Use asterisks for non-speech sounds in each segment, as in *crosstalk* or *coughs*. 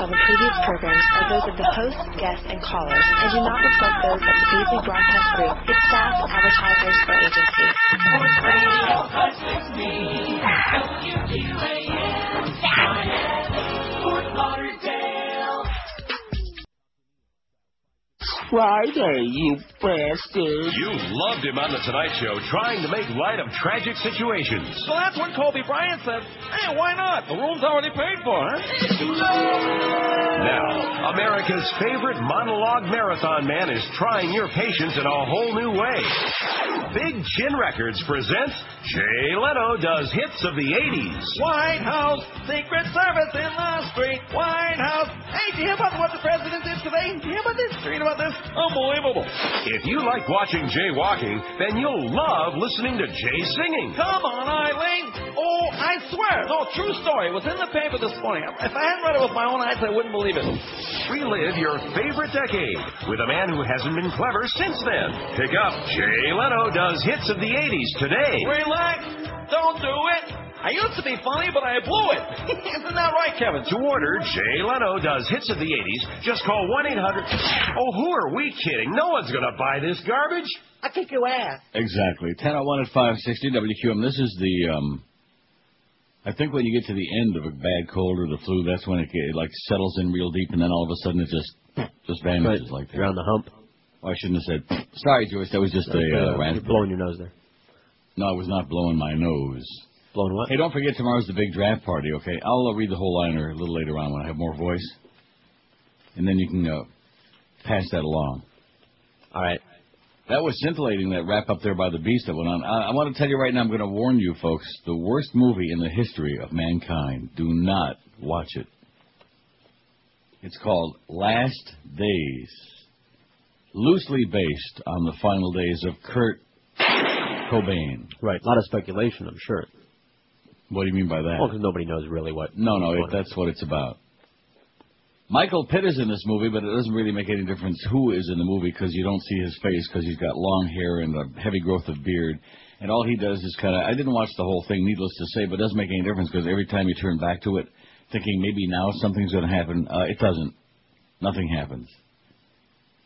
on the previous programs are those of the hosts, guests, and callers and do not reflect those of the Beasley Broadcast Group, its staff, advertisers, or agencies. Sports Radio 560 WQAM, Miami, Fort Lauderdale. Friday, you bastard. You loved him on The Tonight Show trying to make light of tragic situations. So that's when Kobe Bryant said, hey, why not? The room's already paid for, huh? Now, America's favorite monologue marathon man is trying your patience in a whole new way. Big Chin Records presents Jay Leno Does Hits of the 80s. White House, Secret Service in the street. White House. Hey, do you hear about what the president did today? Do you hear about this? Do you hear about this? Unbelievable. If you like watching Jay walking, then you'll love listening to Jay singing. Come on, Eileen. Oh, I swear. No, true story. It was in the paper this morning. If I hadn't read it with my own eyes, I wouldn't believe it. Relive your favorite decade with a man who hasn't been clever since then. Pick up Jay Leno Does Hits of the 80s today. Relax. Don't do it. I used to be funny, but I blew it. *laughs* Isn't that right, Kevin? To order Jay Leno Does Hits of the 80s, just call 1 800. Oh, who are we kidding? No one's going to buy this garbage. I think you asked. Exactly. 1001 at 560 WQM. This is the, um, I think when you get to the end of a bad cold or the flu, that's when it, it like settles in real deep and then all of a sudden it just, just vanishes Right. like that. You're on the hump. Oh, I shouldn't have said, sorry, Joyce, that was just a, uh, You're rant. blowing your nose there. No, I was not blowing my nose. What? Hey, don't forget tomorrow's the big draft party, okay? I'll uh, read the whole liner a little later on when I have more voice. And then you can uh, pass that along. All right. That was scintillating, that wrap up there by the beast that went on. I, I want to tell you right now, I'm going to warn you folks, the worst movie in the history of mankind. Do not watch it. It's called Last Days. Loosely based on the final days of Kurt Cobain. Right. A lot of speculation, I'm sure. What do you mean by that? Well, because nobody knows really what. No, no, it, that's what it's about. Michael Pitt is in this movie, but it doesn't really make any difference who is in the movie because you don't see his face because he's got long hair and a heavy growth of beard. And all he does is kind of, I didn't watch the whole thing, needless to say, but it doesn't make any difference because every time you turn back to it, thinking maybe now something's going to happen, uh, it doesn't. Nothing happens.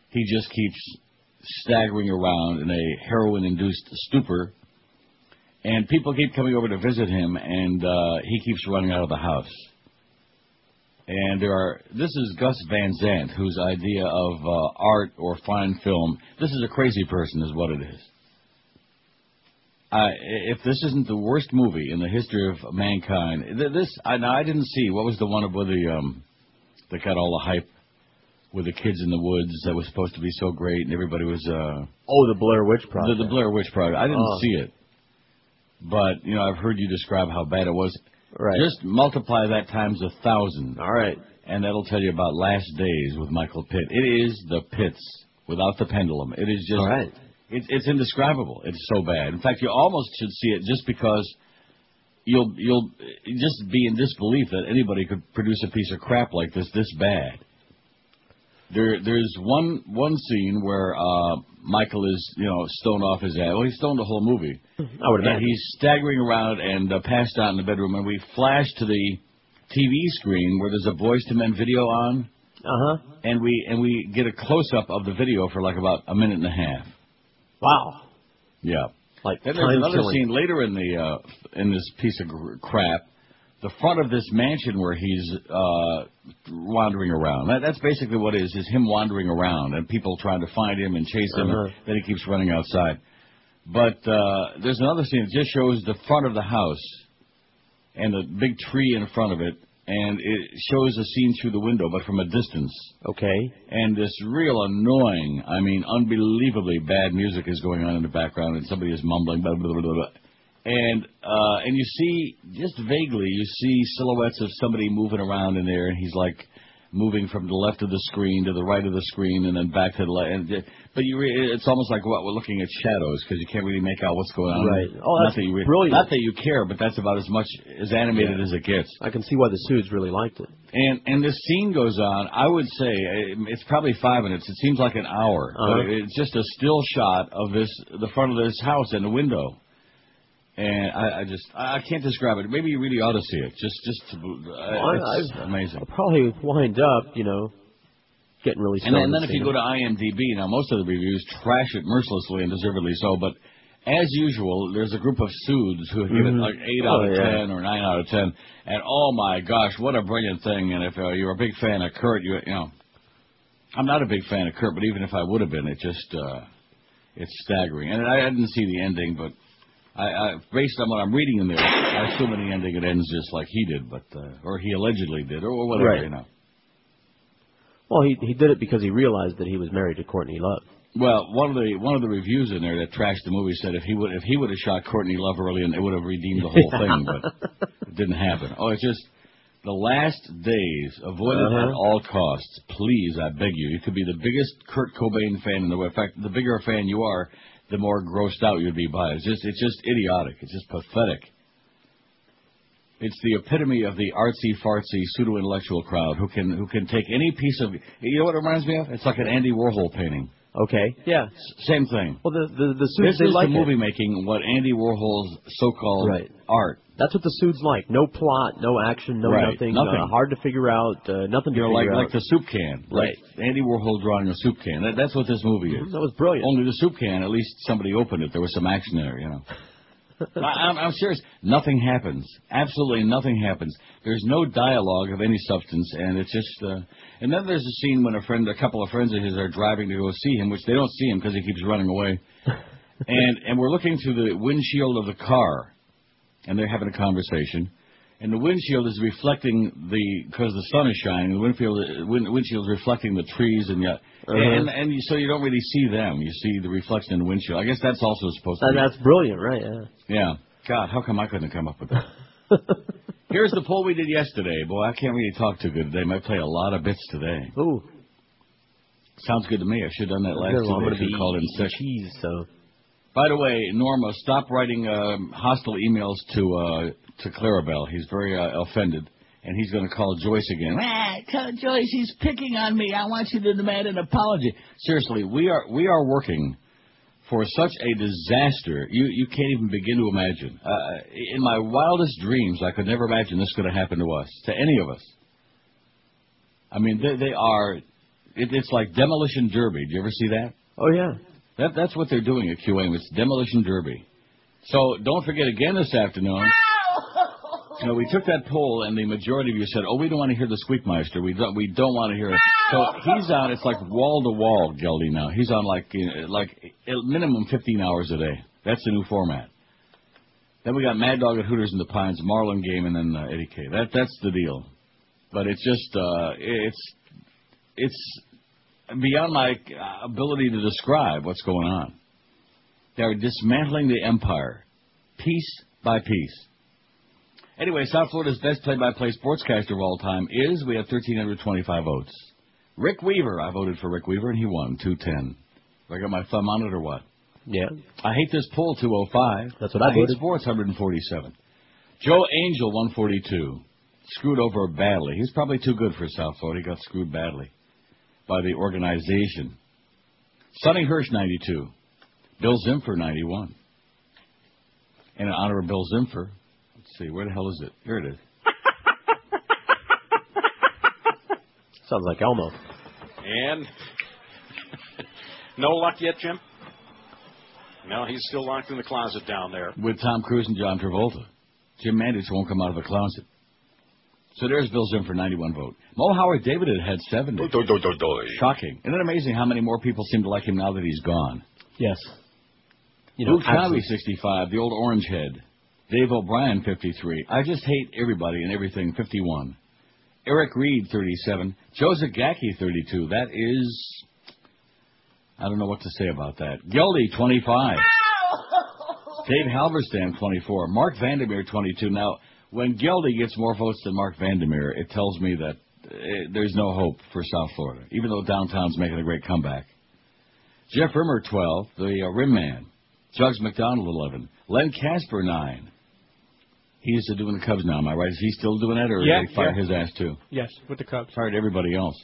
He just keeps staggering around in a heroin-induced stupor, and people keep coming over to visit him, and uh, he keeps running out of the house. And there are. This is Gus Van Sant, whose idea of uh, art or fine film. This is a crazy person, is what it is. Uh, if this isn't the worst movie in the history of mankind, this I, now I didn't see. What was the one with the um, that got all the hype with the kids in the woods that was supposed to be so great and everybody was uh, Oh, the Blair Witch Project. the, the Blair Witch Project. I didn't Oh. see it, but you know I've heard you describe how bad it was. Right. Just multiply that times a thousand. All right. And that'll tell you about Last Days with Michael Pitt. It is the pits without the pendulum. It is just. All right. It's it's indescribable. It's so bad. In fact, you almost should see it just because you'll you'll just be in disbelief that anybody could produce a piece of crap like this this bad. There there's one one scene where uh Michael is you know stoned off his ass. Well, he's stoned the whole movie. *laughs* I would And imagine. he's staggering around and uh, passed out in the bedroom, and we flash to the TV screen where there's a Boyz II Men video on, Uh huh. and we and we get a close up of the video for like about a minute and a half. Wow. Yeah. Like Then there's another killing. scene later in the uh, in this piece of gr- crap, the front of this mansion where he's uh, wandering around. That, that's basically what it is: is him wandering around and people trying to find him and chase him. Uh-huh. And then he keeps running outside. But uh, there's another scene that just shows the front of the house and a big tree in front of it, and it shows a scene through the window, but from a distance. Okay. And this real annoying, I mean, unbelievably bad music is going on in the background, and somebody is mumbling, blah, blah, blah, blah, blah. And uh, and you see just vaguely, you see silhouettes of somebody moving around in there, and he's like moving from the left of the screen to the right of the screen, and then back to the left. And, but you, re- it's almost like what we're looking at shadows because you can't really make out what's going on. Right. Oh, not that's that you re- brilliant. Not that you care, but that's about as much as animated as it gets. I can see why the Suits really liked it. And and this scene goes on. I would say eh, it's probably five minutes. It seems like an hour. Uh-huh. But it's just a still shot of this the front of this house and the window. And I, I just I can't describe it. Maybe you really ought to see it. Just just to, uh, it's I- amazing. I'll probably wind up, you know, getting really And then, and then if you seeing go to IMDb, now most of the reviews trash it mercilessly and deservedly so, but as usual, there's a group of suits who give it Mhm. like 8 Oh, out of yeah. 10 or 9 out of 10, and oh my gosh, what a brilliant thing, and if uh, you're a big fan of Kurt, you, you know, I'm not a big fan of Kurt, but even if I would have been, it just, uh, it's staggering. And I, I didn't see the ending, but I, I, based on what I'm reading in there, I assume in the ending it ends just like he did, but, uh, or he allegedly did, or whatever, Right. you know. Well, he he did it because he realized that he was married to Courtney Love. Well, one of the one of the reviews in there that trashed the movie said if he would if he would have shot Courtney Love early, and it would have redeemed the whole thing, but *laughs* it didn't happen. Oh, it's just the last days. Avoid it Uh-huh. at all costs, please. I beg you. You could be the biggest Kurt Cobain fan in the world. In fact, the bigger a fan you are, the more grossed out you'd be by it. It's just it's just idiotic. It's just pathetic. It's the epitome of the artsy fartsy pseudo intellectual crowd who can who can take any piece of you know what it reminds me of? It's like an Andy Warhol painting. Okay. Yeah. Same thing. Well, the the, the suits This they is like the it. movie making what Andy Warhol's so-called Right. art. That's what the suits like. No plot, no action, no Right. nothing. Nothing. Uh, hard to figure out. Uh, nothing to You know, like figure like out. the soup can, Right. Like Andy Warhol drawing a soup can. That, that's what this movie is. that was brilliant. Only the soup can, at least somebody opened it. There was some action there, you know. *laughs* I, I'm, I'm serious. Nothing happens. Absolutely nothing happens. There's no dialogue of any substance, and it's just. Uh, and then there's a scene when a friend, a couple of friends of his, are driving to go see him, which they don't see him because he keeps running away. *laughs* and and we're looking through the windshield of the car, and they're having a conversation. And the windshield is reflecting the because the sun is shining. The windshield wind, windshield is reflecting the trees and yeah, Uh-huh. and and you, so you don't really see them. You see the reflection in the windshield. I guess that's also supposed to. and be. that's brilliant, right? Yeah. Yeah. God, how come I couldn't come up with that? *laughs* Here's the poll we did yesterday. Boy, I can't really talk too good today. Might play a lot of bits today. Ooh. Sounds good to me. I should have done that last Good, two well, I'm days. gonna We be called in sick. cheese, so By the way, Norma, stop writing um, hostile emails to uh, to Clarabelle. He's very uh, offended, and he's going to call Joyce again. Ah, tell Joyce he's picking on me. I want you to demand an apology. Seriously, we are we are working for such a disaster. You you can't even begin to imagine. Uh, in my wildest dreams, I could never imagine this could have happened to us, to any of us. I mean, they, they are. It, it's like demolition derby. Do you ever see that? oh yeah. That, that's what they're doing at QAM. It's demolition derby. So don't forget again this afternoon. You know, we took that poll, and the majority of you said, "Oh, we don't want to hear the Squeakmeister. We don't. We don't want to hear it." So he's on. It's like wall to wall, Geldy. Now he's on like like minimum 15 hours a day. That's the new format. Then we got Mad Dog at Hooters in the Pines, Marlin Game, and then uh, Eddie K. That that's the deal. But it's just uh, it's it's beyond my uh, ability to describe what's going on. They're dismantling the empire, piece by piece. Anyway, South Florida's best play-by-play sportscaster of all time is, we have 1,325 votes. Rick Weaver, I voted for Rick Weaver, and he won, 210. I got my thumb on it or what? Yeah. I hate this poll, 205. That's what I hate voted. sports, 147. Joe Angel, 142. Screwed over badly. He's probably too good for South Florida. He got screwed badly by the organization. Sonny Hirsch, 92. Bill Zimfer, 91. And in honor of Bill Zimfer, let's see, where the hell is it? Here it is. *laughs* Sounds like Elmo. And no luck yet, Jim? No, he's still locked in the closet down there. With Tom Cruise and John Travolta. Jim Mandich won't come out of the closet. So there's Bill Zimfer, 91 vote. Mo Howard David had had 70. Shocking. Isn't it amazing how many more people seem to like him now that he's gone? Yes. You know, Luke Chavi, 65, the old orange head. Dave O'Brien, 53. I just hate everybody and everything, 51. Eric Reid, 37. Joe Zagacki, 32. That is. I don't know what to say about that. Geldy, 25. Dave Halberstam, 24. Mark Vandermeer, 22. Now, when Geldy gets more votes than Mark Vandermeer, it tells me that uh, there's no hope for South Florida, even though downtown's making a great comeback. Jeff Rimmer, 12. The uh, Rim Man. Jugs McDonald, 11. Len Kasper, 9. He's uh, doing the Cubs now, am I right? Is he still doing it, or Yeah, did they fire yeah. his ass too? Yes, with the Cubs. Fired everybody else.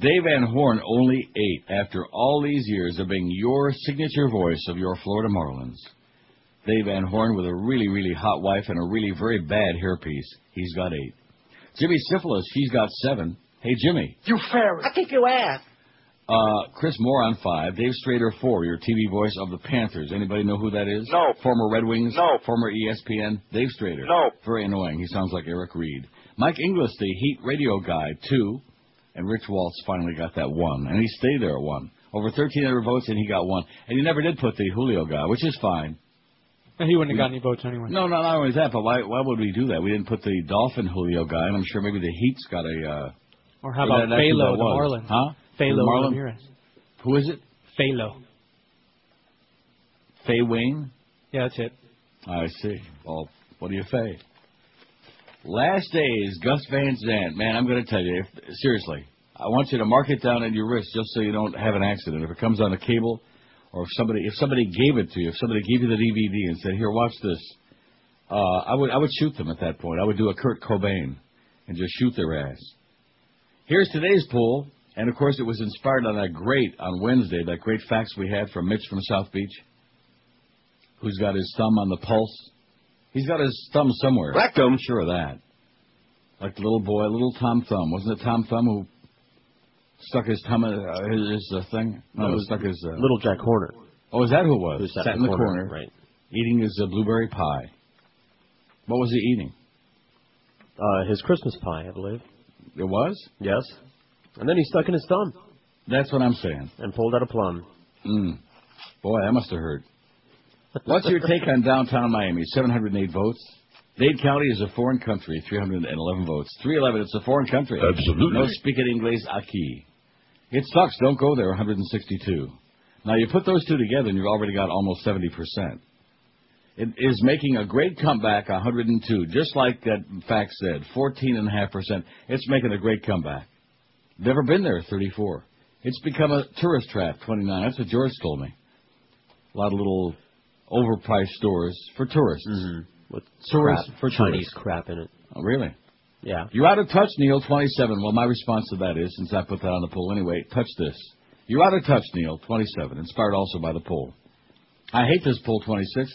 Dave Van Horn, only eight, after all these years of being your signature voice of your Florida Marlins. Dave Van Horn with a really, really hot wife and a really very bad hairpiece. He's got eight. Jimmy Syphilis, he's got seven. Hey, Jimmy. You ferret. I kick your ass. Uh, Chris Moore on five. Dave Strader four. Your TV voice of the Panthers. Anybody know who that is? No. Former Red Wings. No. Former ESPN. Dave Strader. No. Very annoying. He sounds like Eric Reid. Mike Inglis, the Heat radio guy, two. And Rich Waltz finally got that one, and he stayed there at one. Over 1,300 votes, and he got one. And he never did put the Julio guy, which is fine. And he wouldn't have got any votes anyway. No, no, not only that, but why why would we do that? We didn't put the Dolphin Julio guy, and I'm sure maybe the Heat's got a. Uh, Or how Well, about that- that's who Phalo, the. Marlins? Huh? Phalo Marlin? Ramirez. Who is it? Phalo. Fay Wayne? Yeah, that's it. I see. Well, what do you say? Last days, Gus Van Sant. Man, I'm going to tell you, if, seriously, I want you to mark it down on your wrist just so you don't have an accident. If it comes on a cable, or if somebody if somebody gave it to you, if somebody gave you the DVD and said, "Here, watch this," uh, I would I would shoot them at that point. I would do a Kurt Cobain and just shoot their ass. Here's today's poll, and of course, it was inspired on that great on Wednesday that great facts we had from Mitch from South Beach, who's got his thumb on the pulse. He's got his thumb somewhere. Rectum. I'm sure of that. Like the little boy, little Tom Thumb. Wasn't it Tom Thumb who stuck his thumb, uh, his, his uh, thing? No, was stuck his. Uh, Little Jack Horner. Oh, is that who it was? Who sat, in the corner, Right. eating his uh, blueberry pie. What was he eating? Uh, his Christmas pie, I believe. It was? Yes. And then he stuck in his thumb That's what I'm saying. and pulled out a plum. Mm. Boy, that must have hurt. What's your take on downtown Miami? 708 votes. Dade County is a foreign country, 311 votes. 311, it's a foreign country. Absolutely. No speak it English aquí. It sucks, don't go there, 162. Now you put those two together and you've already got almost 70%. It is making a great comeback, 102, just like that fact said, 14.5%. It's making a great comeback. Never been there, 34. It's become a tourist trap, 29. That's what George told me. A lot of little overpriced stores for tourists. Mm-hmm. With Tourists crap, for Chinese tourists. crap in it. Oh, really? Yeah. You're out of touch, Neil, 27. Well, my response to that is, since I put that on the poll anyway, touch this. You're out of touch, Neil, 27. Inspired also by the poll. I hate this poll, 26.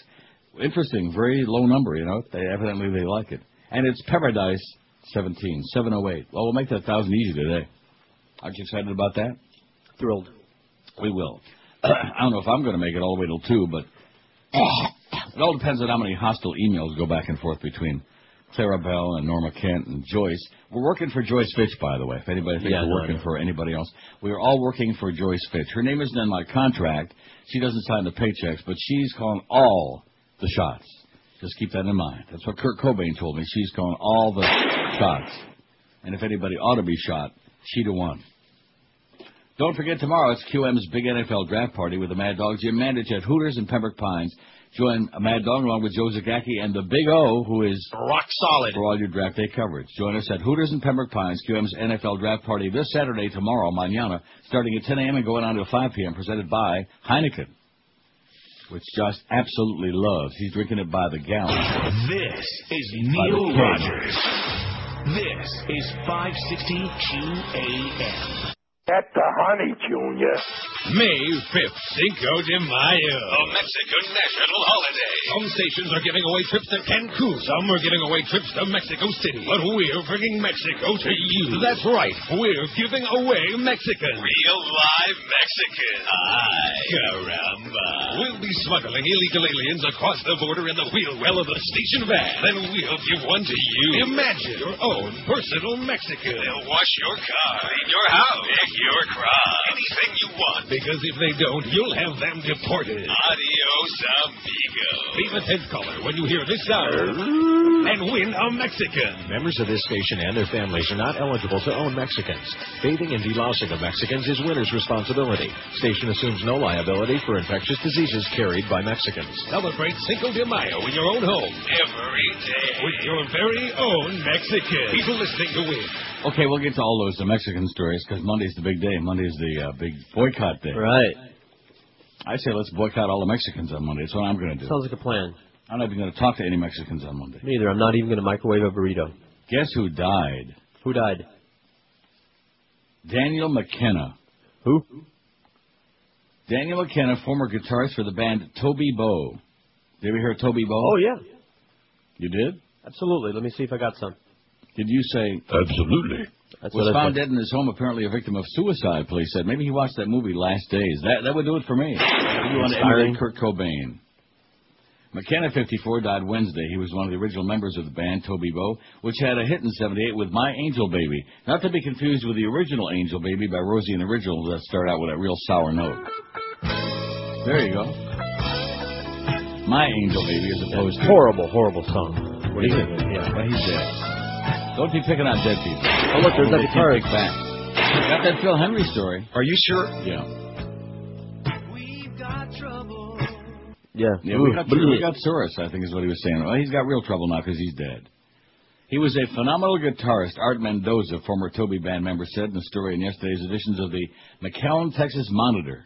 Interesting, very low number, you know. They evidently they like it. And it's Paradise 17, 708. Well, we'll make that 1,000 easy today. Aren't you excited about that? Thrilled. We will. *clears throat* I don't know if I'm going to make it all the way till 2, but *clears throat* it all depends on how many hostile emails go back and forth between Clarabelle and Norma Kent and Joyce. We're working for Joyce Fitch, by the way, if anybody thinks Yeah, we're no, working no. for anybody else. We are all working for Joyce Fitch. Her name isn't in my contract. She doesn't sign the paychecks, but she's calling all the shots. Just keep that in mind. That's what Kurt Cobain told me. She's calling all the shots. And if anybody ought to be shot, she'd have won. Don't forget tomorrow it's QM's big NFL draft party with the Mad Dog Jim Mandich at Hooters in Pembroke Pines. Join Mad Dog along with Joe Zagacki and the Big O, who is Rock solid. for all your draft day coverage. Join us at Hooters in Pembroke Pines, QM's NFL draft party this Saturday, tomorrow, mañana, starting at 10 a.m. and going on to 5 p.m., presented by Heineken, which Josh absolutely loves. He's drinking it by the gallon. This is Neil. Rogers. This is 560 QAM. That's the honey, Junior. May 5th, Cinco de Mayo. A Mexican national holiday. Some stations are giving away trips to Cancun. Some are giving away trips to Mexico City. But we're bringing Mexico to you. That's right. We're giving away Mexican. Real live Mexican. Ay, caramba. We'll be smuggling illegal aliens across the border in the wheel well of a station van. Then we'll give one to you. Imagine your own personal Mexican. They'll wash your car, clean your house, pick your crop, anything you want. Because if they don't, you'll have them deported. Adios, amigo. Leave a tenth color when you hear this sound and win a Mexican. Members of this station and their families are not eligible to own Mexicans. Bathing and delousing of Mexicans is winner's responsibility. Station assumes no liability for infectious diseases carried by Mexicans. Celebrate Cinco de Mayo in your own home Every day. with your very own Mexican. People listening to win. Okay, we'll get to all those Mexican stories because Monday's the big day. Monday's the uh, big boycott day. Right. I say let's boycott all the Mexicans on Monday. That's what I'm going to do. Sounds like a plan. I'm not even going to talk to any Mexicans on Monday. Me either. I'm not even going to microwave a burrito. Guess who died? Who died? Daniel McKenna. Who? Daniel McKenna, former guitarist for the band Toby Beau. Did we hear Toby Beau? Oh yeah, You did? absolutely. Let me see if I got some. Did you say Absolutely. That's was what found dead in his home, apparently a victim of suicide? Police said maybe he watched that movie Last Days. That that would do it for me. You want to emulate Kurt Cobain. McKenna, 54, died Wednesday. He was one of the original members of the band, Toby Beau, which had a hit in 78 with My Angel Baby. Not to be confused with the original Angel Baby by Rosie and the Originals that started out with a real sour note. There you go. My Angel Baby as opposed to... Horrible, horrible song. What do you think? it? Yeah. Well, he's dead. Don't be picking on dead people. Oh, look, there's that guitarist. back. Got that Phil Hendrie story. Are you sure? Yeah. Yeah. Yeah, we got, we got Soros, I think is what he was saying. Well, he's got real trouble now because he's dead. He was a phenomenal guitarist, Art Mendoza, former Toby band member, said in the story in yesterday's editions of the McAllen, Texas Monitor.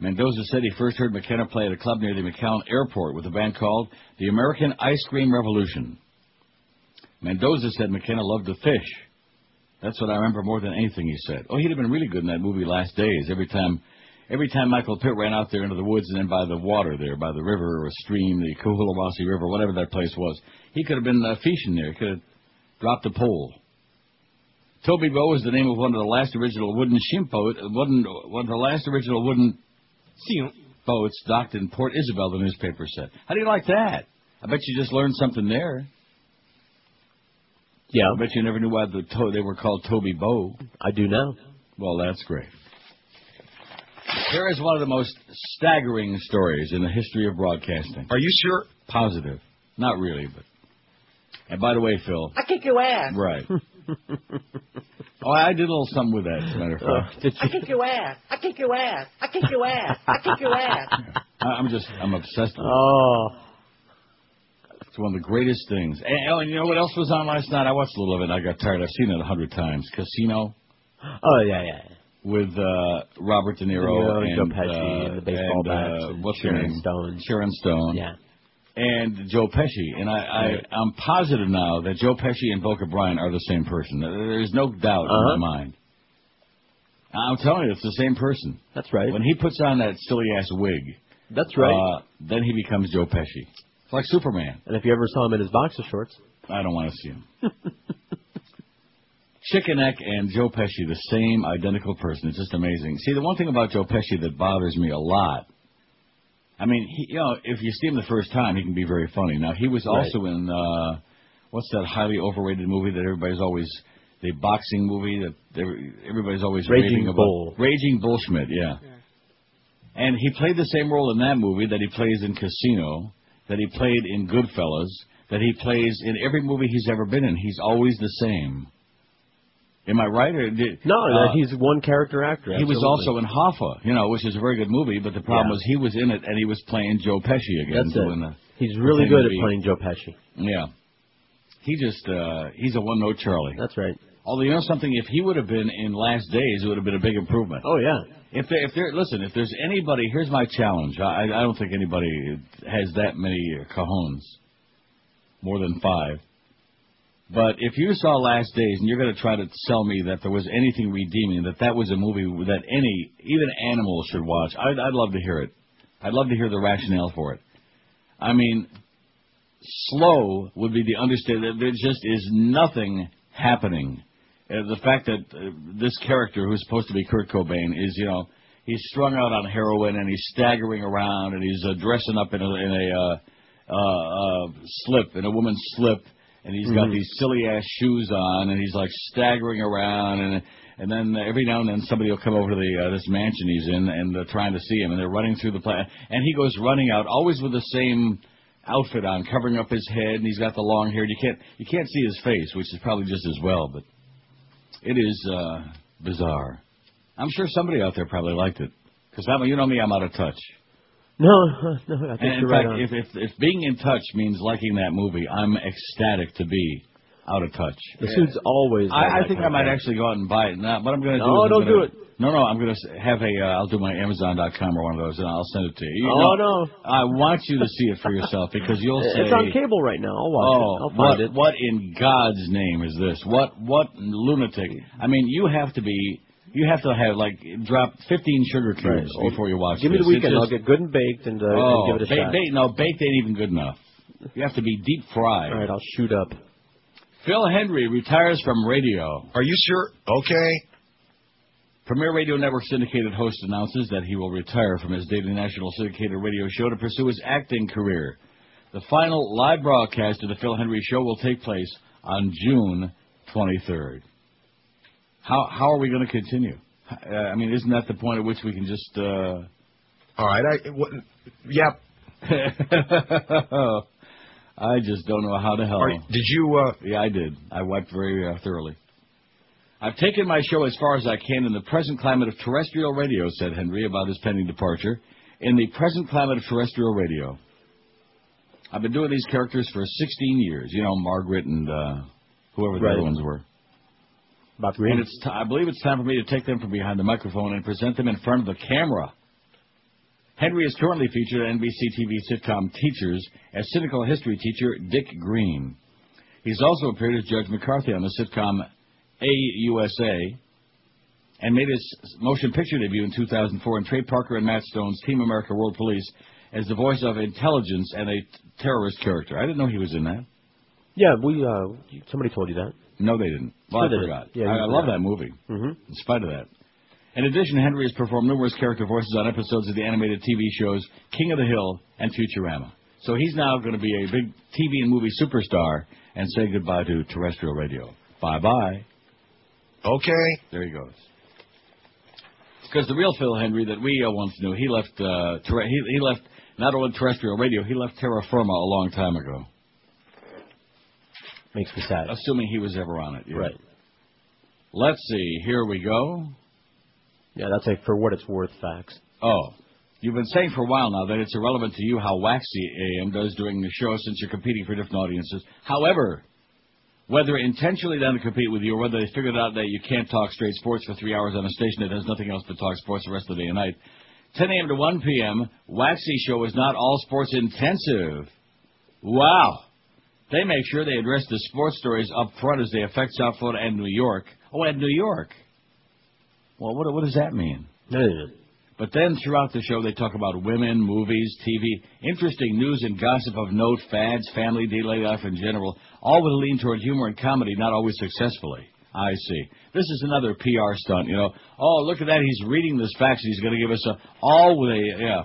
Mendoza said he first heard McKenna play at a club near the McAllen Airport with a band called the American Ice Cream Revolution. Mendoza said McKenna loved to fish. That's what I remember more than anything he said. Oh, he'd have been really good in that movie Last Days. Every time every time Michael Pitt ran out there into the woods and then by the water there, by the river or a stream, the Coolawasi River, whatever that place was, he could have been uh, fishing there. He could have dropped a pole. Toby Beau was the name of one of the last original wooden ship boat, wooden, one of the last original wooden boats docked in Port Isabel, the newspaper said. How do you like that? I bet you just learned something there. Yeah. I bet you never knew why the to- they were called Toby Beau. I do now. Well, that's great. Here is one of the most staggering stories in the history of broadcasting. Are you sure? Positive. Not really, but. And by the way, Phil. I kick your ass. Right. *laughs* oh, I did a little something with that, as a matter of fact. I kick your ass. I kick your ass. I kick your ass. I kick your ass. *laughs* I- I'm just, I'm obsessed with it. Oh. It's one of the greatest things. And, oh, and you know what else was on last night? I watched a little of it I got tired. I've seen it a hundred times. Casino Oh yeah, yeah. with uh, Robert De Niro, De Niro, and, Joe Pesci, uh, and the baseball and, bats, uh, and what's her Sharon name? Stone. Sharon Stone. Yeah. And Joe Pesci. And I, I, I'm positive now that Joe Pesci and Boca Brian are the same person. There's no doubt Uh-huh. in my mind. I'm telling you, it's the same person. That's right. When he puts on that silly ass wig, That's right. uh, then he becomes Joe Pesci. It's like Superman. and if you ever saw him in his boxer shorts, I don't want to see him. *laughs* Chicken Neck and Joe Pesci, the same identical person. It's just amazing. See, the one thing about Joe Pesci that bothers me a lot. I mean, he, you know, if you see him the first time, he can be very funny. Now, he was Right. also in uh, what's that highly overrated movie that everybody's always the boxing movie that everybody's always Raging raving about. Bull. Raging Bullschmidt, yeah. And he played the same role in that movie that he plays in Casino, that he played in Goodfellas, that he plays in every movie he's ever been in. He's always the same. Am I right? Or did, no, uh, he's one character actor. he was also in Hoffa, you know, which is a very good movie. But the problem Yeah. was he was in it and he was playing Joe Pesci again. That's doing it. the- He's really good to at playing Joe Pesci. Yeah, he just uh, he's a one note Charlie. That's right. Although you know something, if he would have been in Last Days, it would have been a big improvement. Oh yeah. If there, if there, listen, if there's anybody, here's my challenge. I, I don't think anybody has that many cajones, more than five. But if you saw Last Days and you're going to try to sell me that there was anything redeeming, that that was a movie that any, even animals should watch, I'd, I'd love to hear it. I'd love to hear the rationale for it. I mean, slow would be the understatement. There just is nothing happening. Uh, the fact that uh, this character, who's supposed to be Kurt Cobain, is you know he's strung out on heroin and he's staggering around and he's uh, dressing up in a, in a uh, uh, uh, slip, in a woman's slip, and he's got Mhm. these silly ass shoes on and he's like staggering around and. And then every now and then somebody will come over to the uh, this mansion he's in and they're trying to see him, and they're running through the plant, and he goes running out, always with the same outfit on, covering up his head, and he's got the long hair. You can't you can't see his face, which is probably just as well, but it is uh, bizarre. I'm sure somebody out there probably liked it because you know me, I'm out of touch. No, *laughs* no, I think And in you're right fact, on. if, if if being in touch means liking that movie, I'm ecstatic to be out of touch. the suit's always. I, I think I might actually go out and buy it. Now, what I'm going to do? No, is I'm don't gonna- do it. No, no, I'm going to have a. Uh, I'll do my Amazon.com or one of those, and I'll send it to you. You Oh, know, no. I want you to see it for yourself because you'll say It's on cable right now. I'll watch oh, it. I'll what, find it. what in God's name is this? What what lunatic? I mean, you have to be You have to have like drop 15 sugar cubes Right. before you watch. It. Give me this. the weekend. It's I'll get good and baked and, uh, oh, and give it a ba- shot. ba- no, baked ain't even good enough. You have to be deep fried. All right, I'll shoot up. Phil Hendrie retires from radio. Are you sure? Okay. Premier Radio Network syndicated host announces that he will retire from his daily national syndicated radio show to pursue his acting career. The final live broadcast of the Phil Hendrie Show will take place on June 23rd. How how are we going to continue? Uh, I mean, isn't that the point at which we can just? Uh... All right. I, what, yep. *laughs* I just don't know how the hell. Are- did you? Uh... Yeah, I did. I wiped very uh, thoroughly. I've taken my show as far as I can in the present climate of terrestrial radio, said Hendrie about his pending departure. In the present climate of terrestrial radio. I've been doing these characters for 16 years. You know, Margaret and uh, whoever the Right. other ones were. Green. And it's t- I believe it's time for me to take them from behind the microphone and present them in front of the camera. Hendrie is currently featured on NBC TV sitcom Teachers as cynical history teacher Dick Green. He's also appeared as Judge McCarthy on the sitcom AUSA and made his motion picture debut in 2004 in Trey Parker and Matt Stone's Team America World Police as the voice of intelligence and a terrorist character. I didn't know he was in that. Yeah, we. Uh, somebody told you that. No, they didn't. Well, I forgot. Yeah, I, I love that movie. Mm-hmm. In spite of that. In addition, Hendrie has performed numerous character voices on episodes of the animated TV shows King of the Hill and Futurama. So he's now going to be a big TV and movie superstar and say goodbye to terrestrial radio. Bye bye. Okay. There he goes. Because the real Phil Hendrie that we uh, once knew, he left. Uh, terre- he, he left not only terrestrial radio, he left terra firma a long time ago. Makes me sad. Assuming he was ever on it. yeah. Right. Let's see. Here we go. Yeah, that's a for what it's worth facts. Oh, you've been saying for a while now that it's irrelevant to you how waxy AM does during the show since you're competing for different audiences. However, whether intentionally done to compete with you or whether they figured out that you can't talk straight sports for three hours on a station that has nothing else but talk sports the rest of the day and night, 10 a.m. to 1 p.m., Waxy Show is not all sports intensive. Wow. They make sure they address the sports stories up front as they affect South Florida and New York. Oh, and New York. Well, what, what does that mean? But then throughout the show, they talk about women, movies, TV, interesting news and gossip of note, fads, family, daily life in general, all with a lean toward humor and comedy, not always successfully. I see. This is another PR stunt, you know. Oh, look at that. He's reading this facts. He's going to give us a, all with a, yeah.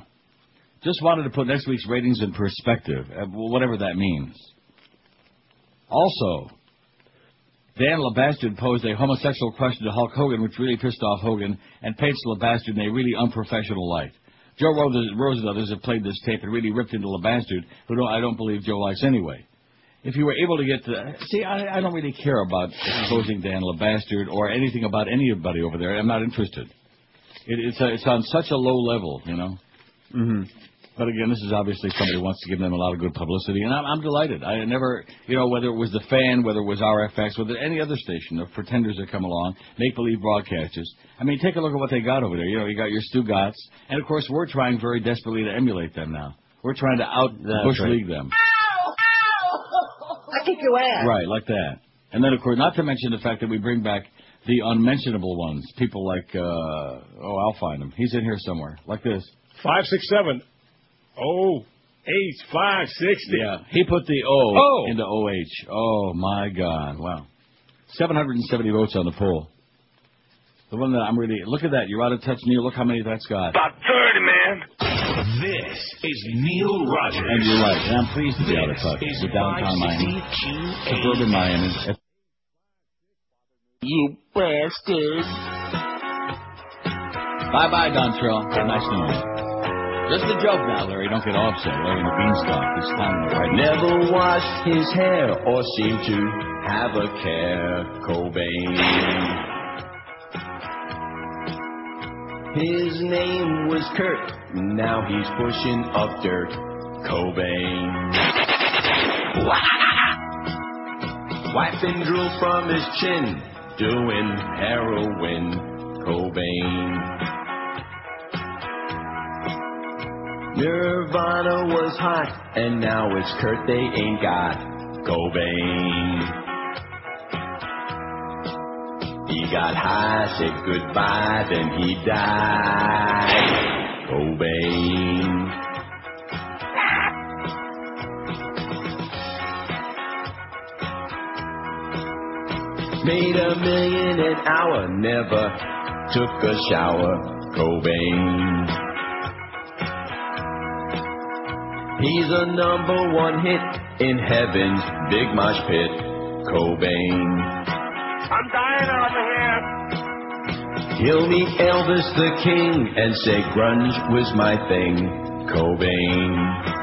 Just wanted to put next week's ratings in perspective, uh, whatever that means. Also, Dan LeBastard posed a homosexual question to Hulk Hogan, which really pissed off Hogan and paints LeBastard in a really unprofessional light. Joe Rose and others have played this tape and really ripped into LeBastard, who don't, I don't believe Joe likes anyway. If you were able to get to see, I, I don't really care about exposing Dan LeBastard or anything about anybody over there. I'm not interested. It, it's a, it's on such a low level, you know. Mm-hmm. But again, this is obviously somebody who wants to give them a lot of good publicity, and I'm, I'm delighted. I never, you know, whether it was the fan, whether it was RFX, whether any other station, the pretenders that come along, make believe broadcasters. I mean, take a look at what they got over there. You know, you got your Stugotz, and of course, we're trying very desperately to emulate them now. We're trying to out That's bush right. league them. I kick your ass. Right, like that. And then, of course, not to mention the fact that we bring back the unmentionable ones. People like, uh, oh, I'll find him. He's in here somewhere, like this. Five six seven. Oh, eight five sixty. Yeah, he put the O Oh. into OH. Oh my God! Wow, 770 votes on the poll. The one that I'm really look at that. You're out of touch, Neil. Look how many that's got. About 30, man. This is Neil Rogers. And you're right. And I'm pleased to be out of touch with downtown Miami, suburban Miami. You bastard. Bye bye, Dontrelle. Nice knowing you. Just a joke now, Larry. Don't get offset. Larry and the Beanstalk. He's clowning right. Never washed his hair or seemed to have a care, Cobain. His name was Kurt, now he's pushing up dirt, Cobain. *laughs* Wiping drool from his chin, doing heroin, Cobain. Nirvana was hot, and now it's Kurt they ain't got, Cobain. He got high, said goodbye, then he died. Cobain. Made a million an hour, never took a shower. Cobain. He's a number one hit in heaven's big mosh pit. Cobain. I'm dying over here. He'll meet Elvis the King and say grunge was my thing. Cobain.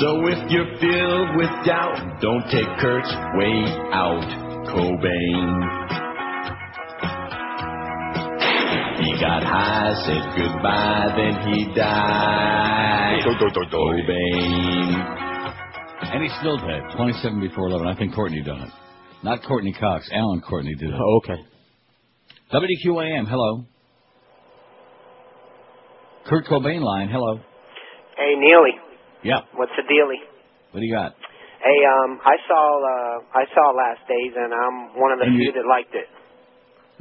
So if you're filled with doubt, don't take Kurt's way out. Cobain. He got high, said goodbye, then he died. Cobain. And he's still dead. 27 before 11. I think Courtney done it. Not Courtney Cox. Alan Courtney did it. Oh, okay. WQAM, hello. Kurt Cobain line, hello. Hey, Neely, Yeah. what's the dealie? What do you got? Hey, um, I saw uh, I saw Last Days, and I'm one of the And few you- that liked it.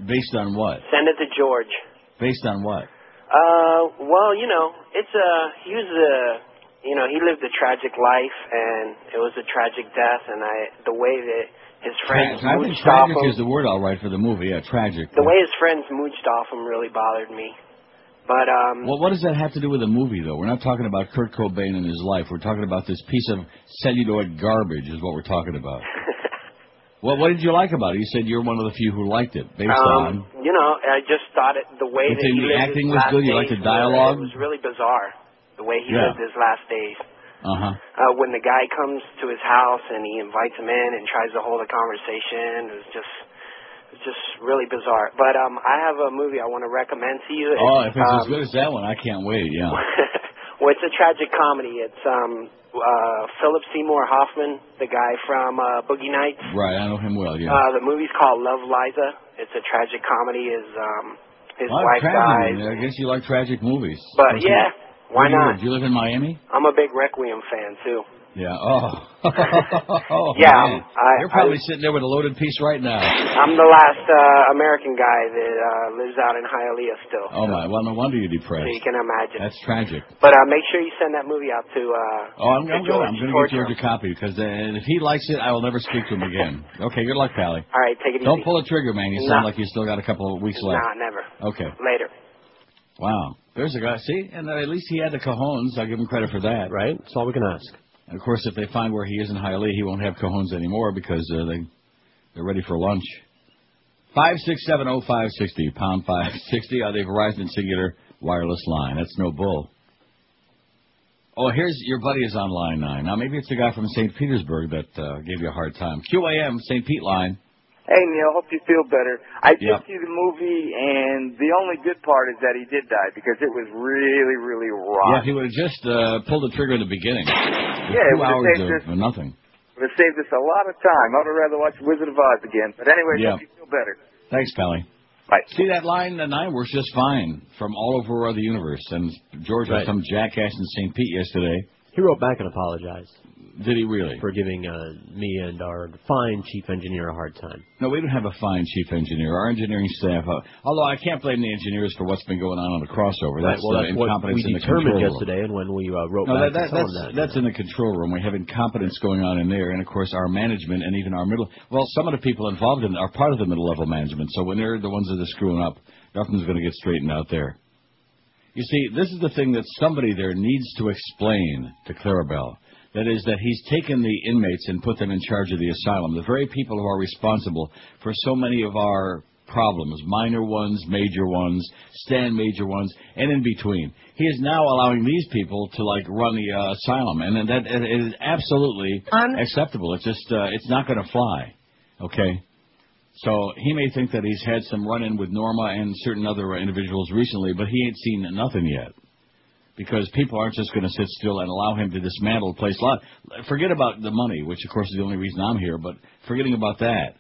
Based on what? Send it to George. Based on what? Uh, well, you know, it's uh, he was a, you know, he lived a tragic life, and it was a tragic death, and I, the way that his friends Tra- I think mooched off tragic him, is the word all right for the movie. Yeah, tragic. the way his friends mooched off him really bothered me. But um, Well, what does that have to do with the movie, though? We're not talking about Kurt Cobain and his life. We're talking about this piece of celluloid garbage, is what we're talking about. *laughs* well, what did you like about it? You said you're one of the few who liked it, based on. um, you know, I just thought it the way that he lived acting was good? You liked the dialogue? It was really bizarre the way he Yeah. lived his last days. Uh huh. uh, when the guy comes to his house and he invites him in and tries to hold a conversation. It was just, it's just really bizarre. But um, I have a movie I want to recommend to you. Oh, if it's um, as good as that one, I can't wait. Yeah. *laughs* well, it's a tragic comedy. It's um, uh, Philip Seymour Hoffman, the guy from uh, Boogie Nights. right, I know him well. Yeah. Uh, the movie's called Love Liza. It's a tragic comedy. His um, his wife dies. I guess you like tragic movies. But yeah, why not? Do you live in Miami? I'm a big Requiem fan too. Yeah. Oh. *laughs* oh Yeah, man. I- You're probably I- sitting there with a loaded piece right now. I'm the last uh, American guy that uh, lives out in Hialeah still. Oh my. Well, no wonder you're depressed. So you can imagine. That's tragic. But uh, make sure you send that movie out to. Uh, Oh, I'm, going to I'm good. George. I'm going to George get George a copy because uh, if he likes it, I will never speak to him again. Okay. Good luck, Pally. All right, take it easy. Don't pull a trigger, man. You sound like you still got a couple of weeks left. Nah, never. Okay. Later. Wow. There's a guy. See, and uh, at least he had the cojones. I'll give him credit for that. Right. That's all we can ask. And of course, if they find where he is in Hialeah, he won't have cojones anymore because uh, they they're ready for lunch. Five six seven oh five sixty pound five sixty on the Verizon Cingular wireless line. That's no bull. Oh, here's your buddy is on line nine. Now maybe it's the guy from St. Petersburg that uh, gave you a hard time. QAM St. Pete line. Hey Neil, hope you feel better. I did Yep. see the movie, and the only good part is that he did die because it was really, really Yeah, rough. if he would have just uh, pulled the trigger in the beginning. Yeah, it two would've hours saved of us- nothing. It would have saved us a lot of time. I would have rather watched Wizard of Oz again. But anyway, Yeah. hope you feel better. Thanks, Pally. Bye. See that line? The nine works just fine from all over the universe. And George was Right. some jackass in St. Pete yesterday. He wrote back and apologized. Did he really? For giving uh, me and our fine chief engineer a hard time. No, we don't have a fine chief engineer. Our engineering staff, uh, although I can't blame the engineers for what's been going on on the crossover. Right, That's, well, uh, that's what incompetence we in the determined control room. yesterday, and when we uh, wrote No, back that, that, that's that. that's in the control room. We have incompetence going on in there, and of course our management and even our middle. Well, some of the people involved in it are part of the middle level management. So when they're the ones that are screwing up, nothing's going to get straightened out there. You see, this is the thing that somebody there needs to explain to Clarabelle. That is, that he's taken the inmates and put them in charge of the asylum. The very people who are responsible for so many of our problems, minor ones, major ones, stand major ones, and in between. He is now allowing these people to like run the uh, asylum, and that it is absolutely unacceptable. It's just uh, it's not going to fly. Okay. So he may think that he's had some run-in with Norma and certain other individuals recently, but he ain't seen nothing yet. Because people aren't just going to sit still and allow him to dismantle the place. Forget about the money, which of course is the only reason I'm here, but forgetting about that.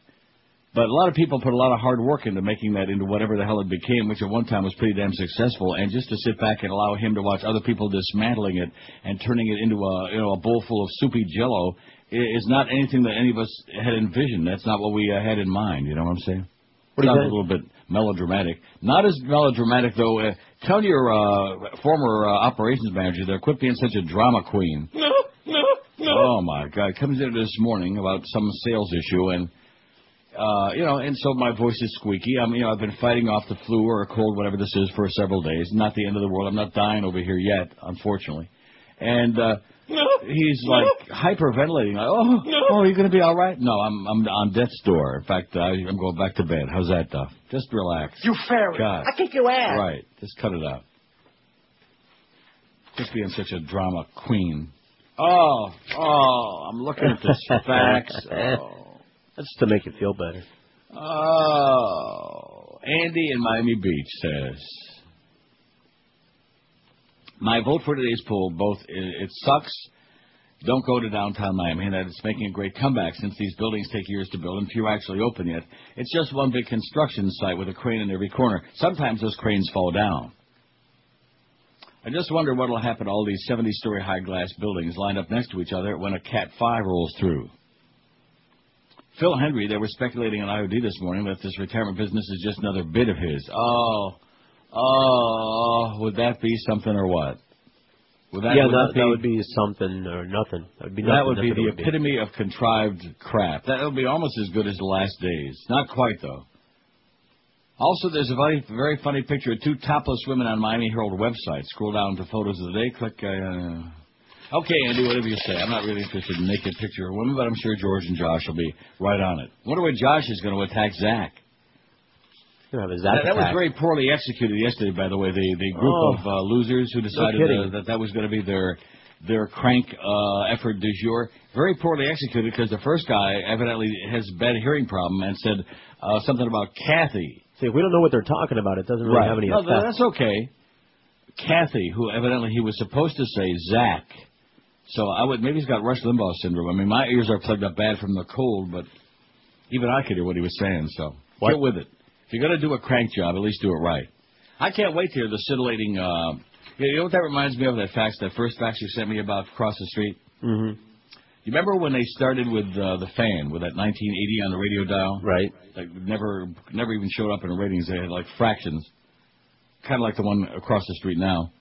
But a lot of people put a lot of hard work into making that into whatever the hell it became, which at one time was pretty damn successful. And just to sit back and allow him to watch other people dismantling it and turning it into a you know a bowl full of soupy Jello is not anything that any of us had envisioned. That's not what we uh, had in mind. You know what I'm saying? What Sounds a little bit melodramatic. Not as melodramatic though. Uh, tell your uh, former uh, operations manager there, quit being such a drama queen. No, no, no. Oh my God! Comes in this morning about some sales issue, and uh, you know, and so my voice is squeaky. I'm, you know, I've been fighting off the flu or a cold, whatever this is, for several days. Not the end of the world. I'm not dying over here yet, unfortunately. And uh, he's like hyperventilating. Like, oh, oh, you gonna be all right? No, I'm I'm on death's door. In fact, I, I'm going back to bed. How's that, Duff? Just relax. You fairy. God. I kick your ass. Right. Just cut it out. Just being such a drama queen. Oh, oh, I'm looking at this *laughs* fax. *laughs* Oh. That's to make you feel better. Oh, Andy in Miami Beach says, "My vote for today's poll, both it, sucks. Don't go to downtown Miami, and that it's making a great comeback since these buildings take years to build and few actually open yet. It's just one big construction site with a crane in every corner. Sometimes those cranes fall down." I just wonder what will happen to all these 70-story high glass buildings lined up next to each other when a Cat 5 rolls through. Phil Hendrie, they were speculating on IOD this morning that this retirement business is just another bit of his. Oh, oh, would that be something or what? Would that, yeah, would that, that, be, that would be something or nothing. That would be that nothing. would be the would epitome of contrived crap. That would be almost as good as the last days. Not quite though. Also, there's a very, very funny picture of two topless women on Miami Herald website. Scroll down to photos of the day. Click. Uh, okay, Andy, whatever you say. I'm not really interested in naked picture of women, but I'm sure George and Josh will be right on it. Wonder where Josh is going to attack Zach. That, that was very poorly executed yesterday, by the way. The the group Oh. of uh, losers who decided kidding. uh, that that was going to be their their crank uh, effort du jour. Very poorly executed because the first guy evidently has a bad hearing problem and said uh, something about Kathy. See, if we don't know what they're talking about, it doesn't really have any No, effect. that's okay. Kathy, who evidently he was supposed to say Zach. So I would maybe he's got Rush Limbaugh syndrome. I mean, my ears are plugged up bad from the cold, but even I could hear what he was saying. So What? get with it. If you're gonna do a crank job, at least do it right. I can't wait to hear the scintillating. Uh, you know what that reminds me of? That fax, that first fax you sent me about across the street. Mm-hmm. You remember when they started with uh, the fan with that 1980 on the radio dial? Right. Like never, never even showed up in the ratings. They had like fractions, kind of like the one across the street now.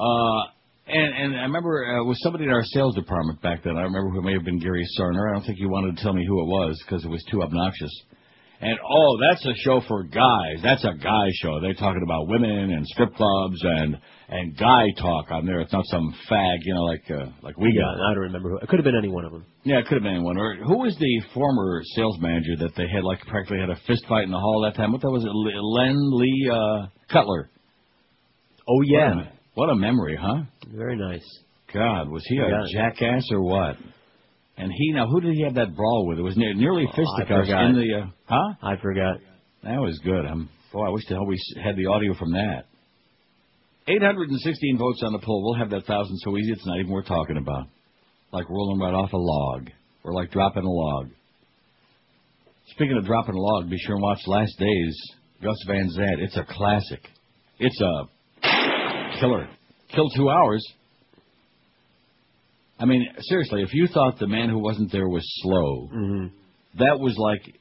Uh, and and I remember uh, with somebody in our sales department back then. I remember who may have been Gary Sarner. I don't think he wanted to tell me who it was because it was too obnoxious. And oh, that's a show for guys. That's a guy show. They're talking about women and strip clubs and and guy talk on there. It's not some fag, you know, like uh, like we yeah, got. I don't remember who. It could have been any one of them. Yeah, it could have been anyone. Or who was the former sales manager that they had like practically had a fist fight in the hall that time? What that was it? Len Lee uh, Cutler. Oh What yeah, a, what a memory, huh? very nice. God, was he a Yeah. jackass or what? And he now who did he have that brawl with? It was near, nearly Oh, I fisticuffs forgot. in the uh, huh? I forgot. That was good. Um, boy, I wish the hell we had the audio from that. 816 votes on the poll. We'll have that thousand so easy it's not even worth talking about. Like rolling right off a log, or like dropping a log. Speaking of dropping a log, be sure and watch Last Days. Gus Van Sant. It's a classic. It's a killer. Kill two hours. I mean, seriously, if you thought the man who wasn't there was slow, Mm-hmm. that was like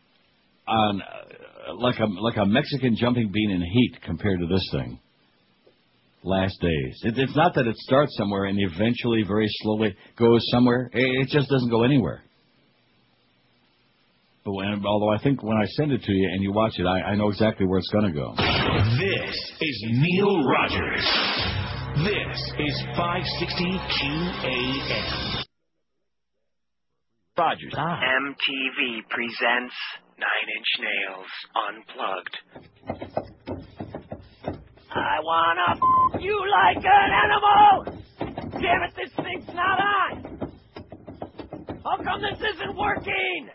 on uh, like a like a Mexican jumping bean in heat compared to this thing. Last days. It, it's not that it starts somewhere and eventually, very slowly, goes somewhere. It, it just doesn't go anywhere. But when, although I think when I send it to you and you watch it, I, I know exactly where it's going to go. This is Neil Rogers. This is 560 QAM. Rogers. Ah. MTV presents Nine Inch Nails Unplugged. I wanna f- you like an animal! Damn it, this thing's not on! How come this isn't working?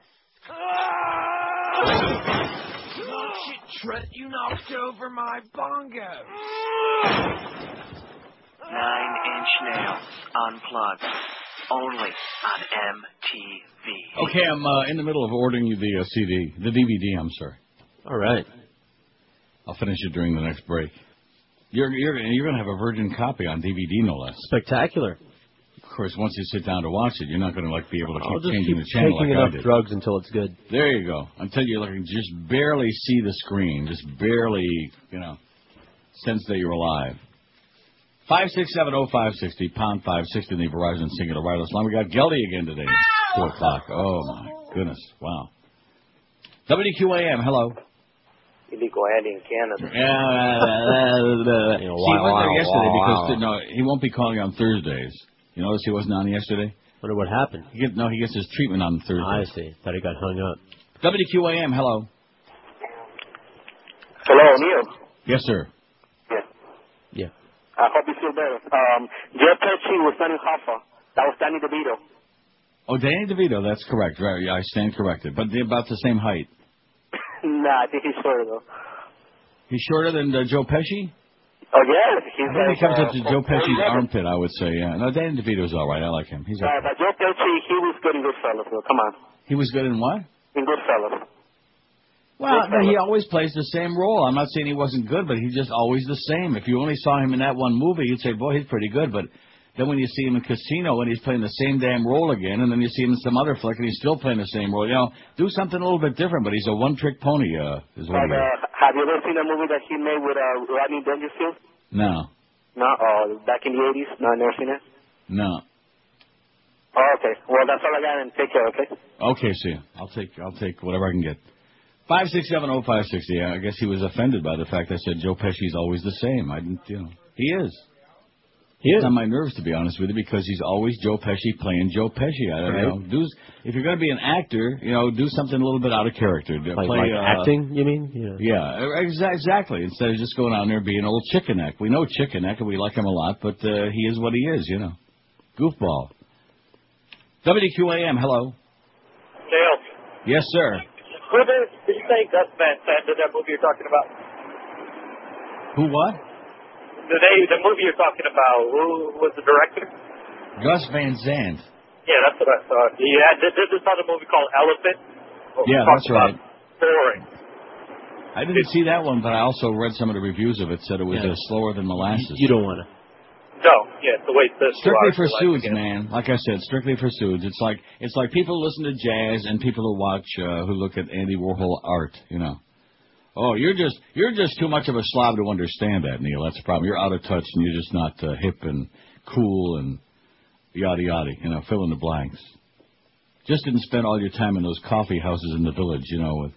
Oh, shit, Trent, you knocked over my bongo. *laughs* Nine Inch Nails Unplugged. Only on MTV. Okay, I'm uh, in the middle of ordering you the uh, CD, the DVD. I'm sorry. All right. I'll finish it during the next break. You're you're you're going to have a virgin copy on DVD, no less. Spectacular. Of course, once you sit down to watch it, you're not going to like be able to I'll keep just changing keep the channel taking like I enough did. drugs until it's good. There you go. Until you like just barely see the screen, just barely, you know, sense that you're alive. Five six seven oh five sixty pound five sixty in the Verizon Cingular wireless line. We got Geldy again today. Two o'clock. Oh my goodness! Wow. WQAM. Hello. Illegal Andy in Canada. Yeah. You know, See, he wow, wasn't there yesterday wow. because no, he won't be calling on Thursdays. You notice he wasn't on yesterday. Wonder what happened. He get, no, he gets his treatment on Thursday. I see. Thought he got hung up. WQAM. Hello. Hello, Neil. Yes, sir. I hope you feel better. Um, Joe Pesci was Danny Hoffa. That was Danny DeVito. Oh, Danny DeVito. That's correct. Right. Yeah, I stand corrected. But they're about the same height. *laughs* nah, I think he's shorter though. He's shorter than uh, Joe Pesci. Oh yeah, he's I think like, he comes uh, up to Joe Pesci's 4'11". armpit. I would say. Yeah. No, Danny DeVito's all right. I like him. He's. Uh, A, but Joe Pesci, he was good in Goodfellas. Though. Come on, he was good in what? in Goodfellas. Well, no, he always plays the same role. I'm not saying he wasn't good, but he's just always the same. If you only saw him in that one movie, you'd say, boy, he's pretty good. But then when you see him in Casino and he's playing the same damn role again, and then you see him in some other flick and he's still playing the same role, you know, do something a little bit different. But he's a one-trick pony, uh, is what But he uh, have you ever seen a movie that he made with uh, Rodney Dangerfield? No, No, uh, back in the '80s. No, I've never seen it. no. Oh, okay. Well, that's all I got, and take care. Okay. Okay, see, I'll take I'll take whatever I can get. Five six seven oh five sixty. Yeah, I guess he was offended by the fact I said Joe Pesci's always the same. I didn't, you know, he is. He is. It's on my nerves to be honest with you because he's always Joe Pesci playing Joe Pesci. I don't Right. know. Do if you're going to be an actor, you know, do something a little bit out of character. Do- Like, play like uh, acting, you mean? Yeah. Yeah, exa- exactly. Instead of just going out there and being old chicken neck. We know chicken neck and we like him a lot, but uh, he is what he is, you know. Goofball. WQAM, hello. Dale, Yes, sir. Who did, did you say Gus Van Sant did that movie you're talking about? Who what? The name, the movie you're talking about, who was the director? Gus Van Sant. Yeah, that's what I thought. Yeah, had did, did this other movie called Elephant. What Yeah, that's right. Boring. I didn't see that one, but I also read some of the reviews of it. Said it was Yeah. uh, slower than molasses. You don't want to. No, yeah, the way this Strictly for suits, again. man. Like I said, strictly for suits. It's like it's like people listen to jazz and people who watch uh, who look at Andy Warhol art. You know. Oh, you're just you're just too much of a slob to understand that, Neil. That's the problem. You're out of touch and you're just not uh, hip and cool and yada yada. You know, fill in the blanks. Just didn't spend all your time in those coffee houses in the village. You know, with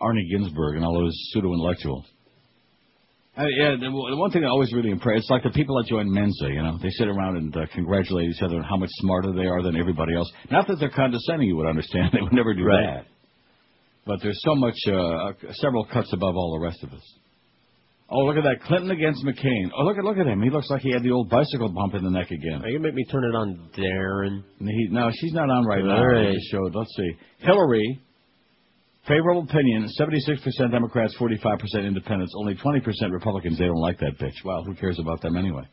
Arnie Ginsberg and all those pseudo intellectuals. Uh, yeah, the, the one thing that always really impressed, it's like the people that join Mensa, you know. They sit around and uh, congratulate each other on how much smarter they are than everybody else. Not that they're condescending, you would understand. *laughs* They would never do Right. that. But there's so much, uh, several cuts above all the rest of us. Oh, look at that. Clinton against McCain. Oh, look at look at him. He looks like he had the old bicycle bump in the neck again. Are you make me turn it on, Darren? He, no, she's not on right now. All right. Showed. Let's see. Hillary, favorable opinion, 76% Democrats, 45% independents, only 20% Republicans. They don't like that bitch. Well, who cares about them anyway?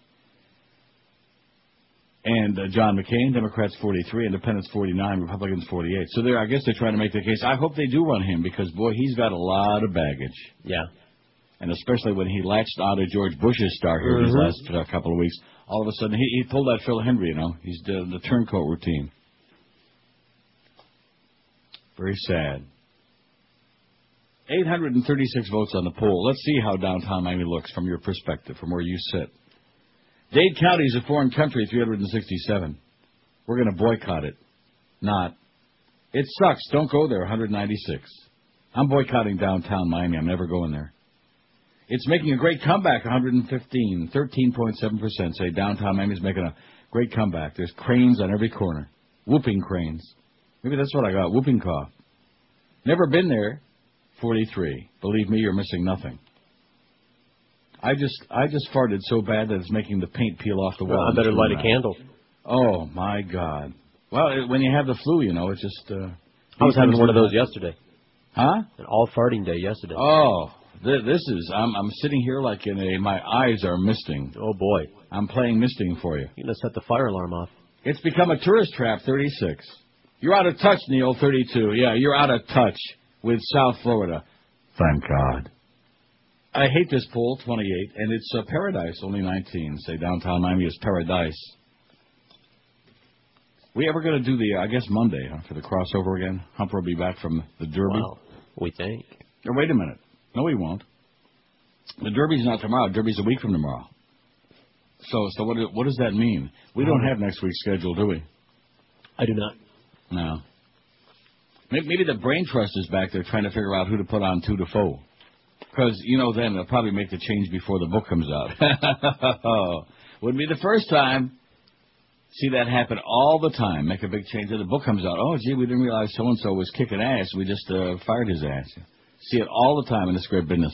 And uh, John McCain, Democrats 43, Independents 49, Republicans 48. So they're, I guess they're trying to make the case. I hope they do run him because boy, he's got a lot of baggage. Yeah. And especially when he latched onto George Bush's star here these Mhm. last uh, couple of weeks, all of a sudden he, he pulled that Phil Hendrie, you know. He's the, the turncoat routine. Very sad. 836 votes on the poll. Let's see how downtown Miami looks from your perspective, from where you sit. Dade County is a foreign country, 367. We're going to boycott it. Not. It sucks. Don't go there, 196. I'm boycotting downtown Miami. I'm never going there. It's making a great comeback, 115, 13.7% say downtown Miami's making a great comeback. There's cranes on every corner, whooping cranes. Maybe that's what I got, whooping cough. Never been there, 43. Believe me, you're missing nothing. I just I just farted so bad that it's making the paint peel off the Well, wall. I better light a candle. Oh my God! Well, it, when you have the flu, you know, it's just. Uh, I was having one of those yesterday. Huh? An all farting day yesterday. Oh, th- this is. I'm I'm sitting here like in a. My eyes are misting. Oh boy! I'm playing misting for you. You're gonna set the fire alarm off. It's become a tourist trap. 36. You're out of touch, Neil. 32. Yeah, you're out of touch with South Florida. Thank God. I hate this poll. 28, and it's uh, paradise. Only 19. Say downtown Miami is paradise. We ever going to do the? I guess Monday huh, for the crossover again. Humper will be back from the Derby. Well, we think. Or wait a minute. No, he won't. The Derby's not tomorrow. Derby's a week from tomorrow. So, so what? do- What does that mean? We don't have next week's schedule, do we? I do not. No. Maybe, maybe the brain trust is back there trying to figure out who to put on two to four. Because you know, then they'll probably make the change before the book comes out. *laughs* Wouldn't be the first time. See that happen all the time. Make a big change, and the book comes out. Oh, gee, we didn't realize so and so was kicking ass. We just uh, fired his ass. See it all the time in this great business.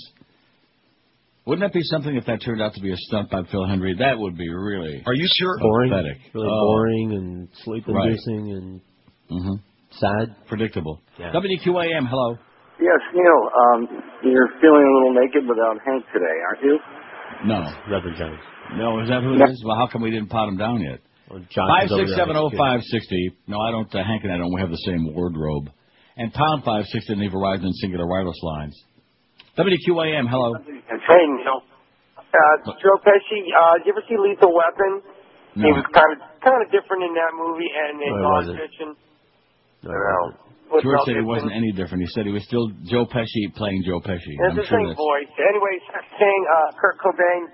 Wouldn't that be something if that turned out to be a stunt by Phil Hendrie? That would be really. Are you sure? Boring. Pathetic. Really Oh. boring and sleep Right. inducing and hmm sad. Predictable. Yeah. WQAM, hello. Yes, Neil. Um, you're feeling a little naked without Hank today, aren't you? No. Reverend Jones. No, is that who it No. is? Well, how come we didn't pot him down yet? John Five is over six there. seven oh five sixty. No, I don't. Uh, Hank and I don't We have the same wardrobe. And pound five sixty in the Verizon Cingular wireless lines. WQAM. Hello. Hey, Neil. Uh, Joe Pesci. Uh, did you ever see Lethal Weapon? No. He was kind of kind of different in that movie and in No, he Gone wasn't. Fishing. No, Well, with George said he wasn't any different. He said he was still Joe Pesci playing Joe Pesci. It's I'm the sure same that's. voice. Anyways, saying uh, Kurt Cobain.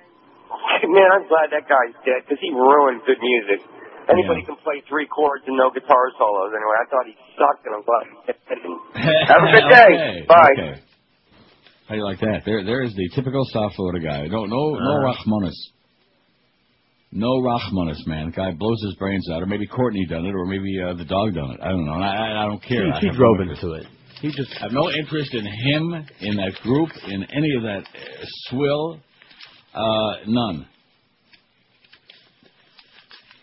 *laughs* Man, I'm glad that guy's dead because he ruined good music. Anybody can play three chords and no guitar solos. Anyway, I thought he sucked, and I'm glad. *laughs* Have a good day. Okay, Bye. Okay. How do you like that? There, there is the typical South Florida guy. No, no, no Uh. Rachmanis. No Rachmanis, man. The guy blows his brains out, or maybe Courtney done it, or maybe uh, the dog done it. I don't know. I, I, don't care. He, he drove no into it. He just I have no interest in him, in that group, in any of that uh, swill. Uh, none.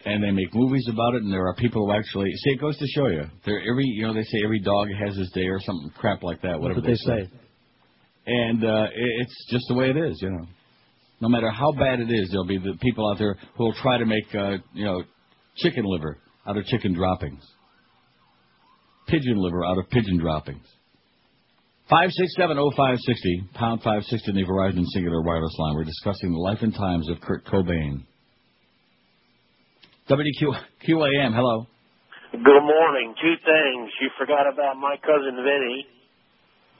And they make movies about it, and there are people who actually see. It goes to show you, there every you know they say every dog has his day or something crap like that. Whatever what they say. And uh, it- it's just the way it is, you know. No matter how bad it is, there'll be the people out there who will try to make uh, you know chicken liver out of chicken droppings, pigeon liver out of pigeon droppings. Five six seven oh five sixty pound five sixty in the Verizon Cingular Wireless line. We're discussing the life and times of Kurt Cobain. WQAM, hello. Good morning. Two things. You forgot about my cousin Vinny.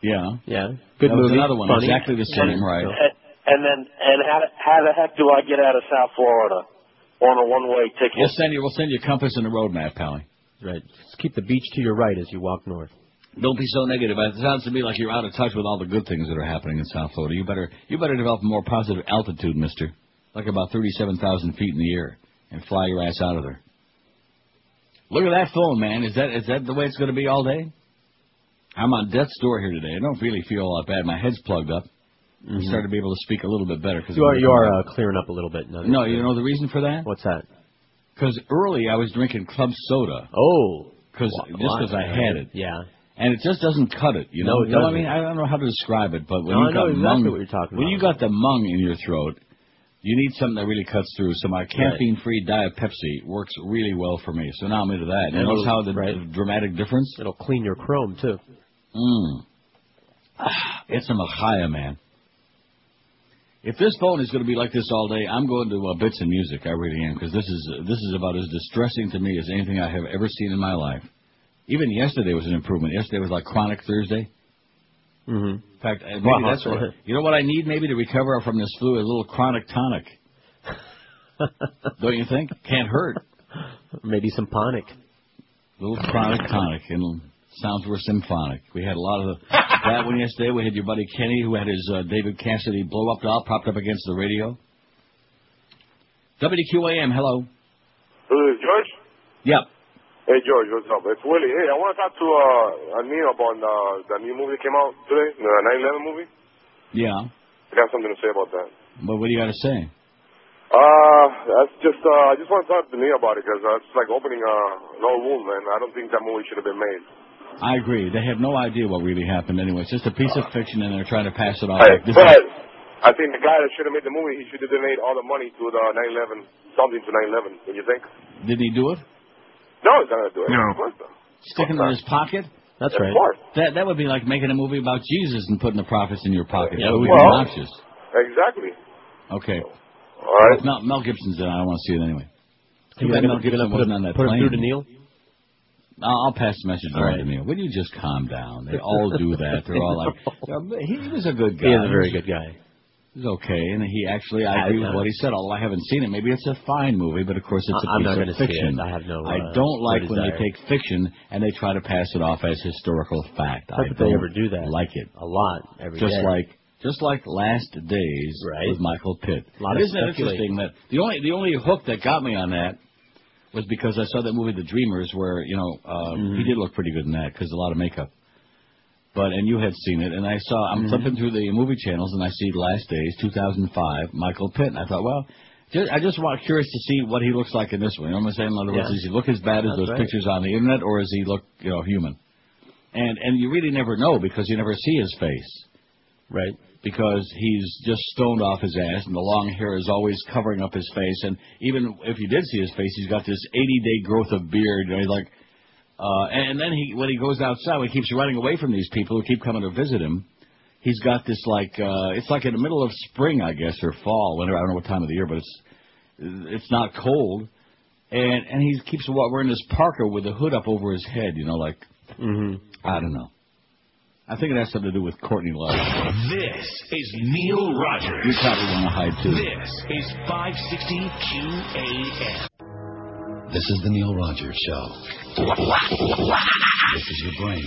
Yeah. Yeah. Good that was movie. another one, Funny. exactly the same, right? And, and then, and how, how the heck do I get out of South Florida on a one-way ticket? We'll send you. We'll send you a compass and a road map, Pally. Right. Just keep the beach to your right as you walk north. Don't be so negative. It sounds to me like you're out of touch with all the good things that are happening in South Florida. You better you better develop a more positive altitude, Mister, like about thirty-seven thousand feet in the air, and fly your ass out of there. Look at that phone, man. Is that is that the way it's going to be all day? I'm on death's door here today. I don't really feel all that bad. My head's plugged up. I'm Mhm. starting to be able to speak a little bit better because You are you are uh, clearing up a little bit. now that No, you're- know the reason for that? What's that? Because early I was drinking club soda. Oh. Because Why- just because I had it. Yeah. And it just doesn't cut it, you No, know. it you know what I doesn't. mean? I don't know how to describe it, but when No, you I know got exactly mung, what you're talking when about. you got the mung in your throat, you need something that really cuts through. So my caffeine-free Diet Pepsi works really well for me. So now I'm into that. And And notice how the, right. dramatic difference? It'll clean your chrome too. Mm. Ah, *sighs* It's a machaya, man. If this phone is going to be like this all day, I'm going to uh, bits and music. I really am because this is uh, this is about as distressing to me as anything I have ever seen in my life. Even yesterday was an improvement. Yesterday was like Chronic Thursday. Mm-hmm. In fact, uh, maybe Wow. that's what *laughs* you know. What I need maybe to recover from this flu is a little chronic tonic. *laughs* Don't you think? Can't hurt. Maybe some ponic. little chronic tonic and sounds were symphonic. We had a lot of the, *laughs* that one yesterday. We had your buddy Kenny who had his uh, David Cassidy blow up doll propped up against the radio. WQAM, hello. Who is George? Yep. Hey George, what's up? It's Willie. Hey, I want to talk to uh, Neil about uh, the new movie that came out today, the 9/11 movie. Yeah. I got something to say about that. But what do you got to say? Uh, that's just uh, I just want to talk to Neil about it because uh, it's like opening uh, an old wound, man. I don't think that movie should have been made. I agree. They have no idea what really happened anyway. It's just a piece of uh, fiction and they're trying to pass it off. Hey, like this but is- I think the guy that should have made the movie, he should have donated all the money to the 9/11, something to 9/11. Don't you think? Didn't he do it? No, he's not gonna do it. No. Of course not. Sticking it in his pocket? That's Of right. course. That that would be like making a movie about Jesus and putting the profits in your pocket. Yeah, that would be well- obnoxious. Exactly. Okay. All right. Mel, Mel Gibson's in. it. I don't want to see it anyway. You Too bad gonna- Mel you Gibson wasn't on that put it plane. through to Neil? I'll, I'll pass the message All on right. to Neil. Will you just calm down? They all do *laughs* that. They're all like, "Yeah, he was a good guy. He is a very good guy. He's okay, and he actually, I I agree with what he said. Although I haven't seen it, maybe it's a fine movie, but of course it's a I- I'm piece of gonna see it. fiction. I have no, I uh, don't like no when they take fiction and they try to pass it off as historical fact. How I don't they ever do that? I like it A lot every just day. like just like Last Days Right. with Michael Pitt. A lot of isn't it interesting that the only the only hook that got me on that was because I saw that movie The Dreamers, where you know uh, Mm-hmm. he did look pretty good in that because a lot of makeup. But and you had seen it, and I saw I'm Mhm. flipping through the movie channels, and I see Last Days 2005, Michael Pitt, and I thought, well. Just, I just want curious to see what he looks like in this one. You know what I'm saying? In other words, Yeah. does he look as bad as That's those right. pictures on the internet, or does he look, you know, human? And and you really never know because you never see his face. Right. Because he's just stoned off his ass, and the long hair is always covering up his face. And even if you did see his face, he's got this 80-day growth of beard. Know, he's like, uh, and, and then he when he goes outside, when he keeps running away from these people who keep coming to visit him. He's got this like uh, it's like in the middle of spring, I guess, or fall. Whenever I don't know what time of the year, but it's it's not cold, and and he keeps wearing this parka with the hood up over his head. You know, like Mm-hmm. I don't know. I think it has something to do with Courtney Love. This is Neil Rogers. You probably want to hide too. This is 560 QAM. This is the Neil Rogers Show. This is your brain.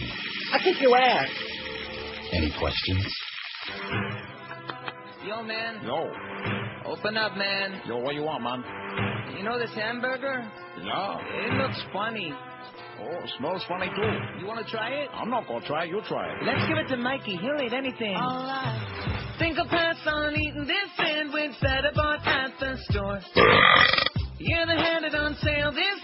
I kick your ass. Any questions? Yo, man. Yo. Open up, man. Yo, what you want, man? You know this hamburger? Yeah. It looks funny. Oh, smells funny too. You want to try it? I'm not gonna try. It. You try it. Let's give it to Mikey. He'll eat anything. Alright. Think I'll pass on eating this sandwich that I bought at the store. Yeah, they had it on sale. This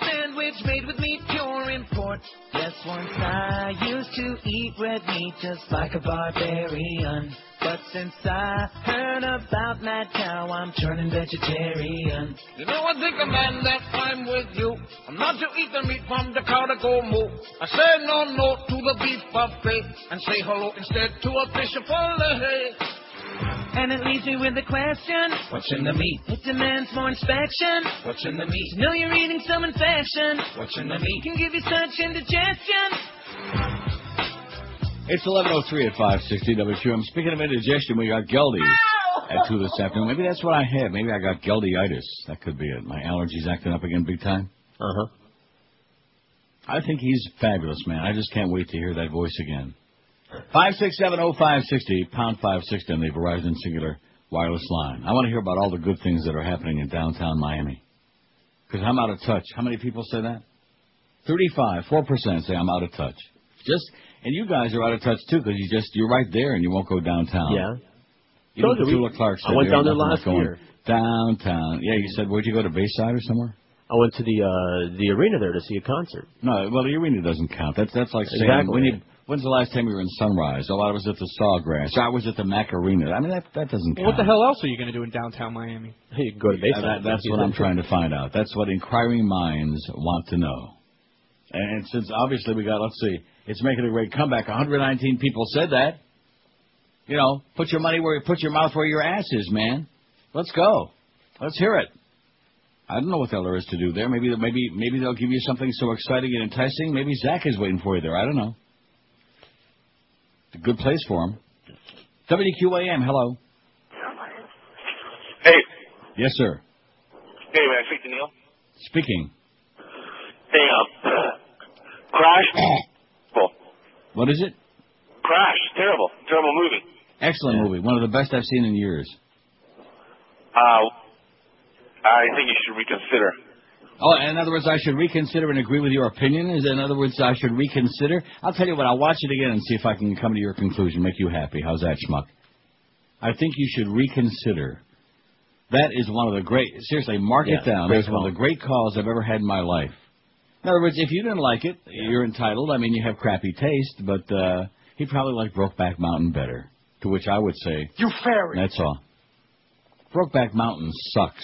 import. Yes, once I used to eat red meat just like a barbarian. But since I heard about Mad Cow, I'm turning vegetarian. You know, I think, a man, that I'm with you. I'm not to eat the meat from the cow to go moo. I say no, no to the beef buffet and say hello instead to a fish of fillet. And it leaves me with the question What's in the meat? It demands more inspection. What's in the meat? To know you're eating some infection. What's in the meat? Can give you such indigestion. It's 11:03 at 560 WQM. Speaking of indigestion, we got Geldy at two this afternoon. Maybe that's what I have. Maybe I got Geldyitis. That could be it. My allergies acting up again big time. Uh huh. I think he's fabulous, man. I just can't wait to hear that voice again. Five six seven oh five sixty pound five sixty on the Verizon Cingular wireless line. I want to hear about all the good things that are happening in downtown Miami. Because I'm out of touch. How many people say that? Thirty-five, four percent say I'm out of touch. Just and you guys are out of touch too because you just you're right there and you won't go downtown. Yeah. You know, Told you, we- Petula Clark said I went down there last going year. Downtown. Yeah, you said where'd you go to Bayside or somewhere? I went to the uh the arena there to see a concert. No, well the arena doesn't count. That's that's like saying Exactly. when you when's the last time you were in Sunrise? Oh, I was at the Sawgrass. I was at the Macarena. I mean that that doesn't count. What the hell else are you going to do in downtown Miami? You can go to Uh, that- that's what I'm trying to find out. That's what inquiring minds want to know. And since obviously we got, let's see, it's making a great comeback. 119 people said that. You know, put your money where, put your mouth where your ass is, man. Let's go. Let's hear it. I don't know what the hell there is to do there. Maybe, maybe, maybe they'll give you something so exciting and enticing. Maybe Zach is waiting for you there. I don't know. A good place for him. WQAM, hello. Hey, Yes, sir. hey, may I speak to Neil? Speaking. Hey, um, *coughs* Crash. *coughs* What is it? Crash, terrible, terrible movie. Excellent movie. One of the best I've seen in years. Uh, I think you should reconsider. Oh, in other words, I should reconsider and agree with your opinion. Is in other words, I should reconsider. I'll tell you what. I'll watch it again and see if I can come to your conclusion, make you happy. How's that, schmuck? I think you should reconsider. That is one of the great. Seriously, mark it down. That's one of the great calls I've ever had in my life. In other words, if you didn't like it, you're entitled. I mean, you have crappy taste, but uh, he probably liked Brokeback Mountain better. To which I would say, You fairy. that's all. Brokeback Mountain sucks.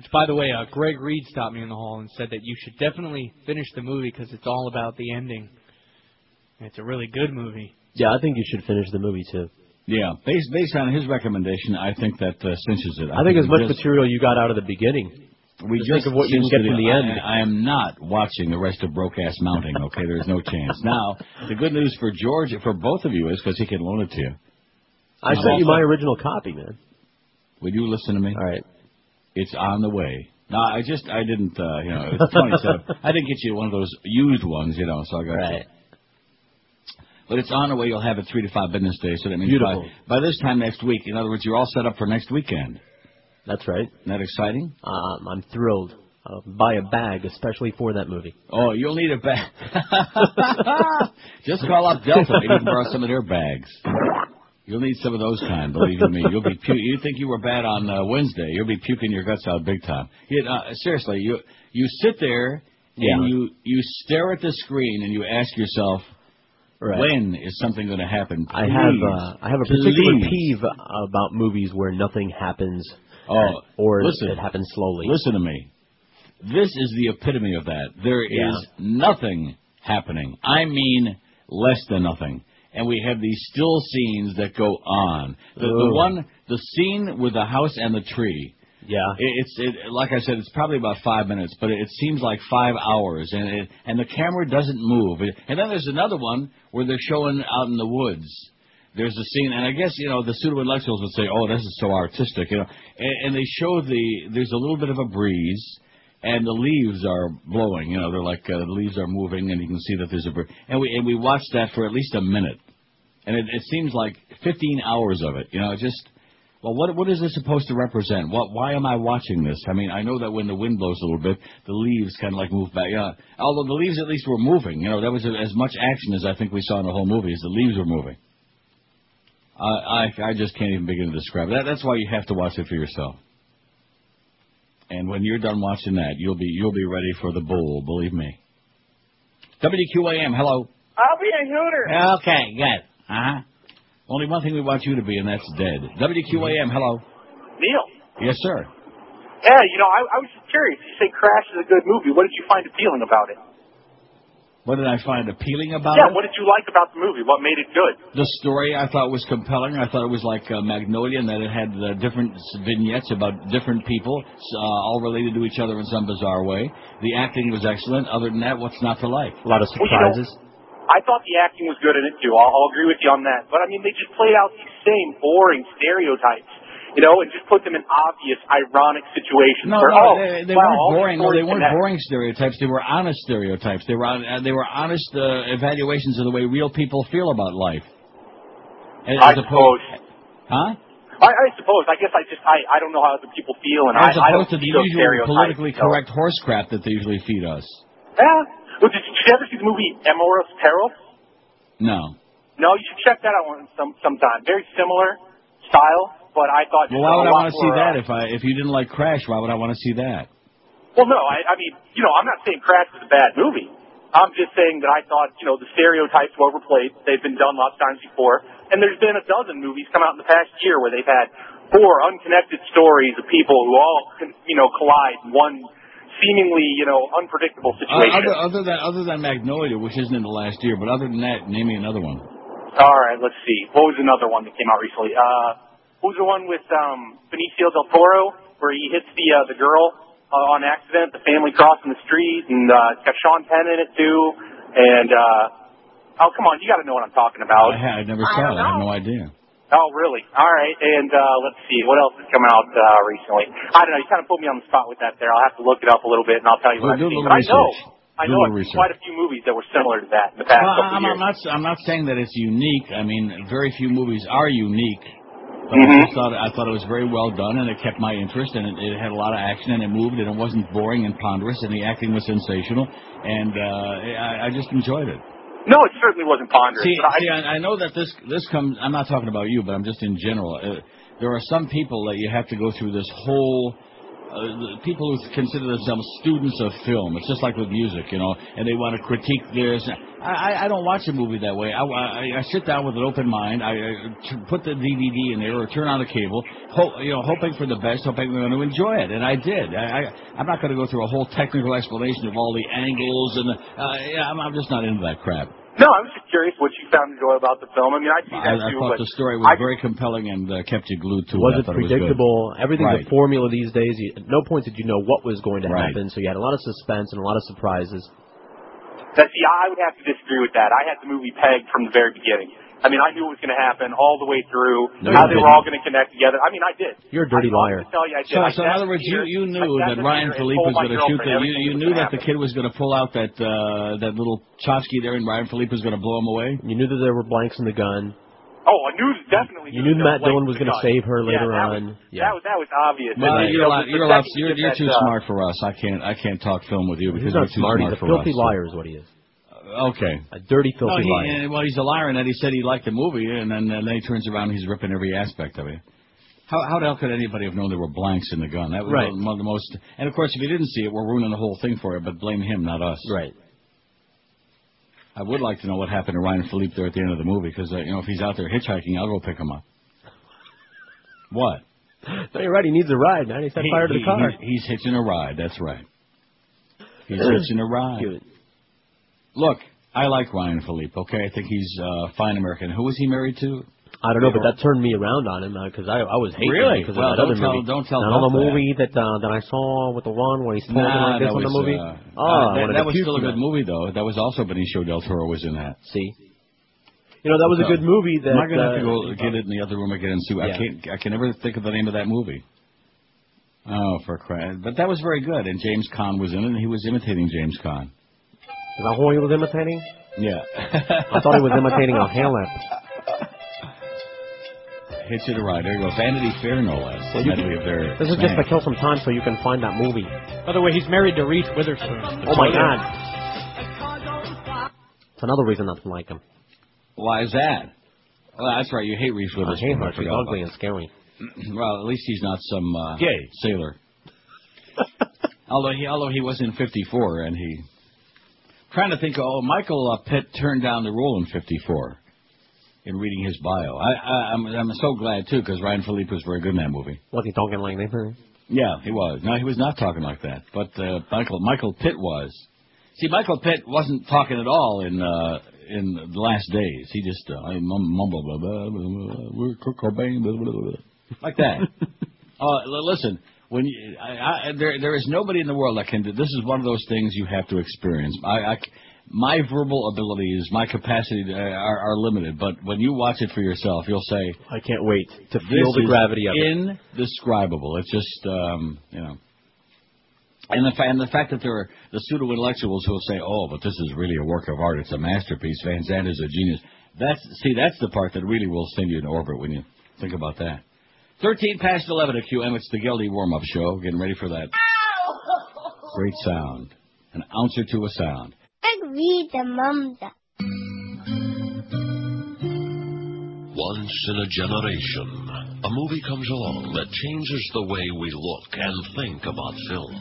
Which, by the way, uh, Greg Reed stopped me in the hall and said that you should definitely finish the movie because it's all about the ending. And it's a really good movie. Yeah, I think you should finish the movie too. Yeah, based based on his recommendation, I think that uh, cinches it. I think as much just- material you got out of the beginning We Just just think of what you can seems get to from be- the end. I, I am not watching the rest of Broke Ass Mounting. Okay, there's no chance. *laughs* Now, the good news for George, for both of you, is because he can loan it to you. I Now, sent you my original copy, man. Would you listen to me? All right. It's on the way. No, I just I didn't. Uh, you know, it's 27. *laughs* I didn't get you one of those used ones, you know. So I got Right. you. But it's on the way. You'll have it three to five business days. So that means Beautiful. by, by this time next week, in other words, you're all set up for next weekend. That's right. Isn't that exciting? Um, I'm thrilled. I'll buy a bag especially for that movie. Oh, you'll need a bag. *laughs* Just call up Delta. Maybe you can borrow some of their bags. You'll need some of those kind. Believe you me. You'll be *laughs* pu- you think you were bad on uh, Wednesday. You'll be puking your guts out big time. You, uh, seriously, you you sit there Yeah. and you you stare at the screen and you ask yourself, Right. when is something going to happen? I have uh, I have a particular Please. peeve about movies where nothing happens. Oh, or listen. it happens slowly. Listen to me. This is the epitome of that. There is Yeah. nothing happening. I mean, less than nothing. And we have these still scenes that go on. The, the one, the scene with the house and the tree. Yeah. It, it's it, like I said, it's probably about five minutes, but it, seems like five hours, and it, and the camera doesn't move. And then there's another one where they're showing out in the woods. There's a scene, and I guess you know the pseudo intellectuals would say, "Oh, this is so artistic," you know. And, and they show the there's a little bit of a breeze, and the leaves are blowing. You know, they're like uh, the leaves are moving, and you can see that there's a breeze. And we and we watched that for at least a minute, and it, it seems like 15 hours of it. You know, just well, what what is this supposed to represent? What why am I watching this? I mean, I know that when the wind blows a little bit, the leaves kind of like move back. Yeah, although the leaves at least were moving. You know, that was as much action as I think we saw in the whole movie. Is the leaves were moving. I I, I just can't even begin to describe. That, that's why you have to watch it for yourself. And when you're done watching that, you'll be you'll be ready for the bowl. Believe me. WQAM, hello. I'll be a hooter. Okay, good. Uh huh. Only one thing we want you to be, and that's dead. WQAM, hello. Neil. Yes, sir. Yeah, you know, I, I was just curious. You say Crash is a good movie. What did you find appealing about it? What did I find appealing about yeah, it? Yeah, what did you like about the movie? What made it good? The story I thought was compelling. I thought it was like uh, Magnolia, and that it had uh, different vignettes about different people, uh, all related to each other in some bizarre way. The acting was excellent. Other than that, what's not to like? A lot of Well, you know, surprises. I thought the acting was good in it too. I'll, I'll agree with you on that. But I mean, they just played out these same boring stereotypes, you know, and just put them in obvious, ironic situations. No, where, no, oh, they, they wow, weren't boring. No, they weren't connect. boring stereotypes. They were honest stereotypes. They were uh, they were honest uh, evaluations of the way real people feel about life. As, I as opposed, huh? I, I suppose. I guess I just I, I don't know how other people feel, and As I, I don't opposed to the usual politically so. correct horse crap that they usually feed us. Yeah. Well, did, did you ever see the movie Amores Perros? No. No, you should check that out one some sometime. Very similar style, but I thought. Well, why would I want to see that uh, if I if you didn't like Crash? Why would I want to see that? Well, no, I, I mean, you know, I'm not saying Crash is a bad movie. I'm just saying that I thought, you know, the stereotypes were overplayed. They've been done lots of times before, and there's been a dozen movies come out in the past year where they've had four unconnected stories of people who all, you know, collide in one seemingly, you know, unpredictable Uh, situation. other, other than other than Magnolia, which isn't in the last year, but other than that, name me another one. All right, let's see. What was another one that came out recently? Uh, what was the one with um, Benicio del Toro where he hits the uh, the girl uh, on accident, the family crossing the street, and uh, it's got Sean Penn in it too. And uh, oh, come on, you got to know what I'm talking about. I, had, I never saw it. I have no idea. Oh, really? All right. And uh, let's see, what else has come out uh, recently? I don't know. You kind of put me on the spot with that there. I'll have to look it up a little bit, and I'll tell you Well, what I've do a seen. little But I know, research. I know quite a few movies that were similar to that in the past Well, couple I'm, of I'm not. I'm not saying that it's unique. I mean, very few movies are unique. But Mhm. I just thought I thought it was very well done, and it kept my interest, and it, it had a lot of action, and it moved, and it wasn't boring and ponderous, and the acting was sensational, and uh, I, I just enjoyed it. No, it certainly wasn't ponderous. See, but I, see, I, I know that this this comes. I'm not talking about you, but I'm just in general. Uh, there are some people that you have to go through this whole. Uh, people who consider themselves students of film. It's just like with music, you know, and they want to critique this. I, I, don't watch a movie that way. I, I, I sit down with an open mind. I, I put the DVD in there or turn on the cable, ho- you know, hoping for the best, hoping I'm going to enjoy it, and I did. I, I, I'm not going to go through a whole technical explanation of all the angles and the. Uh, yeah, I'm, I'm just not into that crap. No, I was just curious what you found enjoyable about the film. I mean, I see I, that I too, thought but the story was I, very compelling and uh, kept you glued to was it. I it thought it was predictable? Everything's Right. a formula these days. You, at no point did you know what was going to Right. happen, so you had a lot of suspense and a lot of surprises. that see, I would have to disagree with that. I had the movie pegged from the very beginning. I mean, I knew it was going to happen all the way through. No, how they were didn't. all going to connect together. I mean, I did. You're a dirty I, liar. Gonna tell you, I did. So, I so in other words, you, you knew that Ryan here Philippe was going to shoot girlfriend that. You, you knew gonna that the kid was going to pull out that uh, that little tchotchke there, and Ryan Phillippe was going to blow him away. You knew that there were blanks in the gun. Oh, I knew definitely. You knew there Matt was Dillon was going to save her later yeah, that on. Was, yeah. That was that was obvious. Well, And, you're a you know, lot, the you're a you're, you you're too that, uh, smart for us. I can't I can't talk film with you because you're too smart. smart He's a for filthy us. liar, is what he is. Okay. A dirty, No, filthy he, liar. uh, well, he's a liar in that he said he liked the movie, and then, and then he turns around and he's ripping every aspect of it. How, how the hell could anybody have known there were blanks in the gun? That was Right. one of the most. And of course, if you didn't see it, we're ruining the whole thing for you. But blame him, not us. Right. I would like to know what happened to Ryan Phillippe there at the end of the movie, because uh, you know if he's out there hitchhiking, I'll go pick him up. *laughs* What? No, you're right. He needs a ride, man. He set He- fire to he- the car. he- he's hitching a ride. That's right. He's *clears throat* hitching a ride. Look, I like Ryan Phillippe. Okay, I think he's uh, fine American. Who was he married to? I don't know, but that turned me around on him because I I was hating Really? him because Well, of that don't other tell- movie. don't tell on the movie that uh, that I saw with the one where he's posing Nah, like this that in the movie. uh, oh, uh, that, that was still a good movie, though. That was also Benicio del Toro was in that. See, you know that was a good movie. That I'm not gonna have to uh, go get it in the other room again and see. I can't. I can never think of the name of that movie. Oh, for crap! But that was very good, and James Caan was in it, and he was imitating James Caan. Is that who he was imitating? Yeah. I thought he was imitating a Hamlet. *laughs* Hits you to ride. There you go. Vanity Fair, no less. Well, you can- be a very. This is just to kill some time so you can find that movie. By the way, he's married to Reese Witherspoon. Oh my God! It's another reason not to like him. Why is that? Well, that's right. You hate Reese I Witherspoon. hate her. She's ugly and scary. *clears throat* well, at least he's not some uh, Gay. sailor. *laughs* although he, although he was in '54, and he trying to think. Oh, Michael uh, Pitt turned down the role in '54. In reading his bio, I, I, I'm I'm so glad too because Ryan Phillippe was very good in that movie. Was he talking like this? Yeah, he was. No, he was not talking like that. But uh, Michael Michael Pitt was. See, Michael Pitt wasn't talking at all in uh, in the last days. He just uh, I mum- mumble blah blah blah blah, blah, we're Kurt blah, blah, blah, blah, like that. uh, listen, when you, I, I, there there is nobody in the world that can do. This is one of those things you have to experience. I. I my verbal abilities, my capacity uh, are, are limited, but when you watch it for yourself, you'll say, I can't wait to feel the gravity of it. Indescribable. It's just, um, you know. And the, fa- and the fact that there are the pseudo intellectuals who will say, "Oh, but this is really a work of art. It's a masterpiece. Van Sant is a genius." That's see, that's the part that really will send you in orbit when you think about that. Thirteen past eleven at QM. It's the Guilty warm up show. Getting ready for that great sound, an ounce or two of sound. read the mumda. Once in a generation, a movie comes along that changes the way we look and think about film.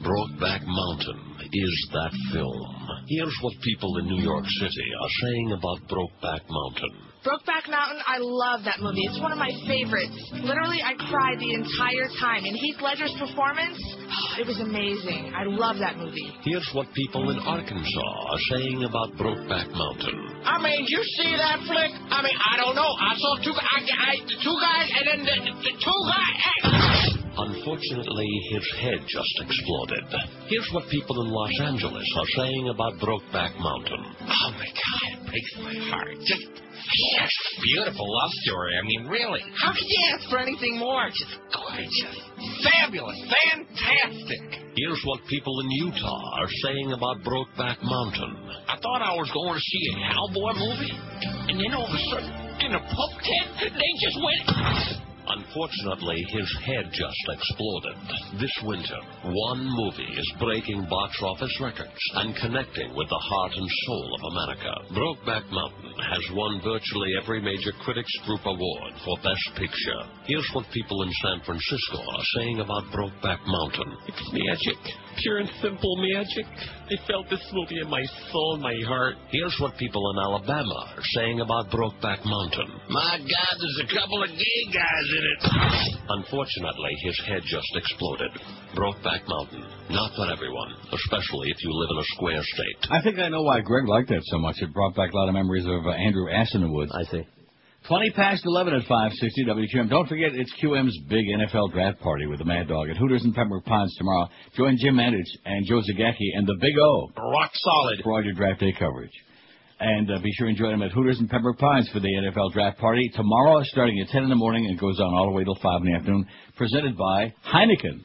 Brokeback Mountain is that film. Here's what people in New York City are saying about Brokeback Mountain. Brokeback Mountain, I love that movie. It's one of my favorites. Literally, I cried the entire time. And Heath Ledger's performance, *sighs* it was amazing. I love that movie. Here's what people in Arkansas are saying about Brokeback Mountain. I mean, you see that flick? I mean, I don't know. I saw two, I, I, two guys, and then the, the two guys. Hey. Unfortunately, his head just exploded. Here's what people in Los Angeles are saying about Brokeback Mountain. Oh my God, it breaks my heart. Just, just beautiful love story. I mean, really, how could you ask for anything more? Just gorgeous, fabulous, fantastic. Here's what people in Utah are saying about Brokeback Mountain. I thought I was going to see a cowboy movie, and then all of a sudden, in a pub tent, they just went. Unfortunately, his head just exploded. This winter, one movie is breaking box office records and connecting with the heart and soul of America. Brokeback Mountain has won virtually every major Critics Group award for Best Picture. Here's what people in San Francisco are saying about Brokeback Mountain. It's magic. Pure and simple magic. I felt this movie in my soul, my heart. Here's what people in Alabama are saying about Brokeback Mountain. My God, there's a couple of gay guys in it. Unfortunately, his head just exploded. Brokeback Mountain, not for everyone, especially if you live in a square state. I think I know why Greg liked that so much. It brought back a lot of memories of uh, Andrew Ass in the Woods. I see. 20 past 11 at 560 WQM. Don't forget, it's QM's big NFL draft party with the Mad Dog at Hooters and Pembroke Pines tomorrow. Join Jim Mandich and Joe Zagacki and the Big O. Rock solid. For all your draft day coverage. And uh, be sure and join them at Hooters and Pembroke Pines for the NFL draft party tomorrow, starting at 10 in the morning and goes on all the way till 5 in the afternoon. Presented by Heineken.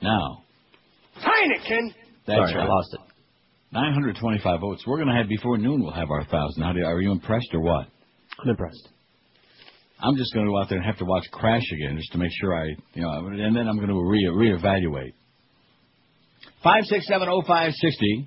Now, Heineken. that's Sorry, I lost it. 925 votes. We're going to have before noon. We'll have our thousand. How do you, are you impressed or what? I'm impressed. I'm just going to go out there and have to watch Crash again just to make sure I, you know, and then I'm going to re reevaluate. 5670560,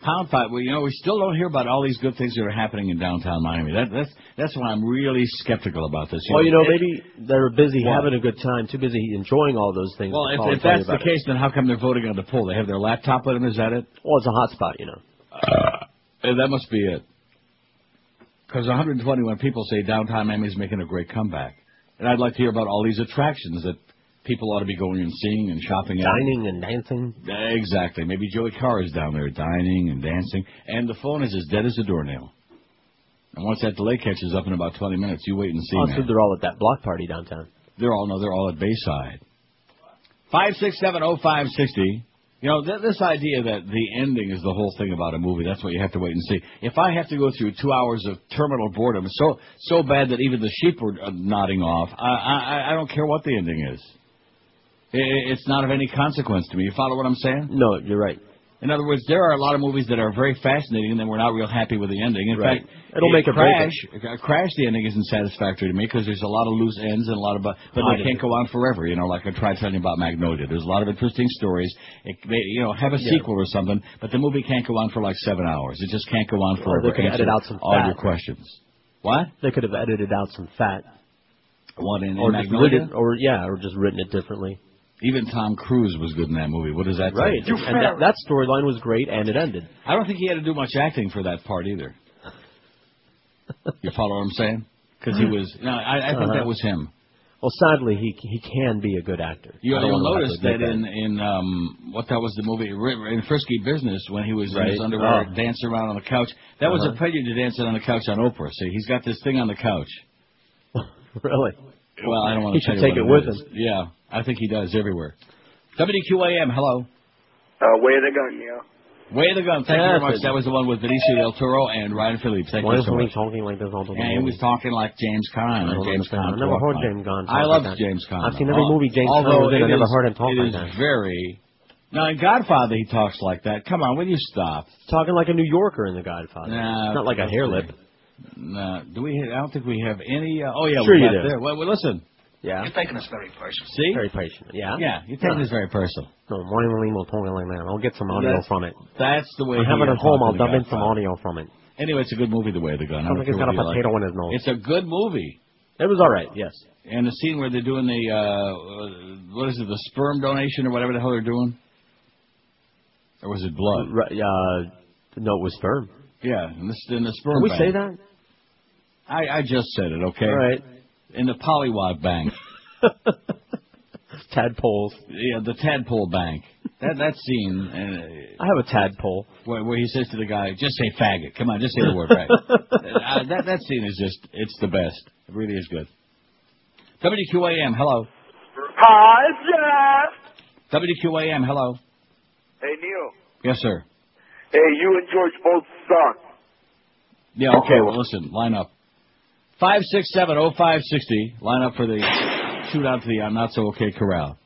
pound five. Well, you know, we still don't hear about all these good things that are happening in downtown Miami. That, that's that's why I'm really skeptical about this. You Well, you know, maybe they're busy having a good time, too busy enjoying all those things. Well, if, if that's the it. case, then how come they're voting on the poll? They have their laptop with them. Is that it? well, it's a hot spot, you know. Uh, that must be it. Because 121 people say downtown Miami's making a great comeback. And I'd like to hear about all these attractions that people ought to be going and seeing and shopping at. Dining and dancing. Exactly. Maybe Joey Carr is down there dining and dancing. And the phone is as dead as a doornail. And once that delay catches up in about 20 minutes, you wait and see. Oh, man. they're all at that block party downtown. They're all, no, they're all at Bayside. 5670560. You know th- this idea that the ending is the whole thing about a movie. That's what you have to wait and see. If I have to go through two hours of terminal boredom, so so bad that even the sheep were uh, nodding off, I, I I don't care what the ending is. I- I- It's not of any consequence to me. You follow what I'm saying? No, you're right. In other words, there are a lot of movies that are very fascinating, and then we're not real happy with the ending. In Right. fact, It'll make or it. Crash. uh, Crash, the ending isn't satisfactory to me because there's a lot of loose ends and a lot of, but but I they can't go on forever. You know, like I tried telling you about Magnolia. There's a lot of interesting stories. It, may, you know, have a Yeah. sequel or something, but the movie can't go on for like seven hours. It just can't go on Or forever. they could edit out some all fat. your questions. What? They could have edited out some fat. What in, in or Magnolia? written, or yeah, or just written it differently. Even Tom Cruise was good in that movie. What does that Right. you? And that, that storyline was great, and it ended. I don't think he had to do much acting for that part either. You follow what I'm saying? Because he was. No, I, I think Uh-huh. that was him. Well, sadly, he he can be a good actor. You, I don't you'll notice to admit that in in um what that was the movie in Frisky Business when he was in his Right. underwear Oh. dancing around on the couch. That was a Uh-huh. prelude to dancing on the couch on Oprah. See, he's got this thing on the couch. *laughs* really. Well, I don't want to tell should take it with is. Yeah, I think he does everywhere. WQAM, hello. Uh, way the gun, yeah. Way the gun. Thank you very much. it- That was the one with Benicio del Toro and Ryan Phillippe. Thank Why you is so he much. talking like this all the Yeah, he was talking like James Caan. I James. Caan I've never heard James Caan I love that. James Caan. I've seen every movie James Caan although was I never heard him talk it like is that. very. Now in Godfather he talks like that. Come on, will you stop? Talking like a New Yorker in The Godfather. Nah, Not like a hair lip. No, do we? I don't think we have any. Uh, oh yeah, Sure we you got do. there. Well, well, listen. Yeah. You're taking this very personal. See? Very patient. Yeah. Yeah, you're taking this very personal. No, why are we talking like that? I'll get some audio That's- from it. That's the way. I he have it is at home. I'll dump in some Godfather. audio from it. Anyway, it's a good movie, The Way of the Gun. I Sounds don't like he's care got a what you potato like. in his nose. It's a good movie. It was all right. Yes. And the scene where they're doing the uh, uh, what is it, the sperm donation or whatever the hell they're doing, or was it blood? Right, uh, no, it was sperm. Yeah, in the, in the sperm. Can we bank. say that? I, I just said it. Okay. All right. In the Polywog Bank. *laughs* Tadpoles. Yeah, the tadpole bank. That that scene. Uh, I have a tadpole. where, where he says to the guy, "Just say faggot." Come on, just say the word right. *laughs* uh, that that scene is just it's the best. It really is good. WQAM, hello. Hi, Jeff. WQAM, hello. Hey, Neil. Yes, sir. Hey, you and George both suck. Yeah, okay. Well, listen, line up. Five six seven oh five sixty. Line up for the shoot out to the I'm not so okay corral.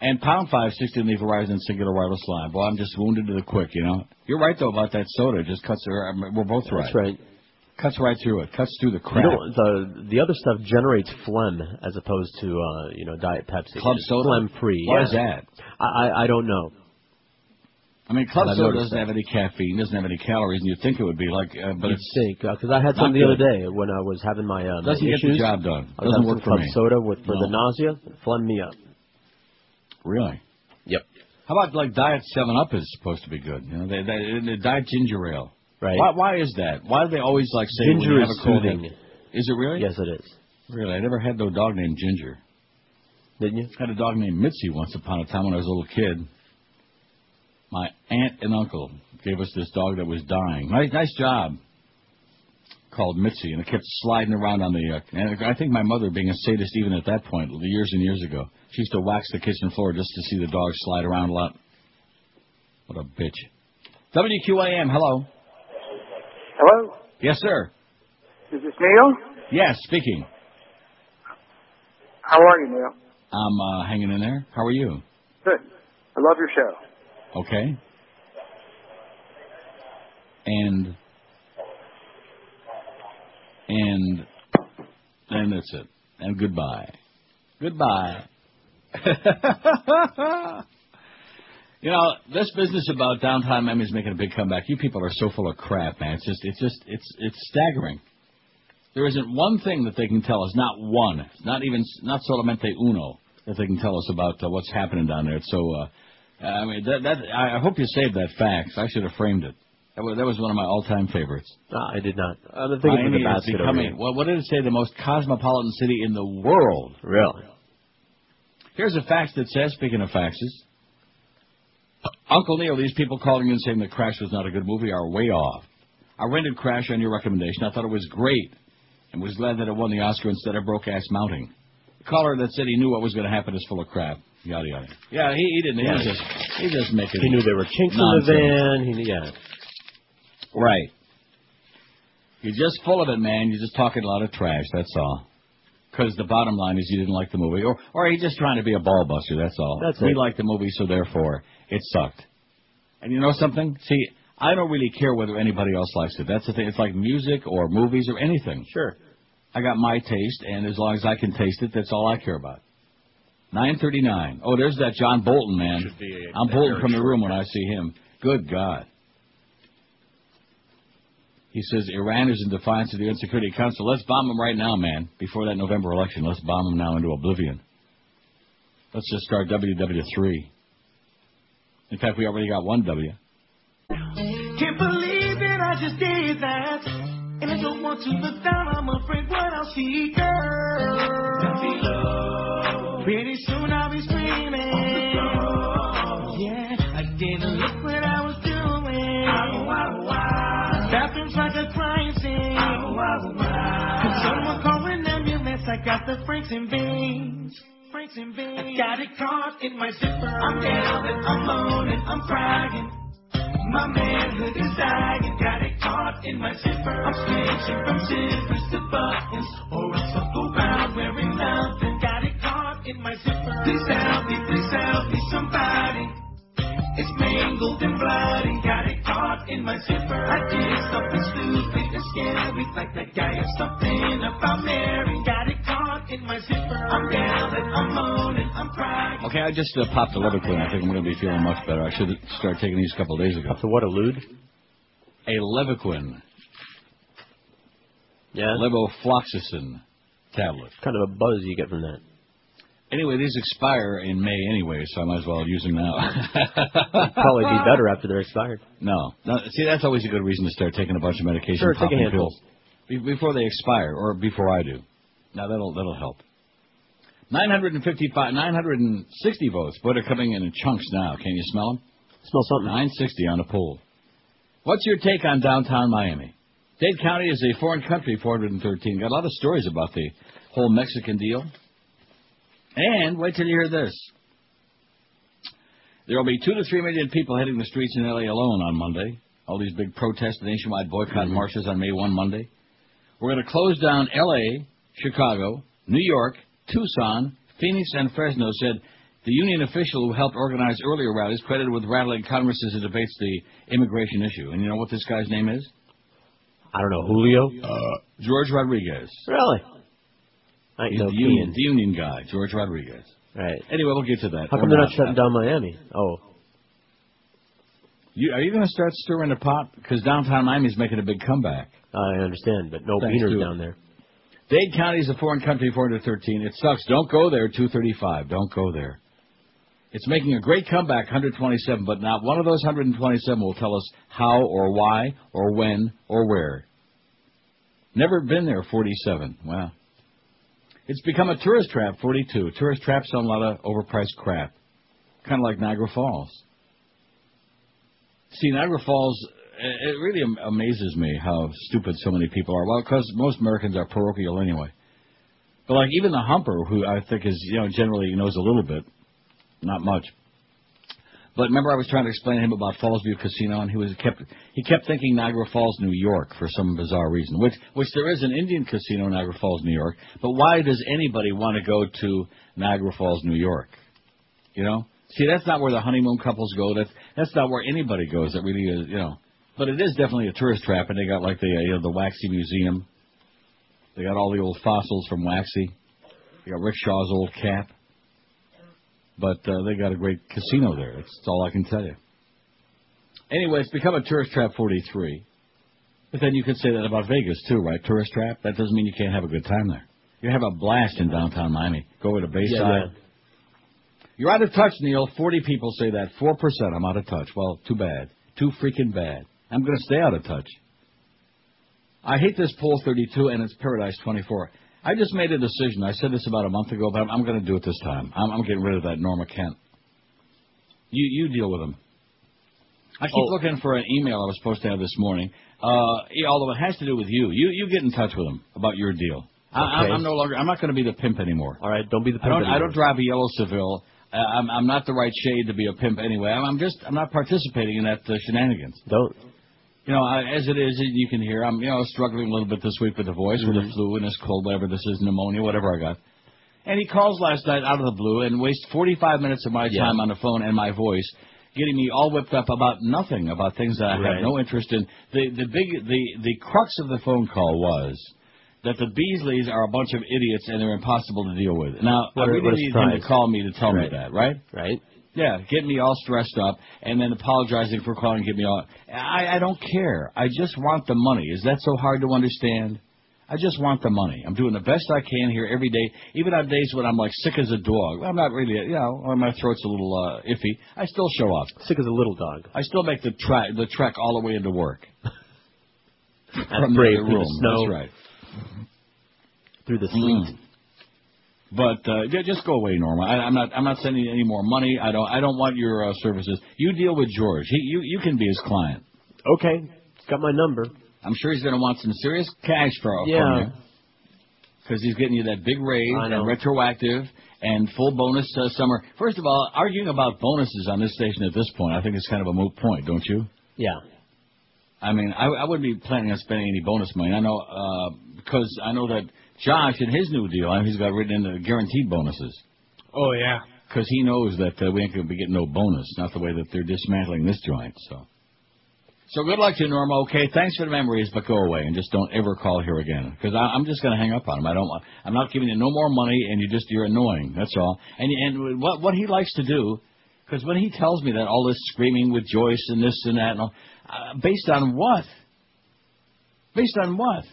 And pound five sixty in the Verizon Cingular wireless line. Boy, I'm just wounded to the quick. You know. You're right though about that soda. It just cuts. Mean, we're both right. That's right. Cuts right through it. Cuts through the You crap. know, the the other stuff generates phlegm as opposed to uh, you know Diet Pepsi. Club soda? phlegm free. Why yeah. is that? I, I I don't know. I mean, club soda doesn't have any caffeine, doesn't have any calories, and you'd think it would be like, uh, but You'd it's think because I had some the other day when I was having my uh, my Doesn't get issues. the job done. I was Doesn't work for club me. soda with for No. the nausea. Phlegm me up. really. Yep. How about like Diet Seven Up is supposed to be good? You know, they, they, they Diet Ginger Ale. Right. Why, why is that? Why do they always like say Ginger is soothing. Is it really? Yes, it is. Really, I never had no dog named Ginger. Didn't you? Had a dog named Mitzi once upon a time when I was a little kid. My aunt and uncle gave us this dog that was dying. Nice, nice job. Called Mitzi, and it kept sliding around on the. Uh, and I think my mother, being a sadist even at that point, years and years ago, she used to wax the kitchen floor just to see the dog slide around a lot. What a bitch. WQAM, hello. Hello? Yes, sir. Is this Neil? Yes, speaking. How are you, Neil? I'm uh, hanging in there. How are you? Good. I love your show. Okay. And and and that's it. And goodbye. Goodbye. *laughs* you know, this business about downtown Miami is making a big comeback. You people are so full of crap, man. It's just it's just it's it's staggering. There isn't one thing that they can tell us, not one, not even not solamente uno that they can tell us about uh, what's happening down there. It's so, uh, I mean, that, that I hope you saved that fax. I should have framed it. That was, that was one of my all-time favorites. No, I did not. Uh, the thing is with Miami the is basket becoming, well, what did it say? The most cosmopolitan city in the world. Really? Here's a fax that says, speaking of faxes, Uncle Neil, these people calling in saying that Crash was not a good movie are way off. I rented Crash on your recommendation. I thought it was great and was glad that it won the Oscar instead of Broke Ass Mounting. The caller that said he knew what was going to happen is full of crap. Yada yada. Yeah, he, he didn't. He was Yeah. just he just making. He knew there were chinks nonsense. in the van. He, yeah. Right. You're just full of it, man. You're just talking a lot of trash. That's all. Because the bottom line is you didn't like the movie, or or are you just trying to be a ball buster? That's all. That's we it. liked the movie, so therefore it sucked. And you know something? See, I don't really care whether anybody else likes it. That's the thing. It's like music or movies or anything. Sure. I got my taste, and as long as I can taste it, that's all I care about. 939. Oh, there's that John Bolton, man. Should be a- I'm a Bolton from the room when I see him. Good God. He says Iran is in defiance of the UN Security Council. Let's bomb them right now, man. Before that November election, let's bomb them now into oblivion. Let's just start WW3. In fact, we already got one W. Can't believe that I just did that. And I don't want to look down, I'm afraid what I'll see, girl. Pretty soon I'll be screaming. Yeah, I didn't look what I was doing. Bathroom's like a crime scene. Could someone call an ambulance? I got the Franks and veins. Franks and veins. I got it caught in my zipper. I'm down and I'm moaning, I'm crying. My manhood is dying, got it caught in my zipper. I'm switching from zippers to buttons, or else I'll go around wearing nothing. Got it in my zipper. Please help me, please help me, somebody. It's mangled and bloody, got it caught in my zipper. I did something stupid and scary, like that guy or something about Mary. Got it caught in my zipper. I'm down and I'm moaning, I'm crying. Okay, I just uh, popped a Levaquin. I think I'm going to be feeling much better. I should start taking these a couple of days ago. So what, a lewd? A Levaquin. Yeah. Levofloxacin tablet. Kind of a buzz you get from that. Anyway, these expire in May anyway, so I might as well use them now. *laughs* Probably be better after they're expired. No. no. See, that's always a good reason to start taking a bunch of medication. Sure, take a handful. before they expire, or before I do. Now that'll that'll help. 955, 960 votes. but they're coming in in chunks now. Can you smell them? Smell something. 960 on a poll. What's your take on downtown Miami? Dade County is a foreign country, 413. Got a lot of stories about the whole Mexican deal. And wait till you hear this. There will be two to three million people heading the streets in LA alone on Monday. All these big protests, nationwide boycott marches on May 1 Monday. We're going to close down LA, Chicago, New York, Tucson, Phoenix, and Fresno, said the union official who helped organize earlier rallies, credited with rattling Congress as it debates the immigration issue. And you know what this guy's name is? I don't know, Julio? Uh, George Rodriguez. Really? I He's the union, the union guy, George Rodriguez. Right. Anyway, we'll get to that. How come they're not shutting down Miami? Oh, You, are you going to start stirring the pot? Because downtown Miami's making a big comeback. I understand, but no Thanks beaners down there. Dade County is a foreign country, 413. It sucks. Don't go there, 235. Don't go there. It's making a great comeback, 127, but not one of those 127 will tell us how or why or when or where. Never been there, 47. Wow. It's become a tourist trap, 42. Tourist traps on a lot of overpriced crap. Kind of like Niagara Falls. See, Niagara Falls, it really amazes me how stupid so many people are. Well, because most Americans are parochial anyway. But like even the humper, who I think is, you know, generally knows a little bit, not much. But remember, I was trying to explain to him about Fallsview Casino, and he was kept he kept thinking Niagara Falls, New York, for some bizarre reason. Which which there is an Indian casino in Niagara Falls, New York. But why does anybody want to go to Niagara Falls, New York? You know, see, that's not where the honeymoon couples go. That's that's not where anybody goes. That really is, you know. But it is definitely a tourist trap, and they got like the uh, you know the Waxy Museum. They got all the old fossils from Waxy. They got Rick Shaw's old cap. But uh, they got a great casino there. That's all I can tell you. Anyway, it's become a tourist trap 43. But then you could say that about Vegas too, right? Tourist trap. That doesn't mean you can't have a good time there. You have a blast in downtown Miami. Go over to Bayside. Yeah, You're out of touch, Neil. Forty people say that. Four percent. I'm out of touch. Well, too bad. Too freaking bad. I'm going to stay out of touch. I hate this poll 32 and it's Paradise 24. I just made a decision. I said this about a month ago, but I'm, I'm going to do it this time. I'm, I'm getting rid of that Norma Kent. You you deal with him. I keep Oh. looking for an email I was supposed to have this morning. Uh, although it has to do with you. You you get in touch with him about your deal. I, I'm, Okay. I'm no longer. I'm not going to be the pimp anymore. All right, don't be the I don't. pimp I don't drive a yellow Seville. Uh, I'm, I'm not the right shade to be a pimp anyway. I'm, I'm just. I'm not participating in that uh, shenanigans. Don't. You know, as it is, you can hear I'm, you know, struggling a little bit this week with the voice, with the flu and this cold, whatever this is, pneumonia, whatever I got. And he calls last night out of the blue and wastes 45 minutes of my Yeah. time on the phone and my voice, getting me all whipped up about nothing, about things that I Right. have no interest in. The the big the the crux of the phone call was that the Beasleys are a bunch of idiots and they're impossible to deal with. Now, What I really need him to call me to tell Right. me that, right? Right. Yeah, getting me all stressed up and then apologizing for calling, get me all. I, I don't care. I just want the money. Is that so hard to understand? I just want the money. I'm doing the best I can here every day, even on days when I'm like sick as a dog. I'm not really, you know, or my throat's a little uh, iffy. I still show up. Sick as a little dog. I still make the trek, the trek all the way into work. That's *laughs* From brave the through the snow. That's right. Through the sleet. Mm. But uh, yeah, just go away, Norma. I, I'm not. I'm not sending you any more money. I don't. I don't want your uh, services. You deal with George. He, you, you can be his client. Okay. He's got my number. I'm sure he's going to want some serious cash for Yeah. from you. Because he's getting you that big raise and retroactive and full bonus uh, summer. First of all, arguing about bonuses on this station at this point, I think it's kind of a moot point, don't you? Yeah. I mean, I, I wouldn't be planning on spending any bonus money. I know uh, because I know that Josh in his new deal, he's got written in the guaranteed bonuses. Oh yeah. Because he knows that uh, we ain't going to be getting no bonus. Not the way that they're dismantling this joint. So, so good luck to you, Norma. Okay, thanks for the memories, but go away and just don't ever call here again. Because I'm just going to hang up on him. I don't. I'm not giving you no more money, and you just you're annoying. That's all. And and what what he likes to do, because when he tells me that all this screaming with Joyce and this and that, and all, uh, based on what? Based on what?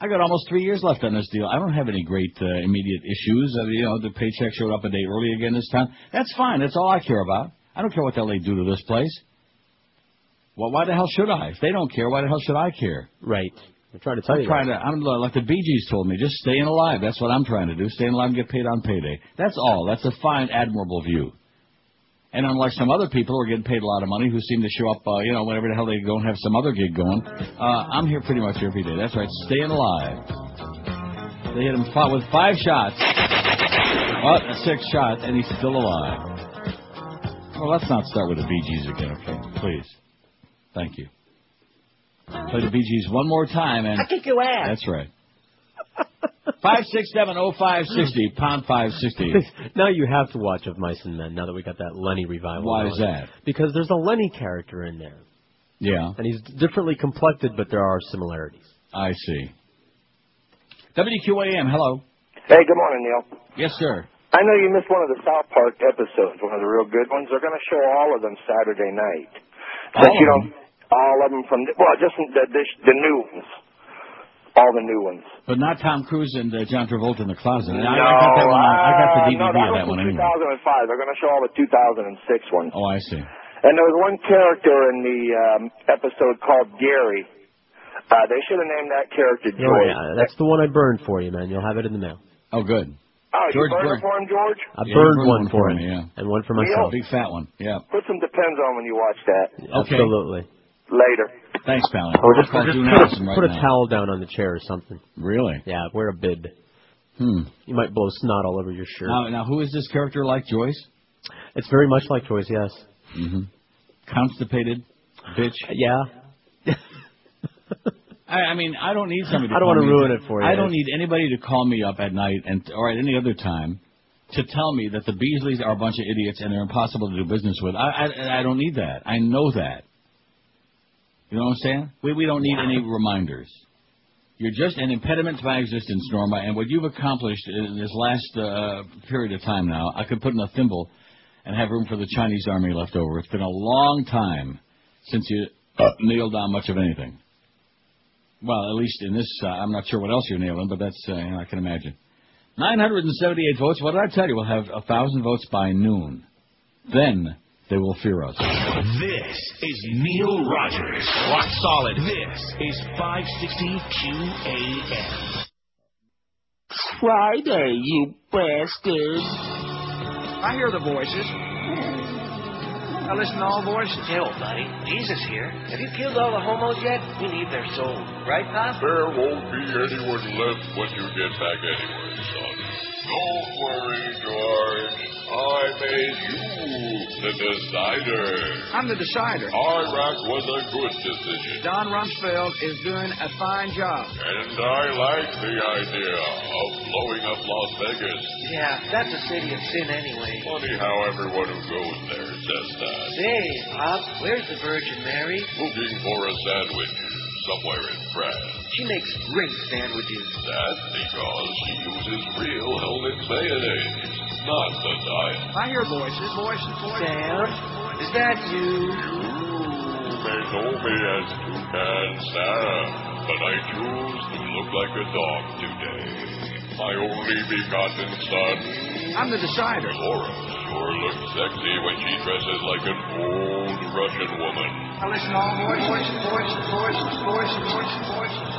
I got almost three years left on this deal. I don't have any great uh, immediate issues. Uh, you know, the paycheck showed up a day early again this time. That's fine. That's all I care about. I don't care what the hell they do to this place. Well, why the hell should I? If they don't care, why the hell should I care? Right. I'm trying to tell I'm you. trying to. I'm like the Bee Gees told me, just staying alive. That's what I'm trying to do. Staying alive and get paid on payday. That's all. That's a fine, admirable view. And unlike some other people who are getting paid a lot of money, who seem to show up, uh, you know, whenever the hell they go and have some other gig going, uh, I'm here pretty much every day. That's right, staying alive. They hit him with five shots. Well, a sixth shot, and he's still alive. Well, let's not start with the Bee Gees again, okay? Please. Thank you. Play the Bee Gees one more time, and I kick your ass. that's right. Five six seven oh five sixty pound five sixty. now you have to watch Of Mice and Men now that we got that Lenny revival. Why is that? Because there's a Lenny character in there. Yeah, And he's differently complected, but there are similarities. I see. WQAM, hello. Hey, good morning, Neil. Yes, sir. I know you missed one of the South Park episodes, one of the real good ones. They're going to show all of them Saturday night. But All you of know, all of them from the, well, just the, the the new ones, all the new ones. But not Tom Cruise and uh, John Travolta in the closet. I, no, I got that one. On, I got the Uh, DVD no, that of was that one from anyway. 2005. They're going to show all the 2006 ones. Oh, I see. And there was one character in the um, episode called Gary. Uh, they should have named that character Oh, George. yeah, that's the one I burned for you, man. You'll have it in the mail. Oh, good. Oh, George you burned Byrne. for him, George? I Yeah, burned you one for him, me, yeah. and one for Neil? myself. Big fat one. Yeah. Put some Depends on when you watch that. Okay. Absolutely. Later. Thanks, pal. Or just, Call or just put, a, right put a towel down on the chair or something. Really? Yeah, wear a bib. Hmm. You might blow snot all over your shirt. Now, now, who is this character like Joyce? It's very much like Joyce, yes. Mm-hmm. Constipated, bitch. Yeah. *laughs* I, I mean, I don't need somebody. To I don't wanna me- ruin it for you. I don't need anybody to call me up at night and or at any other time to tell me that the Beasleys are a bunch of idiots and they're impossible to do business with. I I, I don't need that. I know that. You know what I'm saying? We we don't need any reminders. You're just an impediment to my existence, Norma, and what you've accomplished in this last uh, period of time now, I could put in a thimble and have room for the Chinese army left over. It's been a long time since you uh, nailed down much of anything. Well, at least in this, uh, I'm not sure what else you're nailing, but that's, uh, you know, I can imagine. 978 votes. What did I tell you? We'll have a thousand votes by noon. Then they will fear us. This is Neil Rogers. Rock solid. This is 560 QAM. Friday, you bastards. I hear the voices. I listen to all voices. Hell, buddy, Jesus here. Have you killed all the homos yet? We need their souls, right, Pop? There won't be anyone left when you get back anyway, son. Don't worry, George. I made you the decider. I'm the decider. Iraq was a good decision. Don Rumsfeld is doing a fine job. And I like the idea of blowing up Las Vegas. Yeah, that's a city of sin anyway. Funny how everyone who goes there says that. Say, Pop, where's the Virgin Mary? Looking for a sandwich somewhere in France. She makes great sandwiches. That's because she uses real Hellmann's mayonnaise, not the diet. I hear voices, voices, voices. Sam, is that you? You may know me as Toucan Sam, but I choose to look like a dog today. My only begotten son, I'm the decider. Laura, sure looks sexy when she dresses like an old Russian woman. I listen to all voices, voices, voices, voices, voices, voices, voices, voices.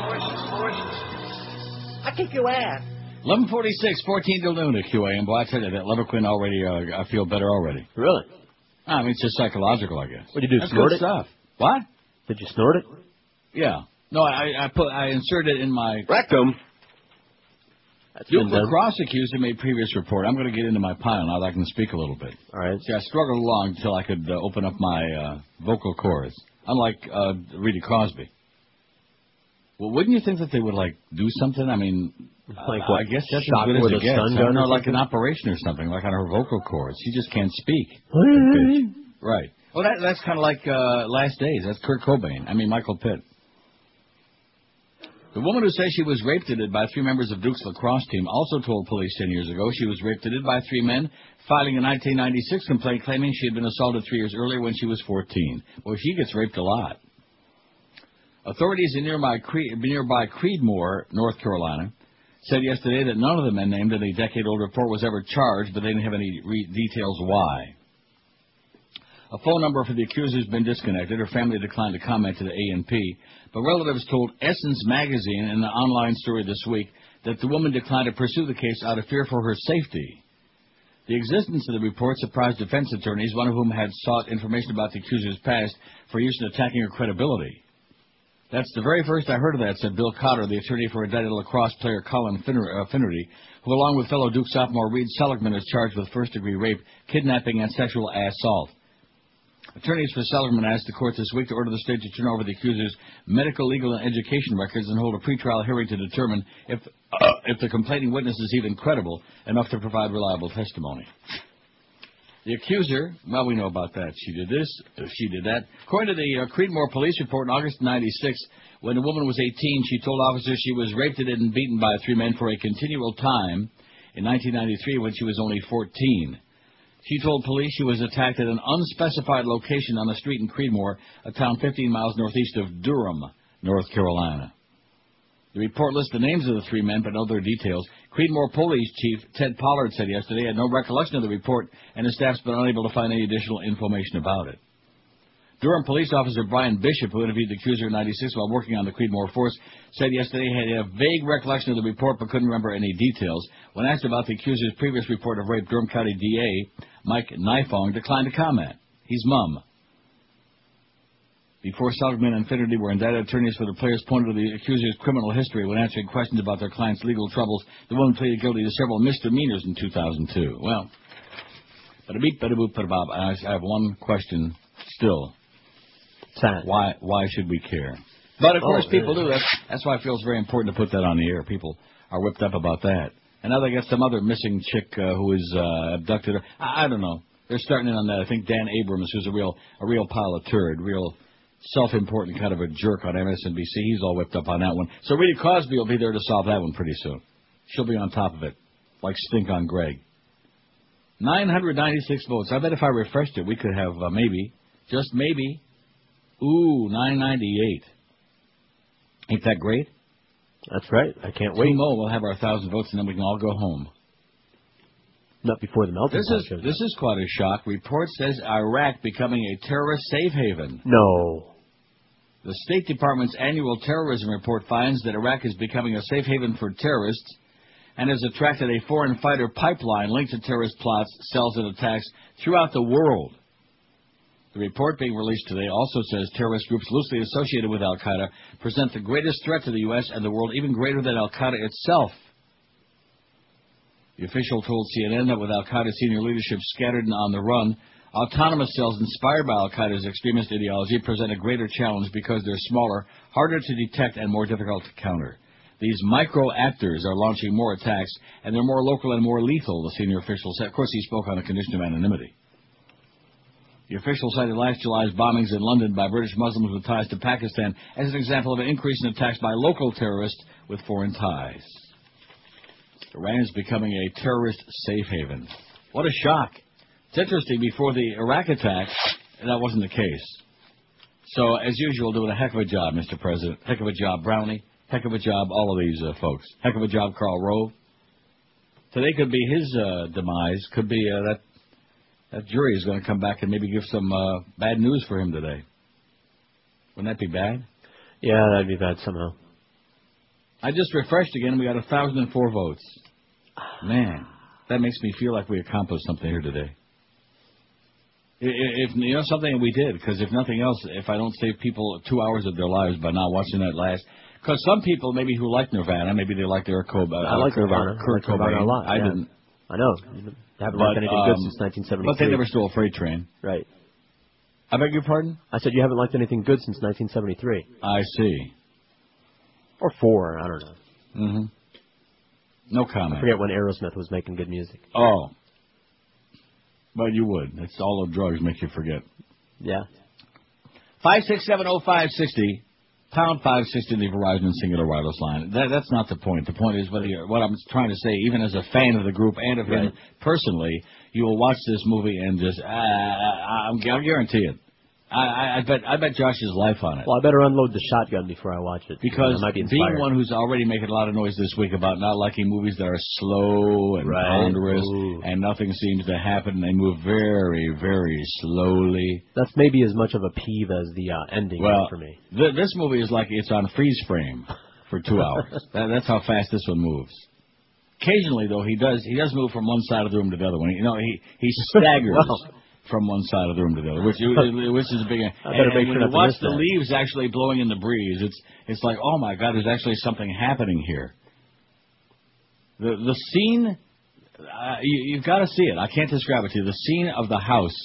I kick your ass. 1146, 14 to noon at QAM. Boy, I tell you, that Levaquin already, uh, I feel better already. Really? I mean, it's just psychological, I guess. What did you do? That's snort good it? stuff. What? Did you snort it? Yeah. No, I, I put, I inserted it in my rectum. That's Duke been done. lacrosse accuser made previous report. I'm going to get into my pile now that I can speak a little bit. All right. See, I struggled along until I could uh, open up my uh, vocal cords, unlike uh, Rita Cosby. Well, wouldn't you think that they would like do something? I mean, Like uh, what, I guess that's shock as good with it a gets. stun gun know, or like an operation or something, like on her vocal cords. She just can't speak. Right. Well, that, that's kind of like uh, Last Days. That's Kurt Cobain. I mean, Michael Pitt. The woman who says she was raped and it by three members of Duke's lacrosse team also told police 10 years ago she was raped and it by three men, filing a 1996 complaint claiming she had been assaulted three years earlier when she was 14. Well, she gets raped a lot. Authorities in nearby, Cre- nearby Creedmoor, North Carolina, said yesterday that none of the men named in the decade-old report was ever charged, but they didn't have any re- details why. A phone number for the accuser has been disconnected. Her family declined to comment to the A&P, but relatives told Essence magazine in an online story this week that the woman declined to pursue the case out of fear for her safety. The existence of the report surprised defense attorneys, one of whom had sought information about the accuser's past for use in attacking her credibility. That's the very first I heard of that, said Bill Cotter, the attorney for indicted lacrosse player Colin uh, Finnerty, who along with fellow Duke sophomore Reade Seligmann is charged with first-degree rape, kidnapping, and sexual assault. Attorneys for Seligmann asked the court this week to order the state to turn over the accuser's medical, legal, and education records and hold a pretrial hearing to determine if uh, if the complaining witness is even credible enough to provide reliable testimony. The accuser, well, we know about that. She did this, uh, she did that. According to the uh, Creedmoor police report in August 96, when the woman was 18, she told officers she was raped and beaten by three men for a continual time in 1993 when she was only 14. She told police she was attacked at an unspecified location on a street in Creedmoor, a town 15 miles northeast of Durham, North Carolina. The report lists the names of the three men, but no other details. Creedmoor Police Chief Ted Pollard said yesterday had no recollection of the report, and his staff's been unable to find any additional information about it. Durham police officer Brian Bishop, who interviewed the accuser in 96 while working on the Creedmoor force, said yesterday he had a vague recollection of the report but couldn't remember any details. When asked about the accuser's previous report of rape, Durham County DA Mike Nifong declined to comment. He's mum. Before Seligmann and Finnerty were indicted, attorneys for the players pointed to the accuser's criminal history when answering questions about their client's legal troubles. The woman pleaded guilty to several misdemeanors in 2002. Well, but a beep, but a boop, but a bob. I have one question still. Why? Why should we care? But of Oh, course, people do. That's that's why it feels very important to put that on the air. People are whipped up about that. And now they got some other missing chick uh, who is uh, abducted. I, I don't know. They're starting in on that. I think Dan Abrams, who's a real a real pile of turd, real self-important kind of a jerk on MSNBC. He's all whipped up on that one. So Rita Cosby will be there to solve that one pretty soon. She'll be on top of it, like stink on Greg. 996 votes. I bet if I refreshed it, we could have uh, maybe, just maybe, ooh, 998. Ain't that great? That's right. I can't Two wait. more, we'll have our thousand votes, and then we can all go home. Not before the melting This is this is quite a shock. Report says Iraq becoming a terrorist safe haven. No. The State Department's annual terrorism report finds that Iraq is becoming a safe haven for terrorists and has attracted a foreign fighter pipeline linked to terrorist plots, cells, and attacks throughout the world. The report being released today also says terrorist groups loosely associated with Al Qaeda present the greatest threat to the U.S. and the world, even greater than Al Qaeda itself. The official told CNN that with Al Qaeda senior leadership scattered and on the run, autonomous cells inspired by Al Qaeda's extremist ideology present a greater challenge because they're smaller, harder to detect, and more difficult to counter. These micro actors are launching more attacks, and they're more local and more lethal, the senior official said. Of course, he spoke on the condition of anonymity. The official cited last July's bombings in London by British Muslims with ties to Pakistan as an example of an increase in attacks by local terrorists with foreign ties. Iran is becoming a terrorist safe haven. What a shock. It's interesting, before the Iraq attack, that wasn't the case. So, as usual, doing a heck of a job, Mr. President. Heck of a job, Brownie. Heck of a job, all of these uh, folks. Heck of a job, Karl Rove. Today could be his uh, demise. Could be uh, that that jury is going to come back and maybe give some uh, bad news for him today. Wouldn't that be bad? Yeah, that'd be bad somehow. I just refreshed again. We got a thousand and four votes. Man, that makes me feel like we accomplished something here today. I- i- If you know something we did, because if nothing else, if I don't save people two hours of their lives by not watching that last, because some people maybe who like Nirvana, maybe they like their Cobain. I like Nirvana. Kurt I Nirvana Cobain. a lot. I yeah. didn't. I know. You haven't But, liked anything good um, since 1973. But they never stole a freight train. Right. I beg your pardon? I said you haven't liked anything good since 1973. I see. Or four, I don't know. Mm-hmm. No I comment. forget when Aerosmith was making good music. Oh. But you would. It's all the drugs make you forget. Yeah. Five six seven oh five sixty pound five sixty the Verizon Cingular wireless line. That, that's not the point. The point is whether you're, what I'm trying to say. Even as a fan of the group and of him personally, you will watch this movie and just uh, I'm, I'll guarantee it. I, I, I bet I bet Josh's life on it. Well, I better unload the shotgun before I watch it. Because I might be being one who's already making a lot of noise this week about not liking movies that are slow and Right. ponderous Ooh. and nothing seems to happen, and they move very, very slowly. That's maybe as much of a peeve as the uh, ending Well, for me. th- this movie is like it's on freeze frame for two *laughs* hours. that, that's how fast this one moves. Occasionally, though, he does he does move from one side of the room to the other one. You know, he he *laughs* staggers Well. From one side of the room to the other, which *laughs* which is a big. I and, better and make sure you watch the that. leaves actually blowing in the breeze, it's it's like oh my god, there's actually something happening here. The the scene, uh, you, you've got to see it. I can't describe it to you. The scene of the house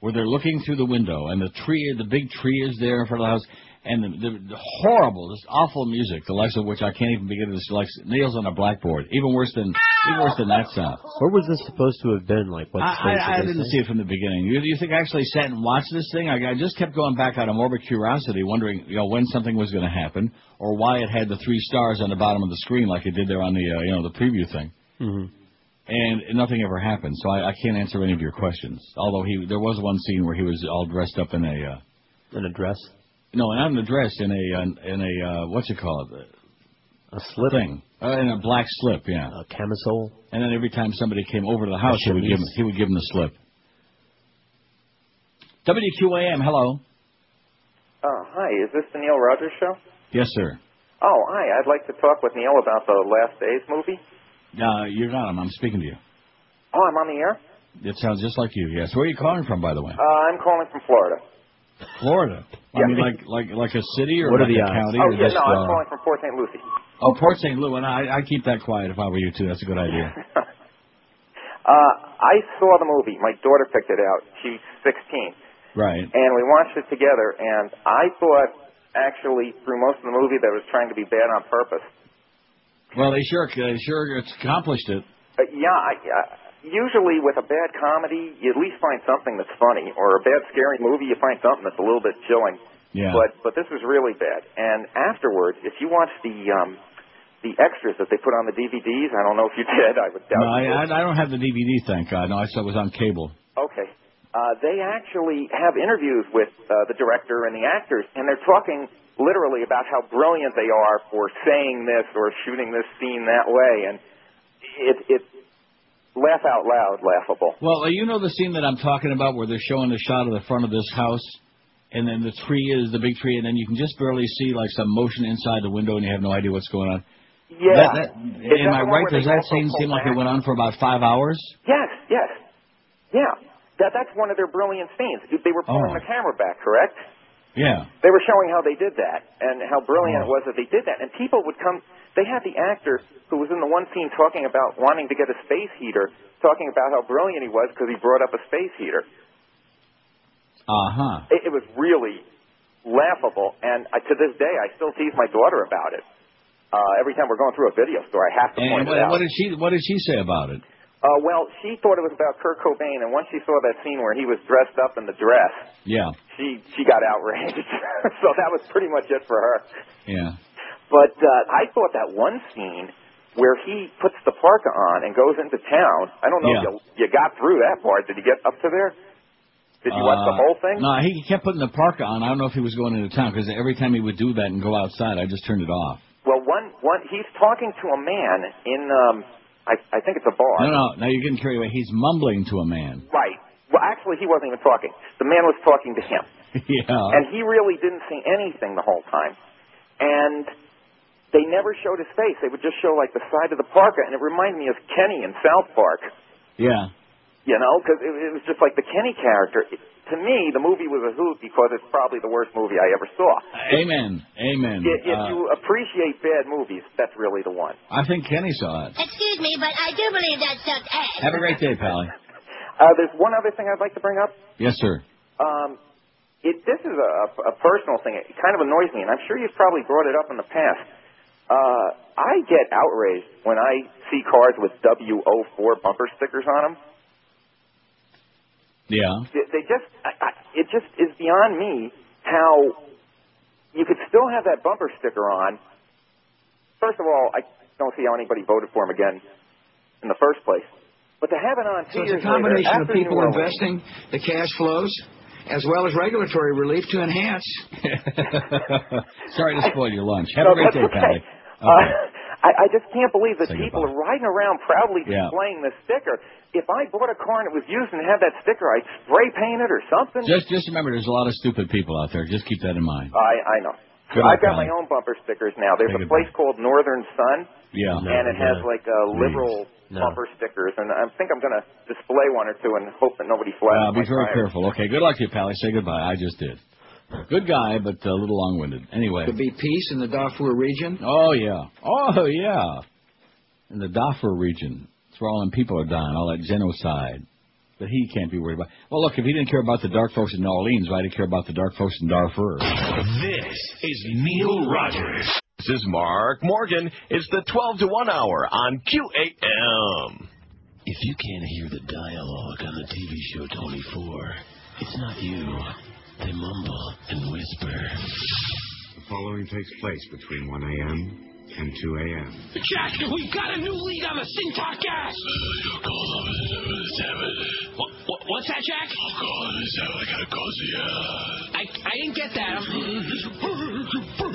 where they're looking through the window and the tree, the big tree is there in front of the house, and the, the, the horrible, this awful music, the likes of which I can't even begin to like nails on a blackboard, even worse than even worse than that sound. Where was this supposed to have been? Like what I? I, I didn't say? see it from the beginning. You, you think I actually sat and watched this thing? I, I just kept going back out of morbid curiosity, wondering, you know, when something was going to happen, or why it had the three stars on the bottom of the screen like it did there on the, uh, you know, the preview thing. Mhm. And nothing ever happened, so I, I can't answer any of your questions. Although he, there was one scene where he was all dressed up in a, uh, In a dress. No, not in a dress, in a, uh, in a, uh, what's it called? A slip. thing, uh, in a black slip, yeah. A camisole. And then every time somebody came over to the house, he would give him, he would give him the slip. WQAM, hello. Uh, hi, is this the Neil Rogers show? Yes, sir. Oh, hi. I'd like to talk with Neil about the Last Days movie. Uh, you got him. I'm speaking to you. Oh, I'm on the air? It sounds just like you. Yes. Where are you calling from, by the way? Uh, I'm calling from Florida. Florida. I Yeah. mean, like like like a city or What are the a county oh, or yeah, just. no, I'm uh, calling from Port St. Lucie. oh, Port St. Louis. And I I keep that quiet if I were you too. That's a good idea. *laughs* Uh, I saw the movie. My daughter picked it out. She's 16. right. And we watched it together, and I thought, actually, through most of the movie, that it was trying to be bad on purpose. Well, they sure they sure accomplished it. Uh, yeah, I, usually with a bad comedy, you at least find something that's funny, or a bad scary movie, you find something that's a little bit chilling. Yeah. But but this was really bad. And afterwards, if you watch the um, the extras that they put on the DVDs, I don't know if you did. I would doubt. No, I. I don't have the DVD, thank God. No, I saw it was on cable. Okay. Uh, they actually have interviews with uh, the director and the actors, and they're talking literally about how brilliant they are for saying this or shooting this scene that way, and it it laugh out loud laughable. Well, uh, you know the scene that I'm talking about where they're showing the shot of the front of this house, and then the tree is the big tree, and then you can just barely see like some motion inside the window, and you have no idea what's going on. Yeah. That, that, am I right? Does that scene seem like it went on for about five hours? Yes, yes, yeah. That that's one of their brilliant scenes. They were pulling Oh. the camera back, correct? Yeah. They were showing how they did that and how brilliant Oh. it was that they did that. And people would come. They had the actor who was in the one scene talking about wanting to get a space heater, talking about how brilliant he was because he brought up a space heater. Uh huh. It, it was really laughable, and I, to this day, I still tease my daughter about it. Uh, every time we're going through a video store, I have to point And it what, out. what did she What did she say about it? Uh, well, she thought it was about Kurt Cobain, and once she saw that scene where he was dressed up in the dress, Yeah. she she got outraged. *laughs* so that was pretty much it for her. Yeah. But uh, I thought that one scene where he puts the parka on and goes into town. I don't know Yeah. if you, you got through that part. Did you get up to there? Did you watch the Uh, whole thing? No, he kept putting the parka on. I don't know if he was going into town because every time he would do that and go outside, I just turned it off. Well, one one he's talking to a man in um I I think it's a bar. No, no, now you're getting carried away. He's mumbling to a man. Right. Well, actually, he wasn't even talking. The man was talking to him, *laughs* yeah. and he really didn't say anything the whole time. And they never showed his face. They would just show like the side of the parka, and it reminded me of Kenny in South Park. Yeah. You know, because it, it was just like the Kenny character. It, to me, the movie was a hoot because it's probably the worst movie I ever saw. Amen. Amen. If, if Uh, you appreciate bad movies, that's really the one. I think Kenny saw it. Excuse me, but I do believe that sucked ass. Have a great day, Pally. *laughs* Uh, there's one other thing I'd like to bring up. Yes, sir. Um, it, this is a, a personal thing. It kind of annoys me, and I'm sure you've probably brought it up in the past. Uh, I get outraged when I see cars with W04 bumper stickers on them. Yeah. They, they just, I, I, it just is beyond me how you could still have that bumper sticker on. First of all, I don't see how anybody voted for him again in the first place. But to have it on two So it's years a combination later, of people New Orleans- investing the cash flows as well as regulatory relief to enhance. *laughs* Sorry to spoil your lunch. *laughs* Have No, a great day, okay. Pally. Uh, *laughs* I, I just can't believe that Say people are riding around proudly Yeah. displaying this sticker. If I bought a car and it was used and had that sticker, I'd spray paint it or something. Just just remember, there's a lot of stupid people out there. Just keep that in mind. I I know. Good I've got Pally. my own bumper stickers now. There's Take a it place called Northern Sun, Yeah. and it has like uh, liberal No. bumper stickers. And I think I'm going to display one or two and hope that nobody flashes. Uh, be very tires. careful. Okay, good luck to you, Pally. Say goodbye. I just did. Good guy, but a little long-winded. Anyway. To be peace in the Darfur region. Oh yeah. Oh yeah. In the Darfur region, that's where all them people are dying, all that genocide. But he can't be worried about. Well, look, if he didn't care about the dark folks in New Orleans, why'd he care about the dark folks in Darfur? This is Neil Rogers. This is Mark Morgan. It's the 12 to 1 hour on QAM. If you can't hear the dialogue on the TV show 24, it's not you. They mumble and whisper. The following takes place between 1 a.m. and 2 a.m. Jack, we've got a new lead on the Sintok gas. What, what, what's that, Jack? I, I didn't get that. *laughs*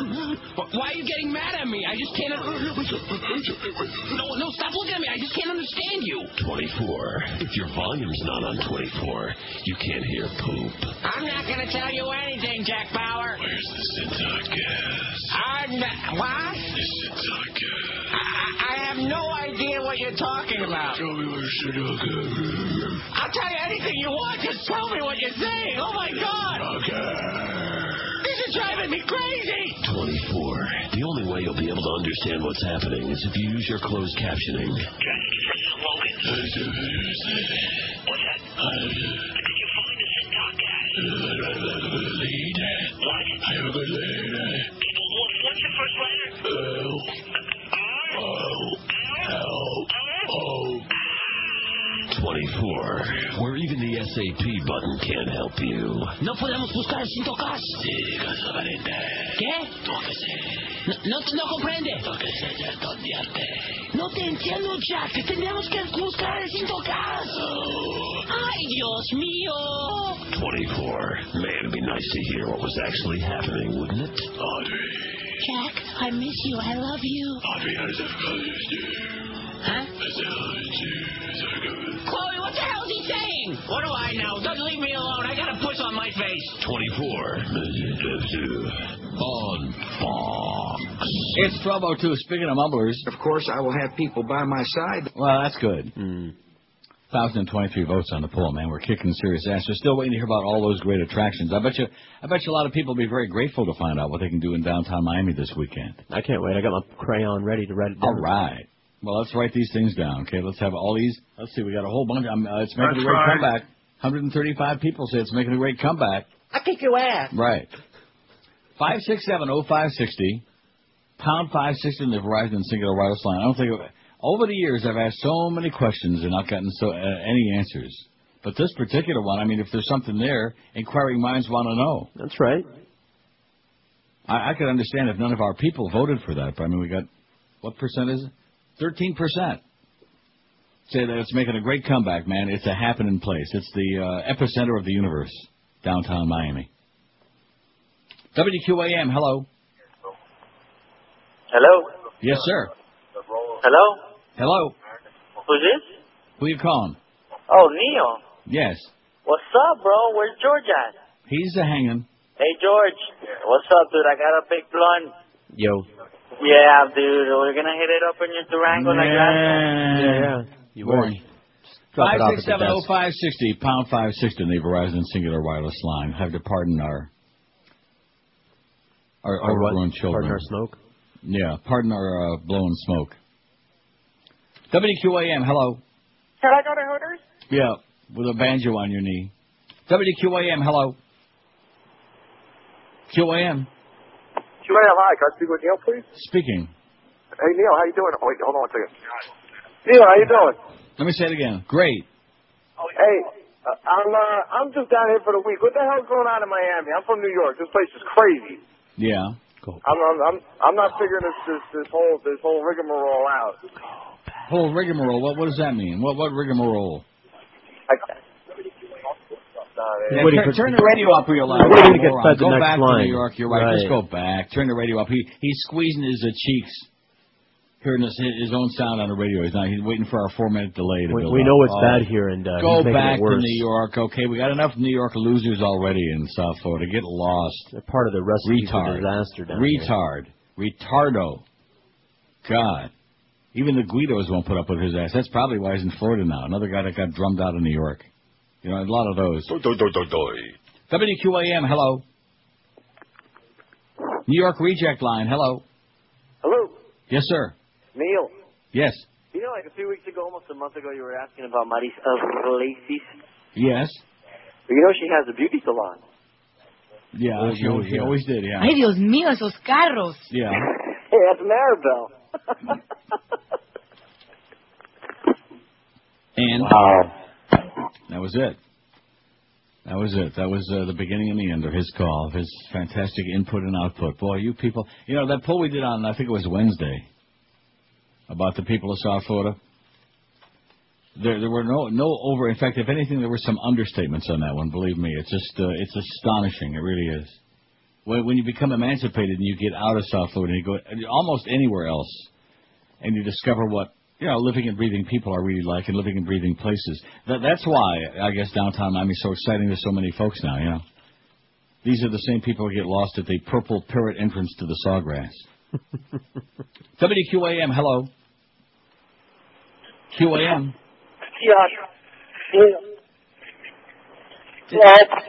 Wh- Why are you getting mad at me? I just can't. No, no, stop looking at me. I just can't understand you. 24. If your volume's not on 24, you can't hear poop. I'm not going to tell you anything, Jack Bauer. Where's the Centaucast? I'm not. What? The Centaucast. I, I have no idea what you're talking about. Tell me is. I'll tell you anything you want. Just tell me what you're saying. Oh my God! Is driving me crazy. 24. The only way you'll be able to understand what's happening is if you use your closed captioning. I have a good lead. What's your first letter? Oh. Oh. Oh. 24. Where even the SAP button can't help you. No podemos buscar sin tocar. Sí, cosa valiente. ¿Qué? No, no, no comprende. No te entiendo, Jack. Tenemos que buscar sin tocar. Ay, Dios mío. 24. Man, it'd be nice to hear what was actually happening, wouldn't it? Audrey. Jack, I miss you. I love you. Audrey, I said, Huh? Chloe, what the hell is he saying? What do I know? Don't leave me alone. I got a puss on my face. 24. On Fox. It's 1202. Speaking of mumblers. Of course, I will have people by my side. Well, that's good. Hmm. 1,023 votes on the poll, man. We're kicking serious ass. We're still waiting to hear about all those great attractions. I bet you, I bet you a lot of people will be very grateful to find out what they can do in downtown Miami this weekend. I can't wait. I got my crayon ready to write it down. All right. Well, let's write these things down, okay? Let's have all these. Let's see. We got a whole bunch. Um, uh, it's making That's a great right. comeback. 135 people say it's making a great comeback. I kick your ass. Right. Five six seven oh five sixty, pound five sixty in the Verizon Cingular wireless line. I don't think over the years I've asked so many questions and not gotten so uh, any answers. But this particular one, I mean, if there's something there, inquiring minds want to know. That's right. I, I could understand if none of our people voted for that. But I mean, we got what percent is it? Thirteen percent. Say that it's making a great comeback, man. It's a happening place. It's the uh, epicenter of the universe, downtown Miami. WQAM, hello. Hello? Yes, sir. Hello? Hello. Who's this? Who you calling? Oh, Neil. Yes. What's up, bro? Where's George at? He's a hanging. Hey, George. What's up, dude? I got a big blunt. Yo. Yeah, dude. We're gonna hit it up in your Durango like last time. Yeah, yeah. You Boring. Drop Five it off six at the seven oh desk. five sixty pound five sixty in the Verizon Cingular wireless line. Have to pardon our our, Our overgrown children. Pardon our smoke? Yeah, pardon our uh, blowing smoke. WQAM, hello. Can I go to Hooters? Yeah, with a banjo on your knee. WQAM, hello. QAM, Hi. Can I speak with Neil, please? speaking. Hey, Neil, how you doing? Oh, wait, hold on one second. Neil, how you doing? Let me say it again. Great. Hey, uh, I'm uh, I'm just down here for the week. What the hell's going on in Miami? I'm from New York. This place is crazy. Yeah. I'm I'm I'm, I'm not figuring this, this this whole this whole rigmarole out. Whole rigmarole. What what does that mean? What what rigmarole? Waiting turn, for- turn the radio up real loud. Waiting to get Moron. fed the go next back to. New York. You're right. Just Right. go back. Turn the radio up. He he's squeezing his uh, cheeks, hearing his, his own sound on the radio. He's not. He's waiting for our four minute delay to We, build we up. know it's Oh. bad here, and uh, Go back it to. New York. Okay, we got enough New York losers already in South Florida. Get lost. They're part of the recipe for Retard. disaster down here. Retard. Retardo. God. Even the Guidos won't put up with his ass. That's probably why he's in Florida now. Another guy that got drummed out of New York. You know, a lot of those. WQAM, hello. New York Reject Line, hello. Hello, Yes, sir. Neil. Yes. You know, like a few weeks ago, almost a month ago, you were asking about Maris Lacey's. Yes. You know, she has a beauty salon. Yeah, Oh, she, always, she always did, yeah. Ay, Dios mío, esos carros. Yeah. *laughs* Hey, that's Maribel. *laughs* And Wow. That was it. That was it. That was uh, the beginning and the end of his call, his fantastic input and output. Boy, you people, you know that poll we did on, I think it was Wednesday, about the people of South Florida. There, there were no, no over. In fact, if anything, there were some understatements on that one. Believe me, it's just, uh, it's astonishing. It really is. When, when you become emancipated and you get out of South Florida and you go almost anywhere else, and you discover what you know living and breathing people are really like, and living and breathing places. That, that's why I guess downtown Miami is so exciting to so many folks now. You know, these are the same people who get lost at the Purple Parrot entrance to the Sawgrass. *laughs* WQAM, hello. QAM.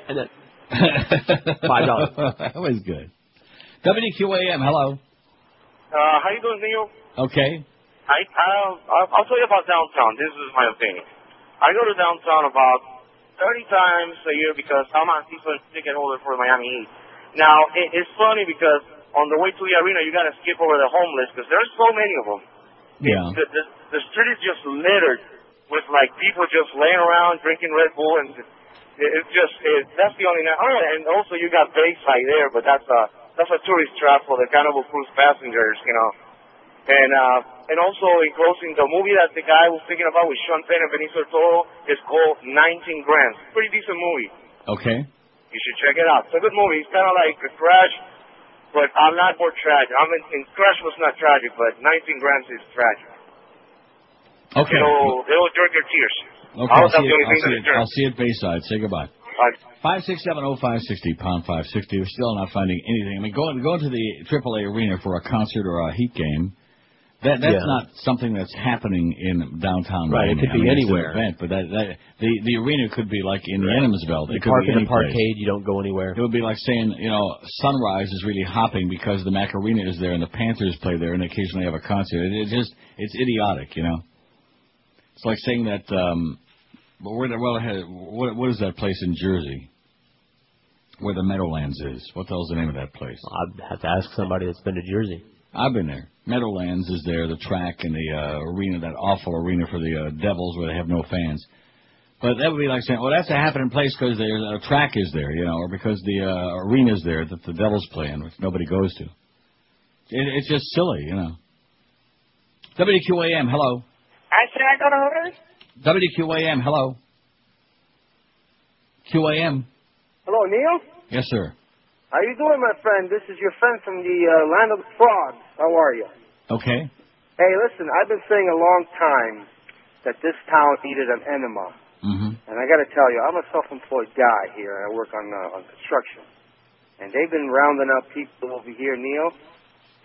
And then *laughs* Five dollars. that was good. WQAM, hello. Uh, how you doing, Neil? Okay. I, I'll, I'll tell you about downtown. This is my opinion. I go to downtown about 30 times a year because I'm a season ticket holder for Miami Heat. Now, it, it's funny because on the way to the arena, you got to skip over the homeless because there's so many of them. Yeah. The, the, the street is just littered with like people just laying around drinking Red Bull and it, it's just it, that's the only. Oh, and also you got Bayside there, but that's a that's a tourist trap for the Carnival Cruise passengers, you know. And uh, and also in closing, the movie that the guy was thinking about with Sean Penn and Benicio del Toro is called 19 Grams. Pretty decent movie. Okay. You should check it out. It's a good movie. It's kind of like a Crash, but I'm not more tragic. I mean, in Crash was not tragic, but 19 Grams is tragic. Okay. It'll, it'll jerk your tears. Okay, I'll see, it, I'll, see it. I'll see it Bayside. Say goodbye. Five six seven oh five sixty pound five sixty. We're still not finding anything. I mean, going going to the AAA arena for a concert or a Heat game. That that's Yeah. not something that's happening in downtown. Right, it Miami. could I be mean, anywhere. event, but that, that the the arena could be like in Adamsville. You It could park be in the place. parkade, you don't go anywhere. It would be like saying, you know, Sunrise is really hopping because the Macarena is there and the Panthers play there and occasionally have a concert. It, it's just, it's idiotic, you know. It's like saying that, um, but where the, well, what, what is that place in Jersey? Where the Meadowlands is. What the hell's the name of that place? I'd have to ask somebody that's been to Jersey. I've been there. Meadowlands is there, the track and the uh, arena, that awful arena for the uh, Devils where they have no fans. But that would be like saying, well, that's a happening place because there's a track is there, you know, or because the uh, arena's there that the Devils play in, which nobody goes to. It, it's just silly, you know. WQAM, hello. I said I go to Hooters. WQAM, hello. QAM, Hello, Neil. yes, sir. How you doing, my friend? This is your friend from the uh, land of the frogs. How are you? Okay. Hey, listen, I've been saying a long time that this town needed an enema. Mm-hmm. And I got to tell you, I'm a self-employed guy here. I work on uh, on construction, and they've been rounding up people over here, Neil.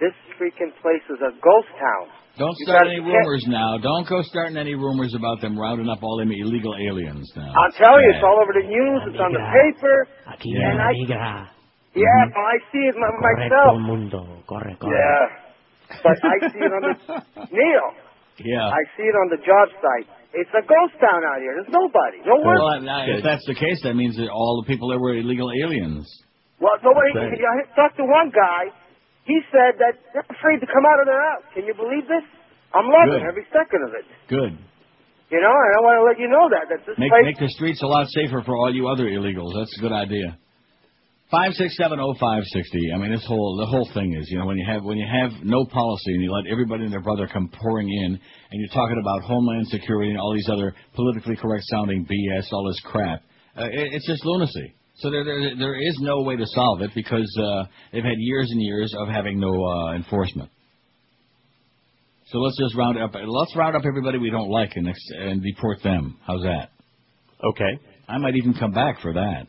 This freaking place is a ghost town. Don't You start gotta any check- rumors now. Don't go starting any rumors about them rounding up all them illegal aliens now. I'll tell you, Bad. it's all over the news. It's on the paper. Yeah. And I, Amiga. Yeah, mm-hmm. but I see it my, myself. Correcto mundo. Corre, corre. Yeah, but I see it on the *laughs* Neil. Yeah. I see it on the job site. It's a ghost town out here. There's nobody. No work. Well, now, if that's the case, that means that all the people there were illegal aliens. Well, nobody. Say. I talked to one guy. He said that they're afraid to come out of their house. Can you believe this? I'm loving Good. every second of it. Good. You know, and I want to let you know that that this Make place. make the streets a lot safer for all you other illegals. That's a good idea. Five six seven oh five sixty. I mean, this whole the whole thing is, you know, when you have when you have no policy and you let everybody and their brother come pouring in, and you're talking about homeland security and all these other politically correct sounding BS, all this crap. Uh, it, it's just lunacy. So there, there there is no way to solve it because uh, they've had years and years of having no uh, enforcement. So let's just round up. Let's round up everybody we don't like and ex- and deport them. How's that? Okay. I might even come back for that.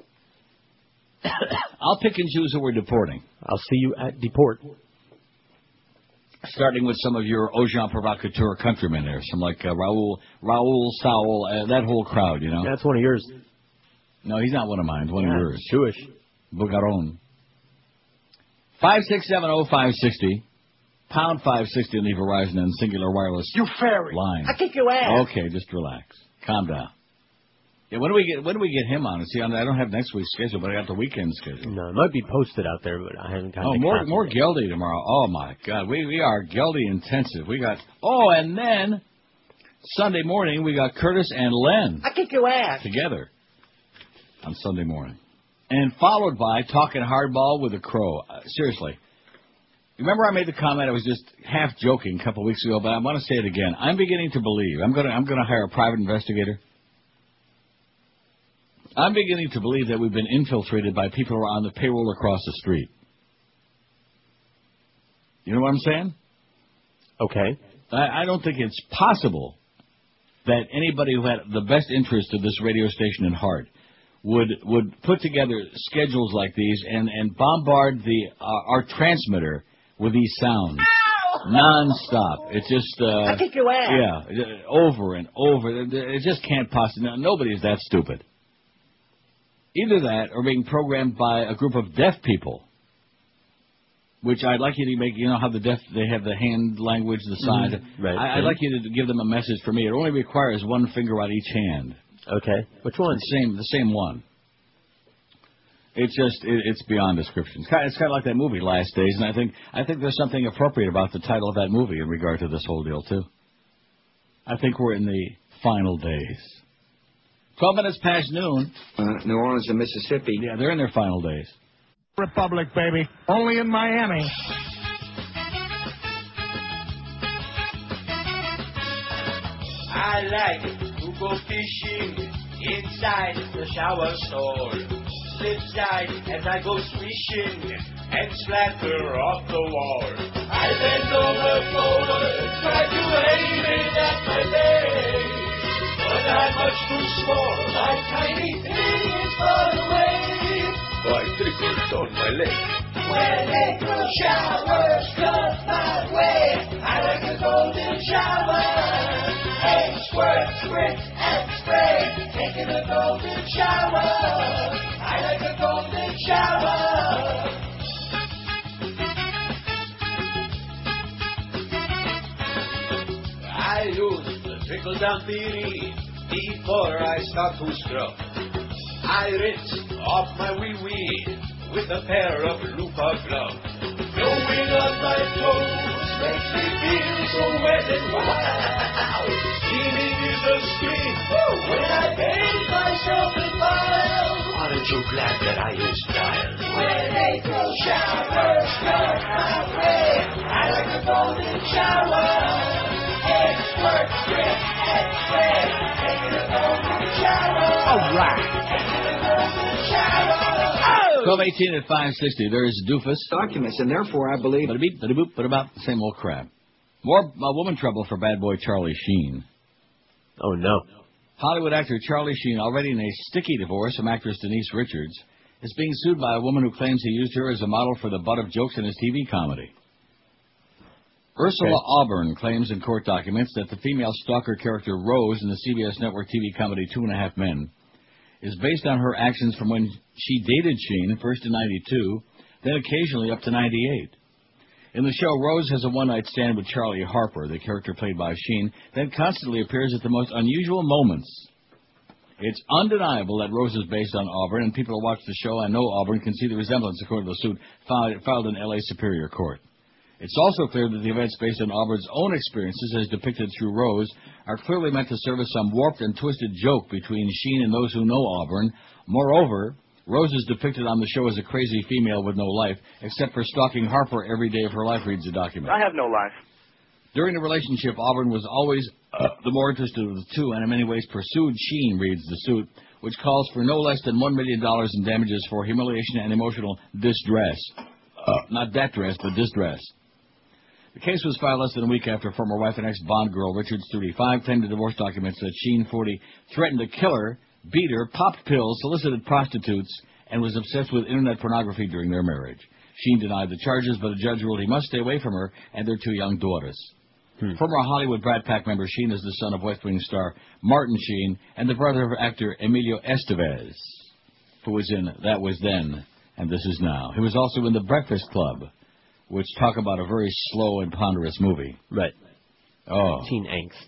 *coughs* I'll pick and choose who we're deporting. I'll see you at deport. Starting with some of your Ojan provocateur countrymen there, some like uh, Raul, Raul Saul, uh, that whole crowd, you know. That's one of yours. No, he's not one of mine. One Yeah, of yours. Jewish. Bugaron. Five six seven oh five sixty, pound five sixty on the Verizon and Cingular Wireless You fairy. line. I kick your ass. Okay, just relax, calm down. Yeah, when do we get when do we get him on? See, I don't have next week's schedule, but I got the weekend schedule. No, it might be posted out there, but I haven't got Oh, the more copy. more Geldy tomorrow. Oh my God, we we are Geldy intensive. We got oh, and then Sunday morning we got Curtis and Len I kick your ass. together on Sunday morning, and followed by talking hardball with a crow. Uh, seriously, remember I made the comment I was just half joking a couple weeks ago, but I want to say it again. I'm beginning to believe I'm gonna I'm gonna hire a private investigator. I'm beginning to believe that we've been infiltrated by people who are on the payroll across the street. You know what I'm saying? Okay. I, I don't think it's possible that anybody who had the best interest of this radio station in heart would would put together schedules like these and and bombard the uh, our transmitter with these sounds non-stop. It's just uh, I'll kick your ass. yeah, over and over. It just can't possibly. no, Nobody is that stupid. Either that or being programmed by a group of deaf people. Which I'd like you to make. You know how the deaf they have the hand language, the sign. Mhm. Right, I, I'd right. like you to give them a message for me. It only requires one finger on each hand. Okay. Which one? The same, the same one. It's just, it, it's beyond description. It's kind, it's kind of like that movie, Last Days, and I think, I think there's something appropriate about the title of that movie in regard to this whole deal too. I think we're in the final days. Twelve minutes past noon. Uh, New Orleans and Mississippi. Yeah, they're in their final days. Republic, baby. Only in Miami. I like to go fishing inside the shower stall. Slip side as I go swishing and splatter off the wall. I bend over forward, try to aim it at my leg. But I'm much too small, my tiny is far away. My trickles on my leg. When April showers come my way, I like a golden shower. Hey, squirt, spritz, and spray, taking a golden shower. I like a golden shower. Down theory before I start to scrub. I rinse off my wee wee with a pair of loofah gloves. Blowing on my toes makes me feel so wet and wild. Steaming is a scream when I bathe myself in bile. Aren't you glad that I use style? When April showers come my way, I like a golden shower. Egg, squirt, sprit, and spray, taking a golden shower. All right. Taking a golden shower. Twelve eighteen at five sixty. There's Doofus. Documents, and therefore I believe. Bada beep, bada boop, bada bop. Same old crap. More uh, woman trouble for bad boy Charlie Sheen. Oh no. Hollywood actor Charlie Sheen, already in a sticky divorce from actress Denise Richards, is being sued by a woman who claims he used her as a model for the butt of jokes in his TV comedy. Ursula. Auburn claims in court documents that the female stalker character Rose in the CBS network TV comedy Two and a Half Men is based on her actions from when she dated Sheen, first in 92, then occasionally up to 98. In the show, Rose has a one night stand with Charlie Harper, the character played by Sheen, then constantly appears at the most unusual moments. It's undeniable that Rose is based on Auburn, and people who watch the show and know Auburn can see the resemblance according to the suit filed in L.A. Superior Court. It's also clear that the events based on Auburn's own experiences, as depicted through Rose, are clearly meant to serve as some warped and twisted joke between Sheen and those who know Auburn. Moreover, Rose is depicted on the show as a crazy female with no life, except for stalking Harper every day of her life, reads the document. I have no life. During the relationship, Auburn was always uh, the more interested of the two and in many ways pursued Sheen, reads the suit, which calls for no less than $1 million in damages for humiliation and emotional distress. Uh, not that dress, but distress. The case was filed less than a week after former wife and ex-Bond girl Richards, 35, claimed in divorce documents that Sheen, 40, threatened to kill her, beat her, popped pills, solicited prostitutes, and was obsessed with internet pornography during their marriage. Sheen denied the charges, but a judge ruled he must stay away from her and their two young daughters. Hmm. Former Hollywood Brat Pack member Sheen is the son of West Wing star Martin Sheen and the brother of actor Emilio Estevez, who was in That Was Then and This Is Now. He was also in The Breakfast Club, which talk about a very slow and ponderous movie. Right. Oh. Teen angst.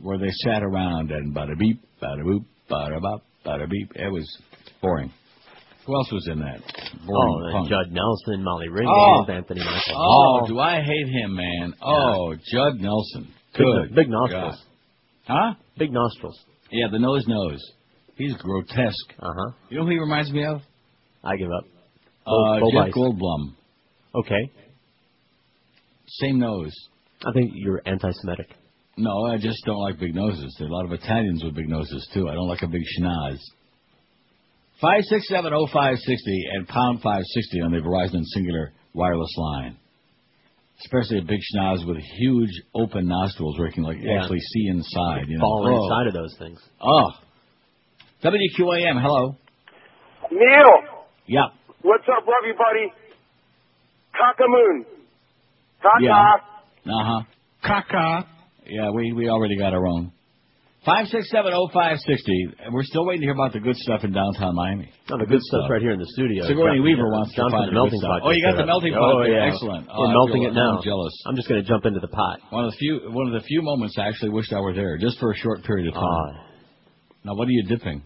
Where they sat around and bada beep, bada boop, bada bop, bada beep. It was boring. Who else was in that? Boring Oh, punk. Judd Nelson, Molly Ringwald, Oh. Anthony Michael Oh, Hall. do I hate him, man? Oh, Judd Nelson. Big- Good. big nostrils. God. Huh? Big nostrils. Yeah, the nose nose. He's grotesque. Uh huh. You know who he reminds me of? I give up. Uh, Bo Jeff. Goldblum. Okay. Same nose. I think you're anti-Semitic. No, I just don't like big noses. There are a lot of Italians with big noses too. I don't like a big schnoz. Five six seven oh five sixty and pound five sixty on the Verizon Cingular wireless line. Especially a big schnoz with huge open nostrils where you can like Yeah. actually see inside. You know, Fall Oh. inside of those things. Oh. WQAM, hello. Neil, Yeah. what's up, everybody? Cockamoon. Caca. Yeah. Uh huh. Caca. Yeah, we we already got our own. Five six seven oh five sixty. And we're still waiting to hear about the good stuff in downtown Miami. Oh, the good stuff right here in the studio. Sigourney John- Weaver yeah, wants John to from find the melting pot. Oh, you got the melting pot. Oh, there. yeah. Excellent. Oh, We're I melting feel- it now. I'm jealous. I'm just going to jump into the pot. One of the few one of the few moments I actually wished I were there, just for a short period of time. Ah. now, what are you dipping?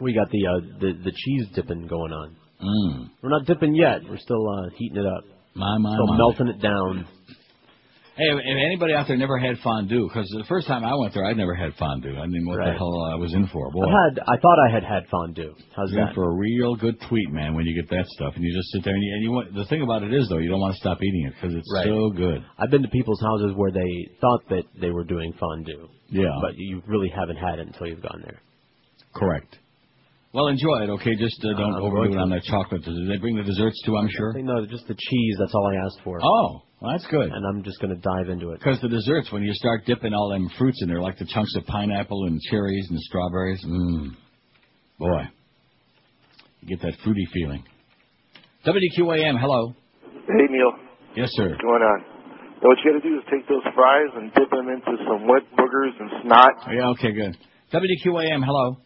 We got the uh, the the cheese dipping going on. Mm. We're not dipping yet. We're still uh, heating it up. My my Still my. melting it down. Hey, if anybody out there never had fondue, because the first time I went there, I'd never had fondue. I mean, what the hell I was in for? Boy. I had. I thought I had had fondue. How's You're in that? for a real good tweet, man, when you get that stuff, and you just sit there and you, and you want, the thing about it is though, you don't want to stop eating it because it's Right. so good. I've been to people's houses where they thought that they were doing fondue. Yeah. But you really haven't had it until you've gone there. Correct. Well, enjoy it, okay? Just uh, don't I'm overdo it on that chocolate. Did they bring the desserts too? I'm sure. No, just the cheese. That's all I asked for. Oh, well, that's good. And I'm just going to dive into it. Because the desserts, when you start dipping all them fruits in there, like the chunks of pineapple and cherries and strawberries, mmm, boy, you get that fruity feeling. WQAM, hello. Hey, Neil. Yes, sir. What's going on? Now, what you got to do is take those fries and dip them into some wet boogers and snot. Yeah, okay, good. WQAM, hello.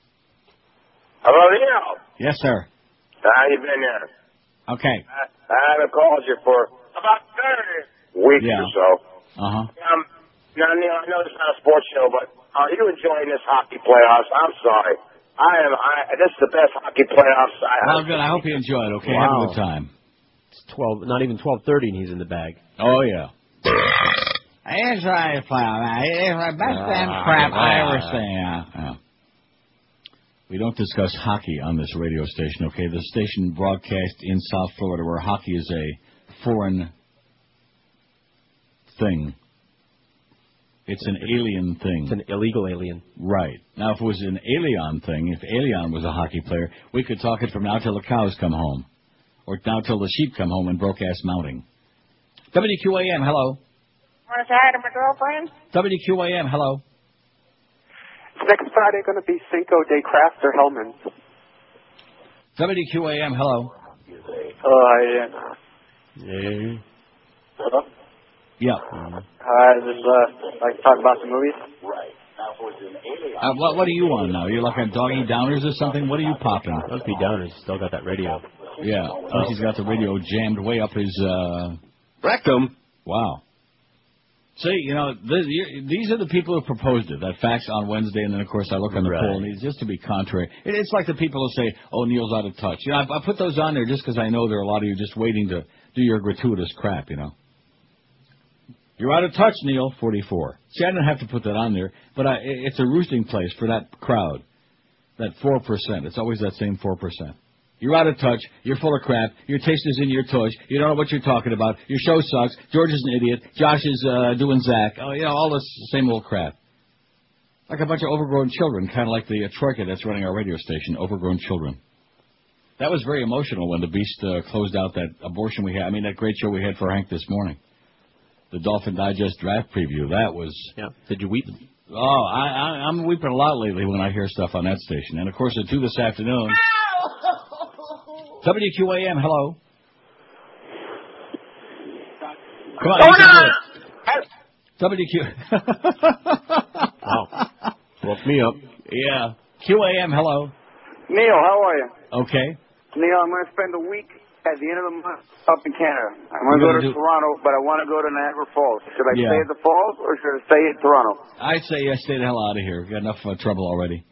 Hello, Neil. Yes, sir. How you been there? Okay. I, I haven't called you for about 30 weeks Yeah. or so. Uh huh. Um, now, Neil, I know this is not a sports show, but are you enjoying this hockey playoffs? I'm sorry. I am. I, this is the best hockey playoffs I Well, good. I hope you enjoy it. Okay, have a good time. It's twelve. Not even twelve thirty, and he's in the bag. Oh yeah. It's right, pal. It's the best damn crap I ever ah. seen. Yeah, yeah. We don't discuss hockey on this radio station, okay? The station broadcast in South Florida where hockey is a foreign thing. It's an alien thing. It's an illegal alien. Right. Now, if it was an alien thing, if Alien was a hockey player, we could talk it from now till the cows come home. Or now till the sheep come home and broke ass mounting. WQAM, hello. Want to say hi to my girlfriend? WQAM, hello. Next Friday going to be Cinco de Kraft or Hellmann's. WQAM, hello. Oh, yeah. Yeah. Hello? Yeah. Hi, this is, uh, like to talk about some movies? Right. Uh, what, what are you on now? You're like on Doggy Downers or something? What are you popping? Must be Downers. Still got that radio. Yeah. Oh. He's got the radio jammed way up his uh rectum. Wow. See, you know, th- you- these are the people who proposed it. That fax on Wednesday, and then of course I look on the Right. poll, and it's just to be contrary. It, it's like the people who say, "Oh, Neil's out of touch." You know, I, I put those on there just because I know there are a lot of you just waiting to do your gratuitous crap. You know. You're out of touch, Neil. Forty-four. See, I didn't have to put that on there, but I, it- it's a roosting place for that crowd. That four percent. It's always that same four percent. You're out of touch. You're full of crap. Your taste is in your tush. You don't know what you're talking about. Your show sucks. George is an idiot. Josh is uh, doing Zach. Oh, you know all this same old crap. Like a bunch of overgrown children, kind of like the uh, troika that's running our radio station. Overgrown children. That was very emotional when the Beast uh, closed out that abortion we had. I mean, that great show we had for Hank this morning. The Dolphin Digest draft preview. That was. Yeah. Did you weep? Oh, I, I, I'm weeping a lot lately when I hear stuff on that station. And of course, at two this afternoon. WQAM, hello. Come on, you can do it. WQ. wow. Woke me up. Yeah. QAM, hello. Neil, how are you? Okay. Neil, I'm going to spend a week at the end of the month up in Canada. I'm going to go gonna do- Toronto, but I want to go to Niagara Falls. Should I Yeah. stay at the Falls or should I stay at Toronto? I'd say yeah, stay the hell out of here. We've got enough uh, trouble already.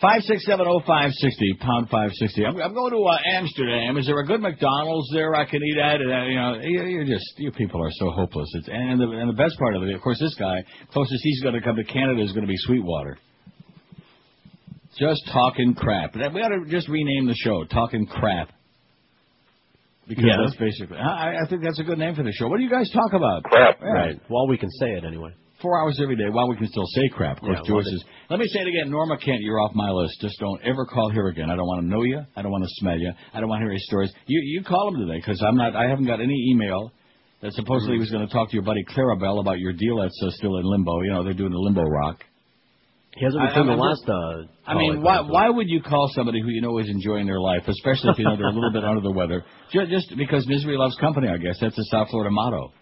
Five six seven oh five sixty pound five sixty. I'm, I'm going to uh, Amsterdam. Is there a good McDonald's there I can eat at? Uh, you know, you- you're just you people are so hopeless. It's, and the and the best part of it, of course, this guy closest he's going to come to Canada is going to be Sweetwater. Just talking crap. That- We ought to just rename the show "Talking Crap." Because Yeah. that's basically. I, I think that's a good name for the show. What do you guys talk about? Crap. Yeah. Right. Well, we can say it anyway. Four hours every day while we can still say crap. Of course, Yeah, Joyce says, let me say it again. Norma Kent, you're off my list. Just don't ever call here again. I don't want to know you. I don't want to smell you. I don't want to hear your stories. You you call them today because I'm not. I haven't got any email. that supposedly was going to talk to your buddy Clarabelle about your deal that's uh, still in limbo. You know, they're doing the limbo rock. He hasn't returned the last. just- Uh, I mean, why why would you call somebody who you know is enjoying their life, especially if you know they're a little bit *laughs* under the weather, ju- just because misery loves company? I guess that's the South Florida motto.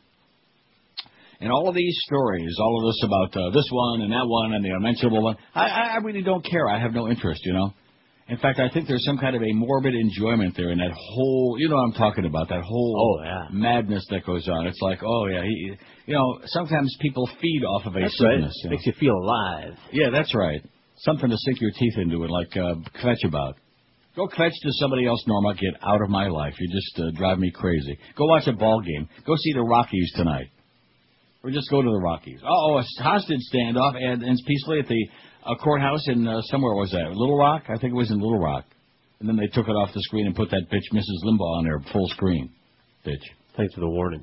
And all of these stories, all of this about uh, this one and that one and the unmentionable one, I, I really don't care. I have no interest, you know. In fact, I think there's some kind of a morbid enjoyment there in that whole, you know what I'm talking about, that whole Oh, yeah. madness that goes on. It's like, oh yeah, he, you know, sometimes people feed off of a That's right. sickness. you know. Makes you feel alive. Yeah, that's right. Something to sink your teeth into and like uh, kvetch about. Go kvetch to somebody else, Norma. Get out of my life. You just uh, drive me crazy. Go watch a ball game. Go see the Rockies tonight. Or just go to the Rockies. Oh, a hostage standoff and ends peacefully at the uh, courthouse in uh, somewhere was that Little Rock? I think it was in Little Rock. And then they took it off the screen and put that bitch Mrs. Limbaugh on there full screen. Bitch. Thanks for the warning.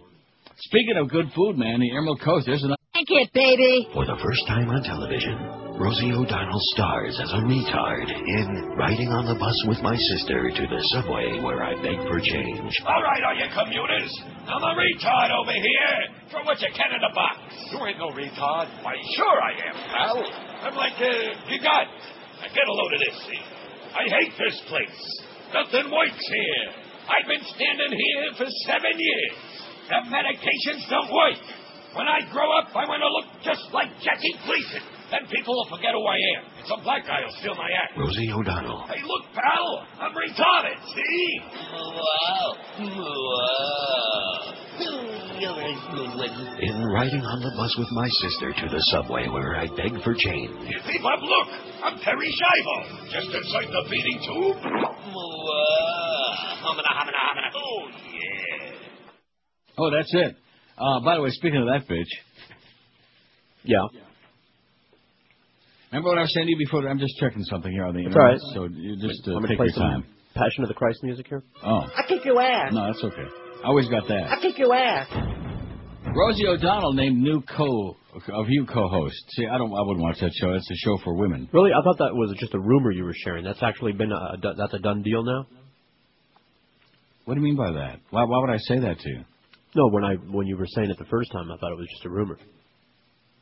Speaking of good food, man, the Emerald Coast. There's an Thank you, baby. For the first time on television, Rosie O'Donnell stars as a retard in Riding on the Bus with My Sister to the subway where I beg for change. All right, all you commuters. I'm a retard over here. Throw what you can in the box. You ain't no retard. Why, sure I am, pal. I'm like uh, Gigant. Now get a load of this, see. I hate this place. Nothing works here. I've been standing here for seven years. The medications don't work. When I grow up, I want to look just like Jackie Gleason. Then people will forget who I am. And some black guy will steal my act. Rosie O'Donnell. Hey, look, pal. I'm retarded, see? In Riding on the Bus with My Sister to the subway where I beg for change. Hey, Bob, look. I'm Terri Schiavo. Just inside the feeding tube. Oh, yeah. Oh, that's it. Uh, by the way, speaking of that bitch. Yeah. Remember what I was saying to you before? I'm just checking something here on the It's all internet. right. So you just uh, Want me take play your some time. Passion of the Christ music here? Oh. I kick your ass. No, that's okay. I always got that. I kick your ass. Rosie O'Donnell named new co of you co-host. See, I don't. I wouldn't watch that show. It's a show for women. Really? I thought that was just a rumor you were sharing. That's actually been a, a that's a done deal now. What do you mean by that? Why, why would I say that to you? No, when I when you were saying it the first time, I thought it was just a rumor.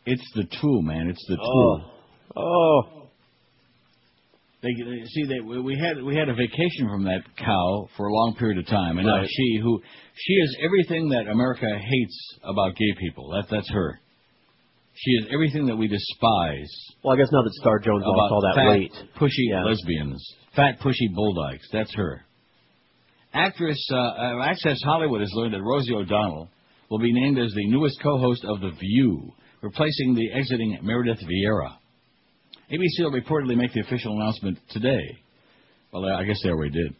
It's the tool, man. It's the tool. Oh. Oh. They, they see they we we had we had a vacation from that cow for a long period of time, and now she who she is everything that America hates about gay people. That that's her. She is everything that we despise Well, I guess now that Star Jones lost all that fat, weight, pushy Yeah. lesbians, fat pushy bulldykes. That's her. Actress uh, uh, Access Hollywood has learned that Rosie O'Donnell will be named as the newest co-host of The View, replacing the exiting Meredith Vieira. ABC will reportedly make the official announcement today. Well, I guess they already did.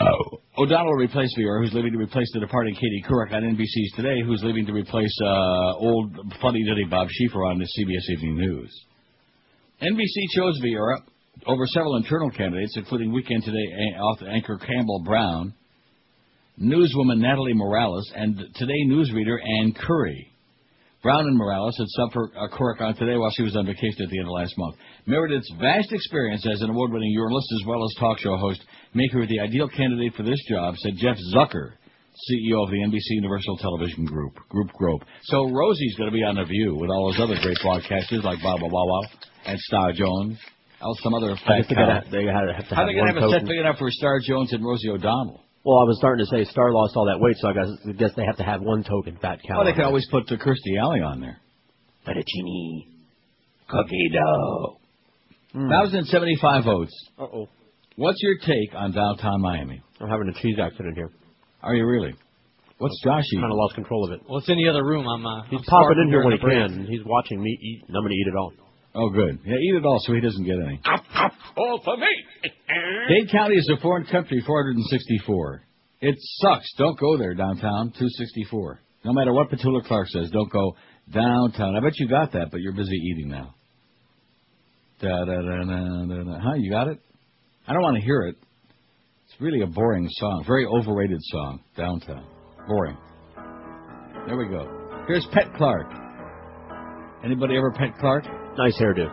Oh. O'Donnell will replace Vieira, who's leaving to replace the departing Katie Couric on NBC's Today, who's leaving to replace uh, old funny duddy Bob Schieffer on the CBS Evening News. NBC chose Vieira uh, over several internal candidates, including Weekend Today uh, anchor Campbell Brown, newswoman Natalie Morales, and Today newsreader Ann Curry. Brown and Morales had subbed for uh, Couric on Today while she was on vacation at the end of last month. Meredith's vast experience as an award-winning journalist as well as talk show host make her the ideal candidate for this job, said Jeff Zucker, CEO of the NBC Universal Television Group, Group Group. So Rosie's going to be on The View with all those other great broadcasters like Bob Wow and Star Jones. Or some other fat they gotta, they gotta have to How have they going to have a set big enough for Star Jones and Rosie O'Donnell? Well, I was starting to say Star lost all that weight, so I guess, I guess they have to have one token fat cow. Well, they could always put uh, Kirstie Alley on there. Fettuccine. Cookie dough. 1,075 votes. Uh oh. What's your take on downtown Miami? I'm having a cheese accident here. Are you really? What's Josh eating? Kind of lost control of it. Well, it's in the other room. I'm. Uh, He's I'm popping in here when he can. He's watching me eat, and I'm going to eat it all. Oh, good. Yeah, eat it all so he doesn't get any. All for me. Dade County is a foreign country, 464. It sucks. Don't go there downtown, 264. No matter what Petula Clark says, don't go downtown. I bet you got that, but you're busy eating now. Da, da, da, da, da, da. Huh? You got it? I don't want to hear it. It's really a boring song. Very overrated song. Downtown. Boring. There we go. Here's Pet Clark. Anybody ever Pet Clark? Nice hairdo.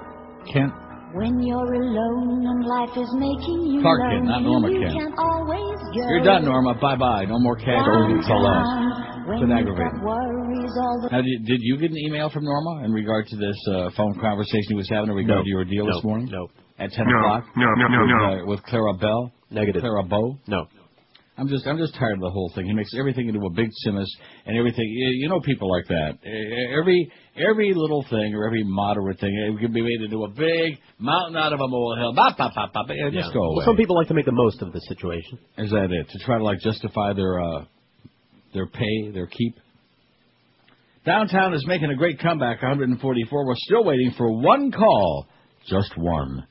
Kent? When you're alone and life is making you Clark lonely, Kent, not Norma you Kent. can always go You're done, Norma. Bye bye. No more cash. Don't leave so long. downtown. When bit you've aggravating. got worries all the Now, did, did you get an email from Norma in regard to this uh, phone conversation he was having in regard No. to your deal this morning? No. At 10 No. o'clock? No, no, no, with. Uh, with Clarabelle? Negative. Clara Bow? No. I'm just I'm just tired of the whole thing. He makes everything into a big simus and everything. You know people like that. Every every little thing or every moderate thing it can be made into a big mountain out of a molehill. Bop, bop, bop, bop. Yeah, Just go away. Well, some people like to make the most of the situation. Is that it? To try to like justify their uh their pay, their keep? Downtown is making a great comeback, 144. We're still waiting for one call, just one,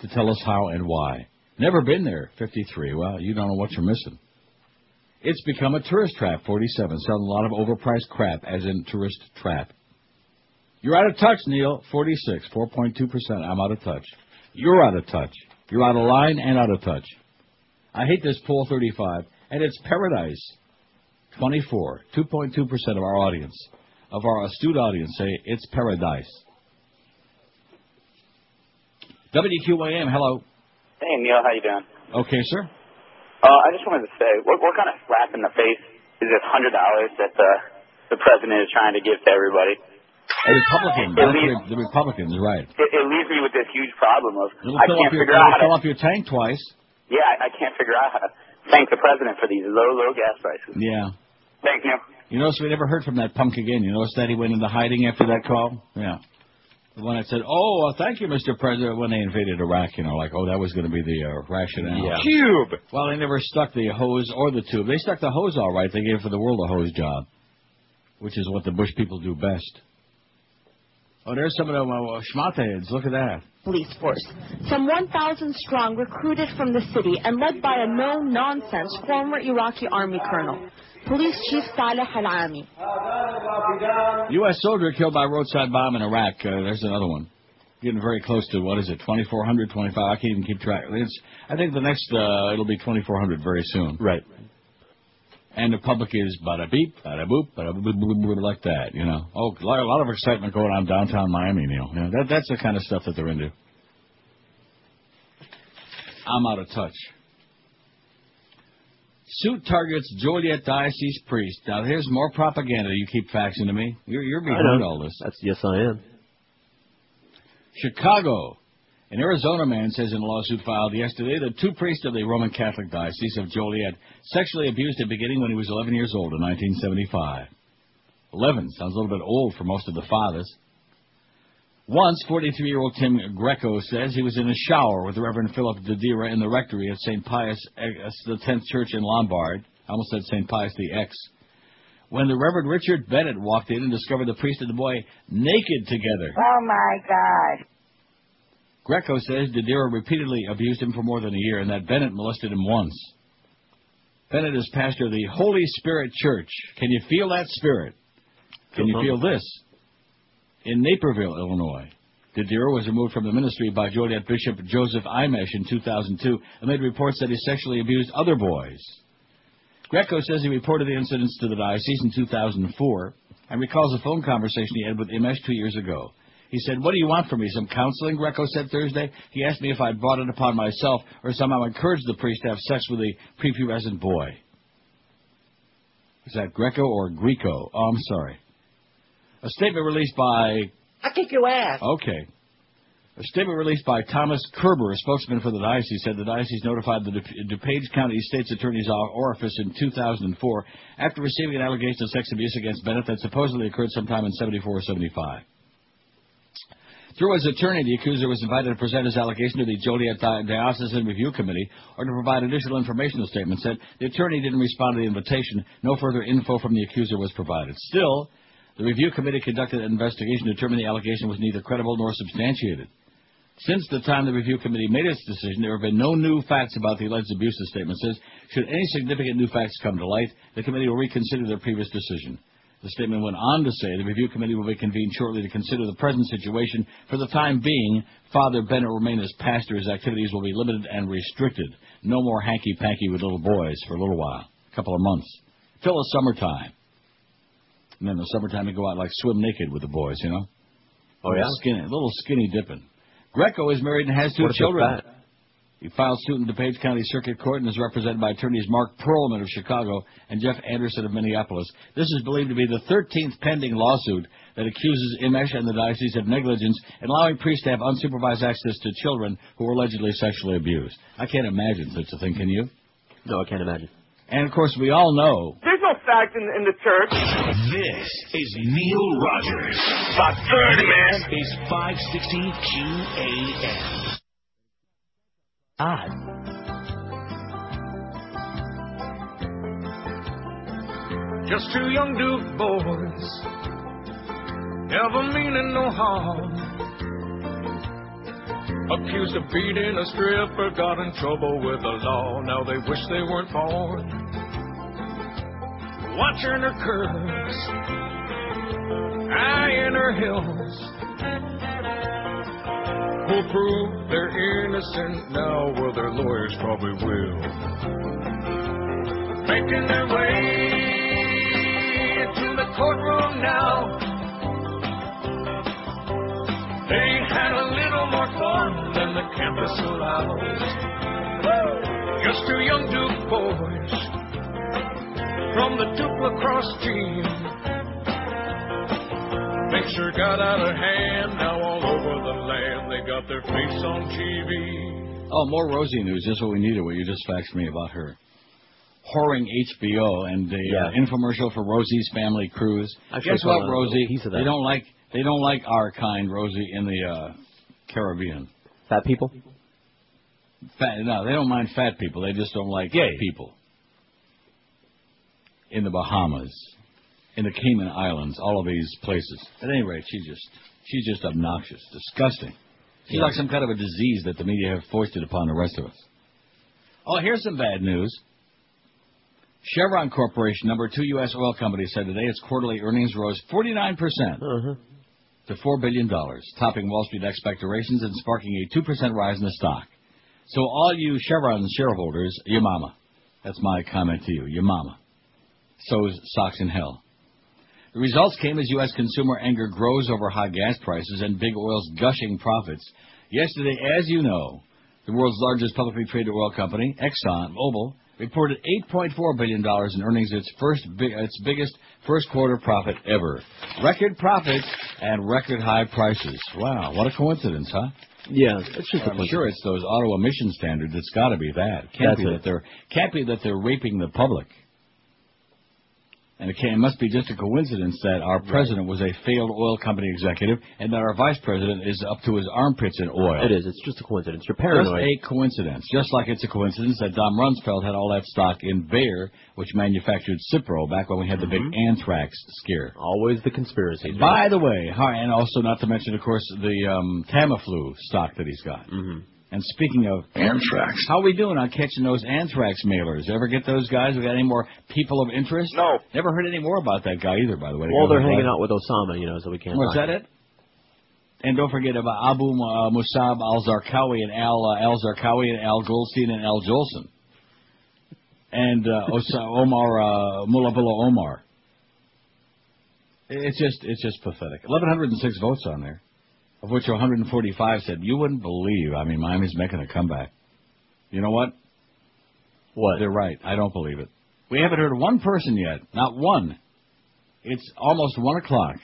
to tell us how and why. Never been there, 53. Well, you don't know what you're missing. It's become a tourist trap, 47, selling a lot of overpriced crap, as in tourist trap. You're out of touch, Neil, 46, 4.2%. I'm out of touch. You're out of touch. You're out of line and out of touch. I hate this poll 35, and it's paradise. 24, 2.2% of our audience, of our astute audience, say it's paradise. WQAM, hello. Hey Neil, how you doing? Okay, sir. Uh, I just wanted to say, what, what kind of slap in the face is this hundred dollars that the the president is trying to give to everybody? The Republicans, It leaves, the, Republicans, right. it, it leaves me with this huge problem of I can't figure out it'll how fill up your tank twice. Yeah, I, I can't figure out how to thank the president for these low, low gas prices. Yeah. Thank you. You notice we never heard from that punk again. You notice that he went into hiding after that call? Yeah. The one that said, "Oh, well, thank you, Mr. President," when they invaded Iraq, you know, like, oh, that was going to be the uh, rationale. Yeah. Tube. Well, they never stuck the hose or the tube. They stuck the hose all right. They gave for the world a hose job, which is what the Bush people do best. Oh, there's some of them uh, schmata heads. Look at that. police force. Some 1,000 strong recruited from the city and led by a no-nonsense former Iraqi army colonel, Police Chief Saleh Al-Ami. U.S. soldier killed by roadside bomb in Iraq. Uh, there's another one. Getting very close to what is it, 2,400, 25? I can't even keep track. It's, I think the next uh, it'll be 2,400 very soon. Right. And the public is bada beep, bada boop, bada boop, boop, boop, like that. You know. Oh, a lot, a lot of excitement going on downtown Miami, Neil. You know, that, that's the kind of stuff that they're into. I'm out of touch. Suit targets Joliet Diocese priest. Now, here's more propaganda you keep faxing to me. You're, you're behind all this. That's yes, I am. Chicago. An Arizona man says in a lawsuit filed yesterday that two priests of the Roman Catholic Diocese of Joliet sexually abused him beginning when he was 11 years old in 1975. 11 sounds a little bit old for most of the fathers. Once, 43-year-old Tim Greco says he was in a shower with Reverend Philip Didira in the rectory at St. Pius X, the 10th Church in Lombard. I almost said St. Pius the X. When the Reverend Richard Bennett walked in and discovered the priest and the boy naked together. Oh my God. Greco says Didira repeatedly abused him for more than a year and that Bennett molested him once. Bennett is pastor of the Holy Spirit Church. Can you feel that spirit? Can you feel this? In Naperville, Illinois, Didira was removed from the ministry by Joliet Bishop Joseph Imesch in 2002 amid reports that he sexually abused other boys. Greco says he reported the incidents to the diocese in 2004 and recalls a phone conversation he had with Imesch two years ago. He said, What do you want from me? Some counseling? Greco said Thursday. He asked me if I'd brought it upon myself or somehow encouraged the priest to have sex with a prepubescent boy. Is that Greco or Greco? Oh, I'm sorry. A statement released by. I'll kick your ass. Okay. A statement released by Thomas Kerber, a spokesman for the diocese, said the diocese notified the DuPage County State's Attorney's Office in 2004 after receiving an allegation of sex abuse against Bennett that supposedly occurred sometime in 74 or 75. Through his attorney, the accuser was invited to present his allegation to the Joliet Diocesan Review Committee or to provide additional information, the statement said. The attorney didn't respond to the invitation. No further info from the accuser was provided. Still, the review committee conducted an investigation to determine the allegation was neither credible nor substantiated. Since the time the review committee made its decision, there have been no new facts about the alleged abuse, the statement says. Should any significant new facts come to light, the committee will reconsider their previous decision. The statement went on to say the review committee will be convened shortly to consider the present situation. For the time being, Father Bennett will remain as pastor. His activities will be limited and restricted. No more hanky-panky with little boys for a little while, a couple of months. Till the summertime. And then in the summertime, you go out like swim naked with the boys, you know? Oh, yeah? Skinny, little skinny dipping. Greco is married and has two What if it's children. He filed suit in DuPage County Circuit Court and is represented by attorneys Mark Perlman of Chicago and Jeff Anderson of Minneapolis. This is believed to be the 13th pending lawsuit that accuses Imesch and the diocese of negligence in allowing priests to have unsupervised access to children who were allegedly sexually abused. I can't imagine such a thing, can you? No, I can't imagine. And of course, we all know There's no fact in, in the church. This is Neil Rogers. About 30, man. Is 560 QAM. Odd. Just two young Duke boys, never meaning no harm. Accused of beating a stripper, got in trouble with the law. Now they wish they weren't born. Watching her curves, eyeing her heels. Will prove they're innocent now, well, their lawyers probably will. Making their way to the courtroom now. They had a little more fun than the campus allows. Just two young Duke boys from the Duke lacrosse team. Things sure got out of hand now all over the land. They got their face on TV. Oh, more Rosie news. Just what we needed. What you just faxed me about her whoring HBO and the uh, infomercial for Rosie's Family Cruise. Actually, Guess what, Rosie? piece of that. They don't like they don't like our kind, Rosie, in the uh, Caribbean. Fat people? Fat, no, they don't mind fat people. They just don't like Gay. people. In the Bahamas, in the Cayman Islands, all of these places. At any rate, she's just she's just obnoxious, disgusting. She's Yeah. like some kind of a disease that the media have foisted upon the rest of us. Oh, here's some bad news. Chevron Corporation, number two U.S. oil company, said today its quarterly earnings rose 49% uh-huh. to $4 billion, topping Wall Street expectations and sparking a 2% rise in the stock. So all you Chevron shareholders, your mama. That's my comment to you, your mama. So's socks in hell. The results came as U.S. consumer anger grows over high gas prices and big oil's gushing profits. Yesterday, as you know, the world's largest publicly traded oil company, Exxon Mobil, reported $8.4 billion in earnings, its first big, its biggest first quarter profit ever. Record profits and record high prices. Wow, what a coincidence, huh? Yeah, it's just I'm sure it's those auto emission standards. It's got to be that. Can't That's be it. that they're can't be that they're raping the public. And it, can, it must be just a coincidence that our president was a failed oil company executive, and that our vice president is up to his armpits in oil. It is. It's just a coincidence. You're paranoid. Just a coincidence. Just like it's a coincidence that Don Rumsfeld had all that stock in Bayer, which manufactured Cipro back when we had the big anthrax scare. Always the conspiracy. By the way, and also not to mention, of course, the um, Tamiflu stock that he's got. Mm-hmm. And speaking of anthrax, how are we doing on catching those anthrax mailers? Ever get those guys? We got any more people of interest? No. Never heard any more about that guy either. By the way. Well, they're hanging out with Osama, you know, so we can't. Was that it? And don't forget about Abu uh, Musab Al Zarqawi and Al uh, Al Zarqawi and Al Goldstein and Al Jolson. And uh, Osa- *laughs* Omar uh, Mulabullah Omar. It's just it's just pathetic. 1106 votes on there, of which 145 said you wouldn't believe. I mean, Miami's making a comeback. You know what? What? They're right. I don't believe it. We haven't heard one person yet. Not one. It's almost one o'clock.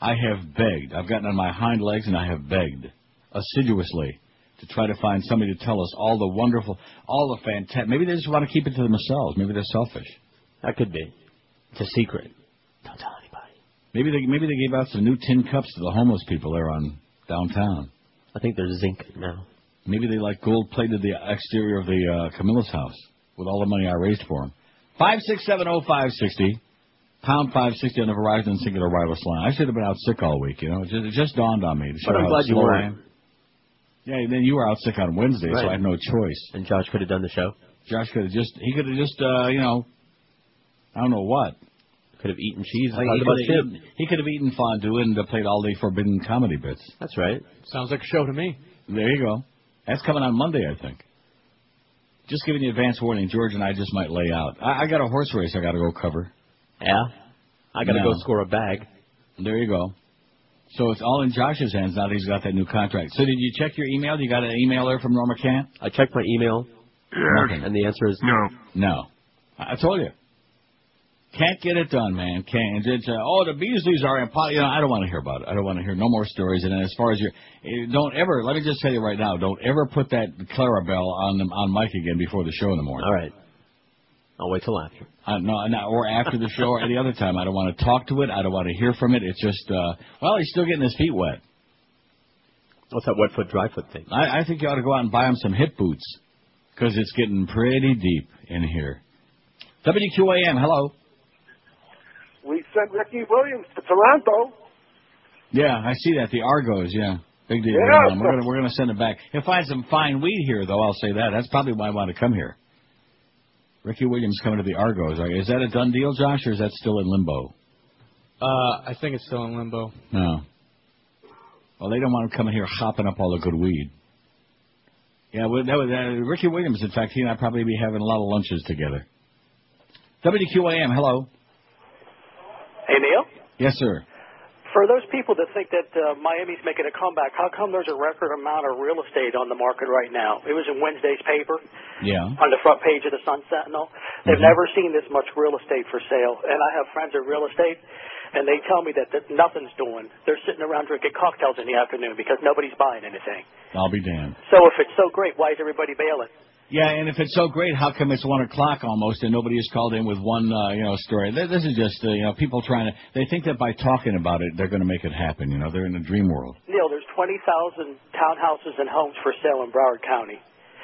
I have begged. I've gotten on my hind legs and I have begged assiduously to try to find somebody to tell us all the wonderful, all the fantastic. Maybe they just want to keep it to themselves. Maybe they're selfish. That could be. It's a secret. Maybe they maybe they gave out some new tin cups to the homeless people there on downtown. I think there's zinc now. Maybe they like gold plated the exterior of the uh, Camilla's house with all the money I raised for them. Five six seven oh five sixty. Pound 560 on the Verizon Cingular Wireless line. I should have been out sick all week, you know. It just, it just dawned on me. But I'm glad you weren't. am. Yeah, then you were out sick on Wednesday, so I had no choice. And Josh could have done the show. Josh could have just, he could have just, uh, you know, I don't know what. Could have eaten cheese. Like, he, could have eaten, he could have eaten fondue and played all the forbidden comedy bits. That's right. Sounds like a show to me. There you go. That's coming on Monday, I think. Just giving you advance warning, George and I just might lay out. I, I got a horse race I got to go cover. Yeah? I got to go score a bag. There you go. So it's all in Josh's hands now that he's got that new contract. So did you check your email? You got an email there from Norma Kent? I checked my email. Nothing. And the answer is no. No. I I told you. Can't get it done, man. Can't. It's, uh, oh, the Beasleys are impossible. You know, I don't want to hear about it. I don't want to hear no more stories. And as far as your, eh, don't ever. Let me just tell you right now. Don't ever put that Clarabelle on them on Mike again before the show in the morning. All right. I'll wait till after. Uh, no, no, or after the show or any other time. I don't want to talk to it. I don't want to hear from it. It's just, uh, well, he's still getting his feet wet. What's that wet foot, dry foot thing? I, I think you ought to go out and buy him some hip boots because it's getting pretty deep in here. WQAM, hello. We sent Ricky Williams to Toronto. Yeah, I see that. The Argos, yeah. Big deal. Yeah. We're gonna we're gonna send it back. He'll find some fine weed here, though. I'll say that. That's probably why I want to come here. Ricky Williams coming to the Argos. Is that a done deal, Josh, or is that still in limbo? Uh, I think it's still in limbo. No. Well, they don't want him coming here hopping up all the good weed. Yeah, well, that was uh, Ricky Williams. In fact, he and I probably be having a lot of lunches together. WQAM, hello. Hey, Neil. Yes, sir. For those people that think that uh, Miami's making a comeback, how come there's a record amount of real estate on the market right now? It was in Wednesday's paper Yeah. on the front page of the Sun Sentinel. They've Mhm. never seen this much real estate for sale. And I have friends in real estate, and they tell me that, that nothing's doing. They're sitting around drinking cocktails in the afternoon because nobody's buying anything. I'll be damned. So if it's so great, why is everybody bailing? Yeah, and if it's so great, how come it's one o'clock almost and nobody has called in with one, uh, you know, story? This is just, uh, you know, people trying to. They think that by talking about it, they're going to make it happen. You know, they're in a dream world. Neil, there's 20,000 townhouses and homes for sale in Broward County.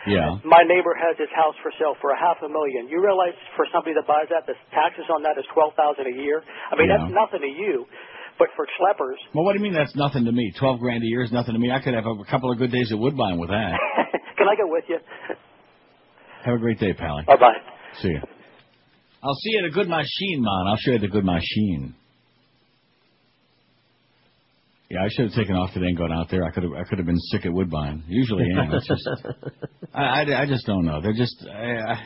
Yeah. My neighbor has his house for sale for a half a million. You realize for somebody that buys that, the taxes on that is twelve thousand a year. I mean, Yeah. that's nothing to you, but for schleppers, Well, what do you mean that's nothing to me? Twelve grand a year is nothing to me. I could have a couple of good days at Woodbine with that. *laughs* can I go with you? Have a great day, Pally. Bye bye. See you. I'll see you at a good machine, man. I'll show you the good machine. Yeah, I should have taken off today and gone out there. I could have. I could have been sick at Woodbine. Usually am. It's just. *laughs* I, I, I just don't know. They're just. I, I,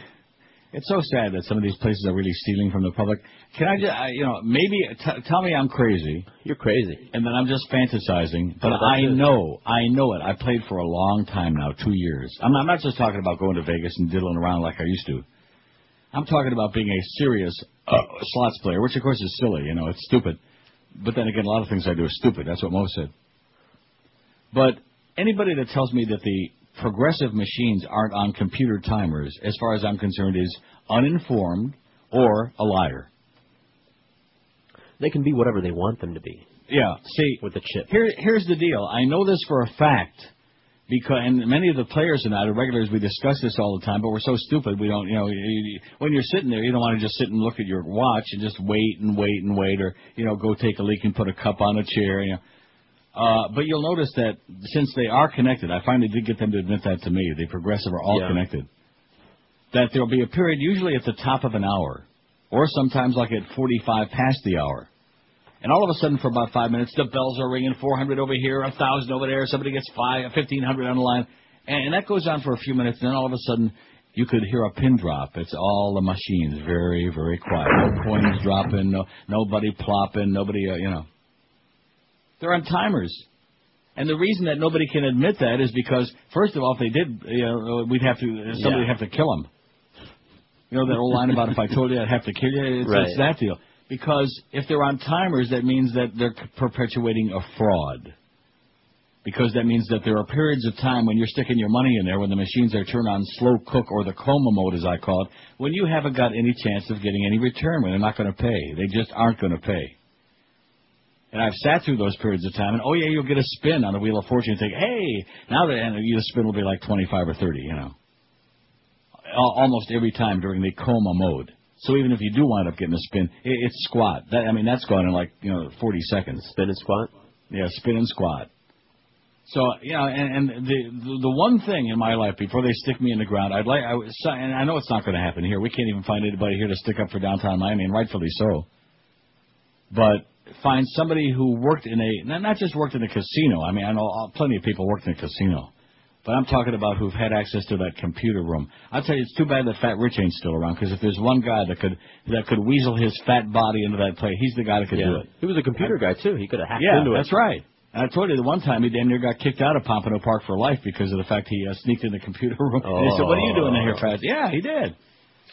it's so sad that some of these places are really stealing from the public. Can I just, I, you know, maybe t- tell me I'm crazy. You're crazy. And then I'm just fantasizing. But Yeah, I it. know, I know it. I played for a long time now, two years. I'm, I'm not just talking about going to Vegas and diddling around like I used to. I'm talking about being a serious uh, slots player, which of course is silly. You know, it's stupid. But then again, a lot of things I do are stupid. That's what Mo said. But anybody that tells me that the progressive machines aren't on computer timers, as far as I'm concerned, is uninformed or a liar. They can be whatever they want them to be. Yeah. See, with the chip. Here, here's the deal. I know this for a fact because, and many of the players and I, the regulars, we discuss this all the time. But we're so stupid, we don't. You know, you- when you're sitting there, you don't want to just sit and look at your watch and just wait and wait and wait, or you know, go take a leak and put a cup on a chair. You know. Uh, but you'll notice that since they are connected, I finally did get them to admit that to me. The progressive are all Yeah. connected. That there will be a period, usually at the top of an hour, or sometimes like at 45 past the hour. And all of a sudden, for about five minutes, the bells are ringing, 400 over here, 1,000 over there, somebody gets five, 1,500 on the line. And, and that goes on for a few minutes, and then all of a sudden, you could hear a pin drop. It's all the machines, very, very quiet. No coins dropping, no, nobody plopping, nobody, uh, you know. They're on timers. And the reason that nobody can admit that is because, first of all, if they did, you know, we'd have to, somebody would have to kill them. You know that old line about if I told you I'd have to kill you? It's, Right. it's that deal. Because if they're on timers, that means that they're perpetuating a fraud. Because that means that there are periods of time when you're sticking your money in there, when the machines are turned on slow cook or the coma mode, as I call it, when you haven't got any chance of getting any return, when they're not going to pay. They just aren't going to pay. And I've sat through those periods of time, and oh yeah, you'll get a spin on the Wheel of Fortune and think, hey, now the, and the spin will be like 25 or 30, you know. Almost every time during the coma mode. So even if you do wind up getting a spin, it, it's squat. That, I mean, that's gone in like, you know, 40 seconds. Spin and squat? Yeah, spin and squat. So, you know, and, and the, the the one thing in my life before they stick me in the ground, I'd like, I, and I know it's not going to happen here. We can't even find anybody here to stick up for downtown Miami, and rightfully so. But find somebody who worked in a, not not just worked in a casino. I mean, I know plenty of people worked in a casino, But I'm talking about who've had access to that computer room. I'll tell you, it's too bad that Fat Rich ain't still around. Because if there's one guy that could that could weasel his fat body into that play, he's the guy that could do it. He was a computer guy too. He could have hacked Yeah, into it. Yeah, that's right. And I told you the one time he damn near got kicked out of Pompano Park for life because of the fact he uh, sneaked in the computer room. And *laughs* he said, "What are you doing in here, Fat?" Yeah, he did.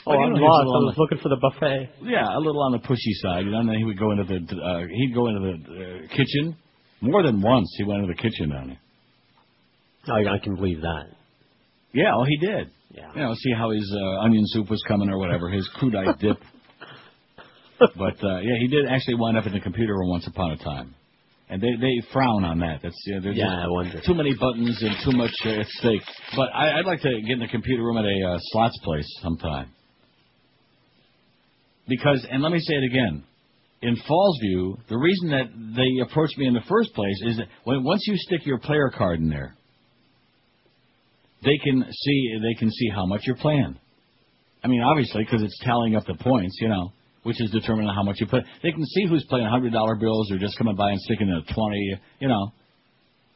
Oh, I'm know, he was a lost. I was looking for the buffet. yeah, a little on the pushy side, you know. And then he would go into the uh, he'd go into the uh, kitchen more than once. He went into the kitchen down there. Oh, I can believe that. Yeah, well, he did. Yeah. You know, see how his uh, onion soup was coming or whatever, his crudite *laughs* dip. but uh, yeah, he did actually wind up in the computer room once upon a time, and they they frown on that. That's yeah, there's Yeah, I wonder. too many buttons and too much uh, at stake. But I, I'd like to get in the computer room at a uh, slots place sometime. Because, and let me say it again, in Fallsview, the reason that they approached me in the first place is that when once you stick your player card in there, they can see they can see how much you're playing. I mean, obviously, because it's tallying up the points, you know, which is determining how much you play. They can see who's playing hundred dollar bills or just coming by and sticking in a twenty, you know.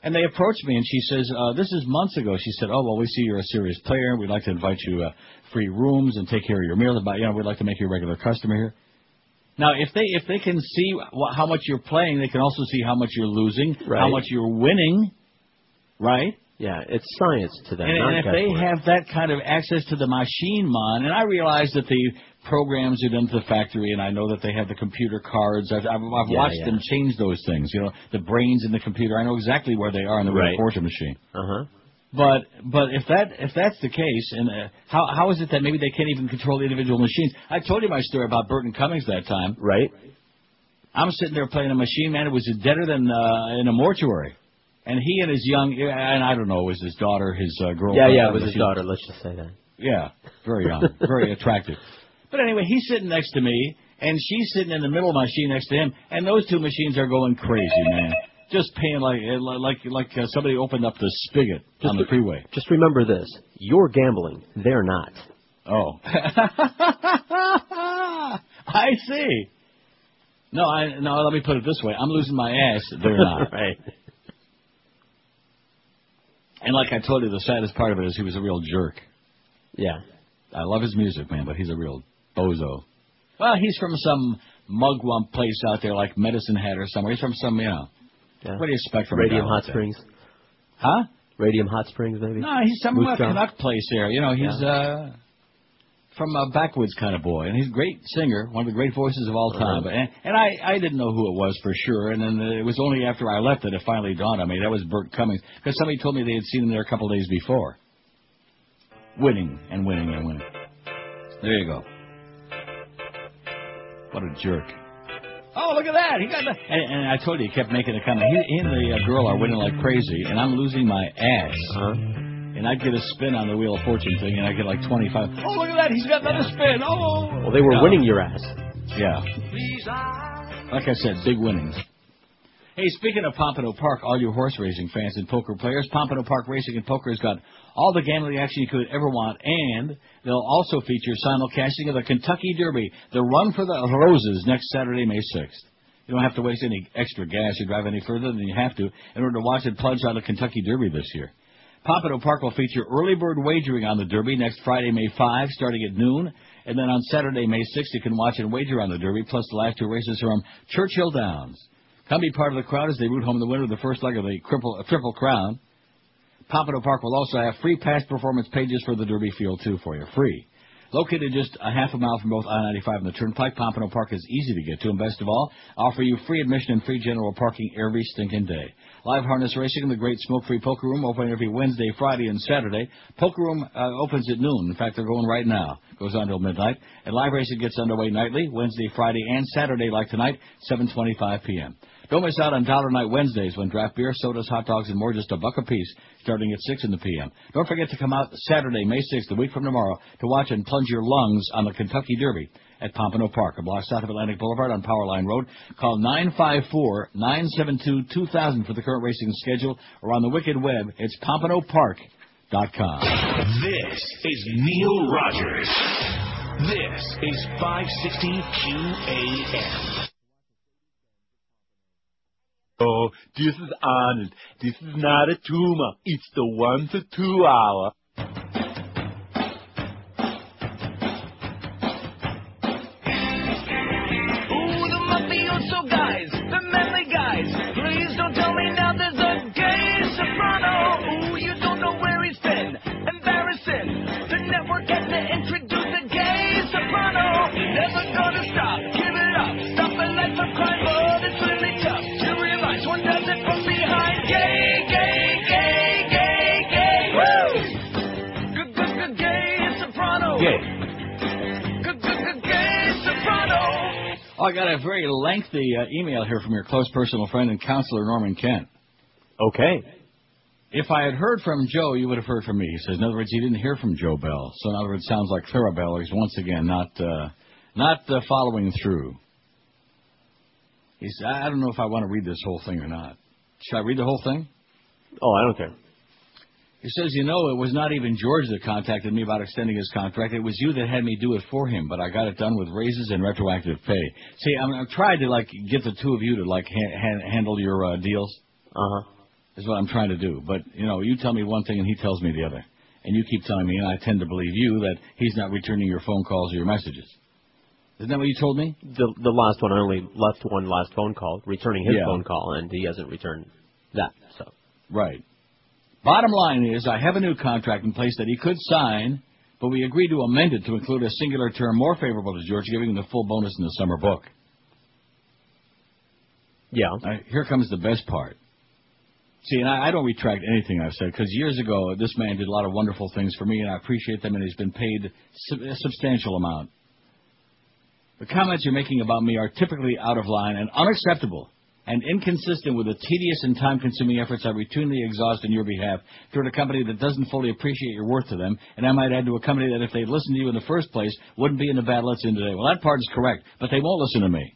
And they approached me, and she says, uh, "This is months ago." She said, "Oh well, we see you're a serious player. We'd like to invite you uh, free rooms and take care of your meals. But you know, we'd like to make you a regular customer here." Now, if they if they can see wh- how much you're playing, they can also see how much you're losing, how much you're winning, right? Yeah, it's science to them. And, and if they have that kind of access to the machine, man, and I realize that the programs are into the factory, and I know that they have the computer cards. I've, I've, I've Yeah, watched yeah. them change those things. You know, the brains in the computer. I know exactly where they are in the Right. fortune machine. Uh huh. But but if that if that's the case, and uh, how how is it that maybe they can't even control the individual machines? I told you my story about Burton Cummings that time. Right. I'm sitting there playing a machine, man. It was deader than uh, in a mortuary. And he and his young, and I don't know, it was his daughter, his uh, girlfriend. Yeah, yeah, it was his daughter. Let's just say that. Yeah, very young, very attractive. *laughs* But anyway, he's sitting next to me, and she's sitting in the middle of my machine next to him, and those two machines are going crazy, man. Just paying like like like uh, somebody opened up the spigot on the freeway. Just remember this: you're gambling. They're not. Oh, *laughs* I see. No, I no. Let me put it this way: I'm losing my ass. They're *laughs* not. right. And like I told you, the saddest part of it is he was a real jerk. Yeah. I love his music, man, but he's a real bozo. Well, he's from some mugwump place out there like Medicine Hat or somewhere. He's from some, you know. Yeah. What do you expect from a Radium Hot like that? Springs. Huh? Radium Hot Springs, maybe. No, he's some Moose Canuck place here. You know, he's Yeah. uh from a backwoods kind of boy, and he's a great singer, one of the great voices of all time. Uh-huh. But and, and I I didn't know who it was for sure, and then it was only after I left that it finally dawned on me that was Burt Cummings because somebody told me they had seen him there a couple of days before, winning and winning and winning. There you go. What a jerk. Oh, look at that! He got the. And, and I told you, he kept making a comment. He, he and the uh, girl are winning like crazy, and I'm losing my ass. Uh-huh. And I'd get a spin on the Wheel of Fortune thing, and I'd get like 25. Oh, look at that! He's got another spin. Oh. Well, they were Yeah. winning your ass. Yeah. Like I said, big winnings. Hey, speaking of Pompano Park, all you horse racing fans and poker players, Pompano Park Racing and Poker has got all the gambling action you could ever want, and they'll also feature simulcasting of the Kentucky Derby, the Run for the Roses, next Saturday, May 6th. You don't have to waste any extra gas or drive any further than you have to in order to watch and plunge on the Kentucky Derby this year. Pompano Park will feature early bird wagering on the Derby next Friday, May 5, starting at noon. And then on Saturday, May 6, you can watch and wager on the Derby, plus the last two races from Churchill Downs. Come be part of the crowd as they root home the winner of the first leg of the triple, triple crown. Pompano Park will also have free past performance pages for the Derby field, too, for you. Free. Located just a half a mile from both I-95 and the Turnpike, Pompano Park is easy to get to, and best of all, offer you free admission and free general parking every stinking day. Live harness racing in the great smoke-free poker room, open every Wednesday, Friday, and Saturday. Poker room uh, opens at noon. In fact, they're going right now. Goes on till midnight. And live racing gets underway nightly, Wednesday, Friday, and Saturday, like tonight, 7:25 p.m. Don't miss out on Dollar Night Wednesdays when draft beer, sodas, hot dogs, and more just a buck a piece, starting at 6 in the p.m. Don't forget to come out Saturday, May 6th, a week from tomorrow, to watch and plunge your lungs on the Kentucky Derby at Pompano Park, a block south of Atlantic Boulevard on Powerline Road. Call 954-972-2000 for the current racing schedule, or on the wicked web, it's pompanopark.com. This is Neil Rogers. This is 560 QAM. Oh, this is honest. This is not a tumor. It's the one to two hour. Oh, I got a very lengthy uh, email here from your close personal friend and counselor, Norman Kent. Okay. If I had heard from Joe, you would have heard from me. He says, in other words, he didn't hear from Joe Bell. So in other words, it sounds like Clarabelle is once again not uh, not uh, following through. He said, I don't know if I want to read this whole thing or not. Should I read the whole thing? Oh, I don't care. He says, you know, it was not even George that contacted me about extending his contract. It was you that had me do it for him, but I got it done with raises and retroactive pay. See, I'm, I'm trying to like get the two of you to like ha- ha- handle your uh, deals. Uh huh. Is what I'm trying to do. But you know, you tell me one thing and he tells me the other, and you keep telling me, and I tend to believe you that he's not returning your phone calls or your messages. Isn't that what you told me? The the last one I only left one last phone call, returning his Yeah. phone call, and he hasn't returned that. So Right. Bottom line is, I have a new contract in place that he could sign, but we agreed to amend it to include a singular term more favorable to George, giving him the full bonus in the summer book. Yeah. Uh, here comes the best part. See, and I, I don't retract anything I've said because years ago this man did a lot of wonderful things for me, and I appreciate them, and he's been paid a substantial amount. The comments you're making about me are typically out of line and unacceptable, and inconsistent with the tedious and time-consuming efforts I routinely exhaust on your behalf toward a company that doesn't fully appreciate your worth to them, and I might add to a company that if they'd listened to you in the first place wouldn't be in the battle it's in today. Well, that part is correct, but they won't listen to me.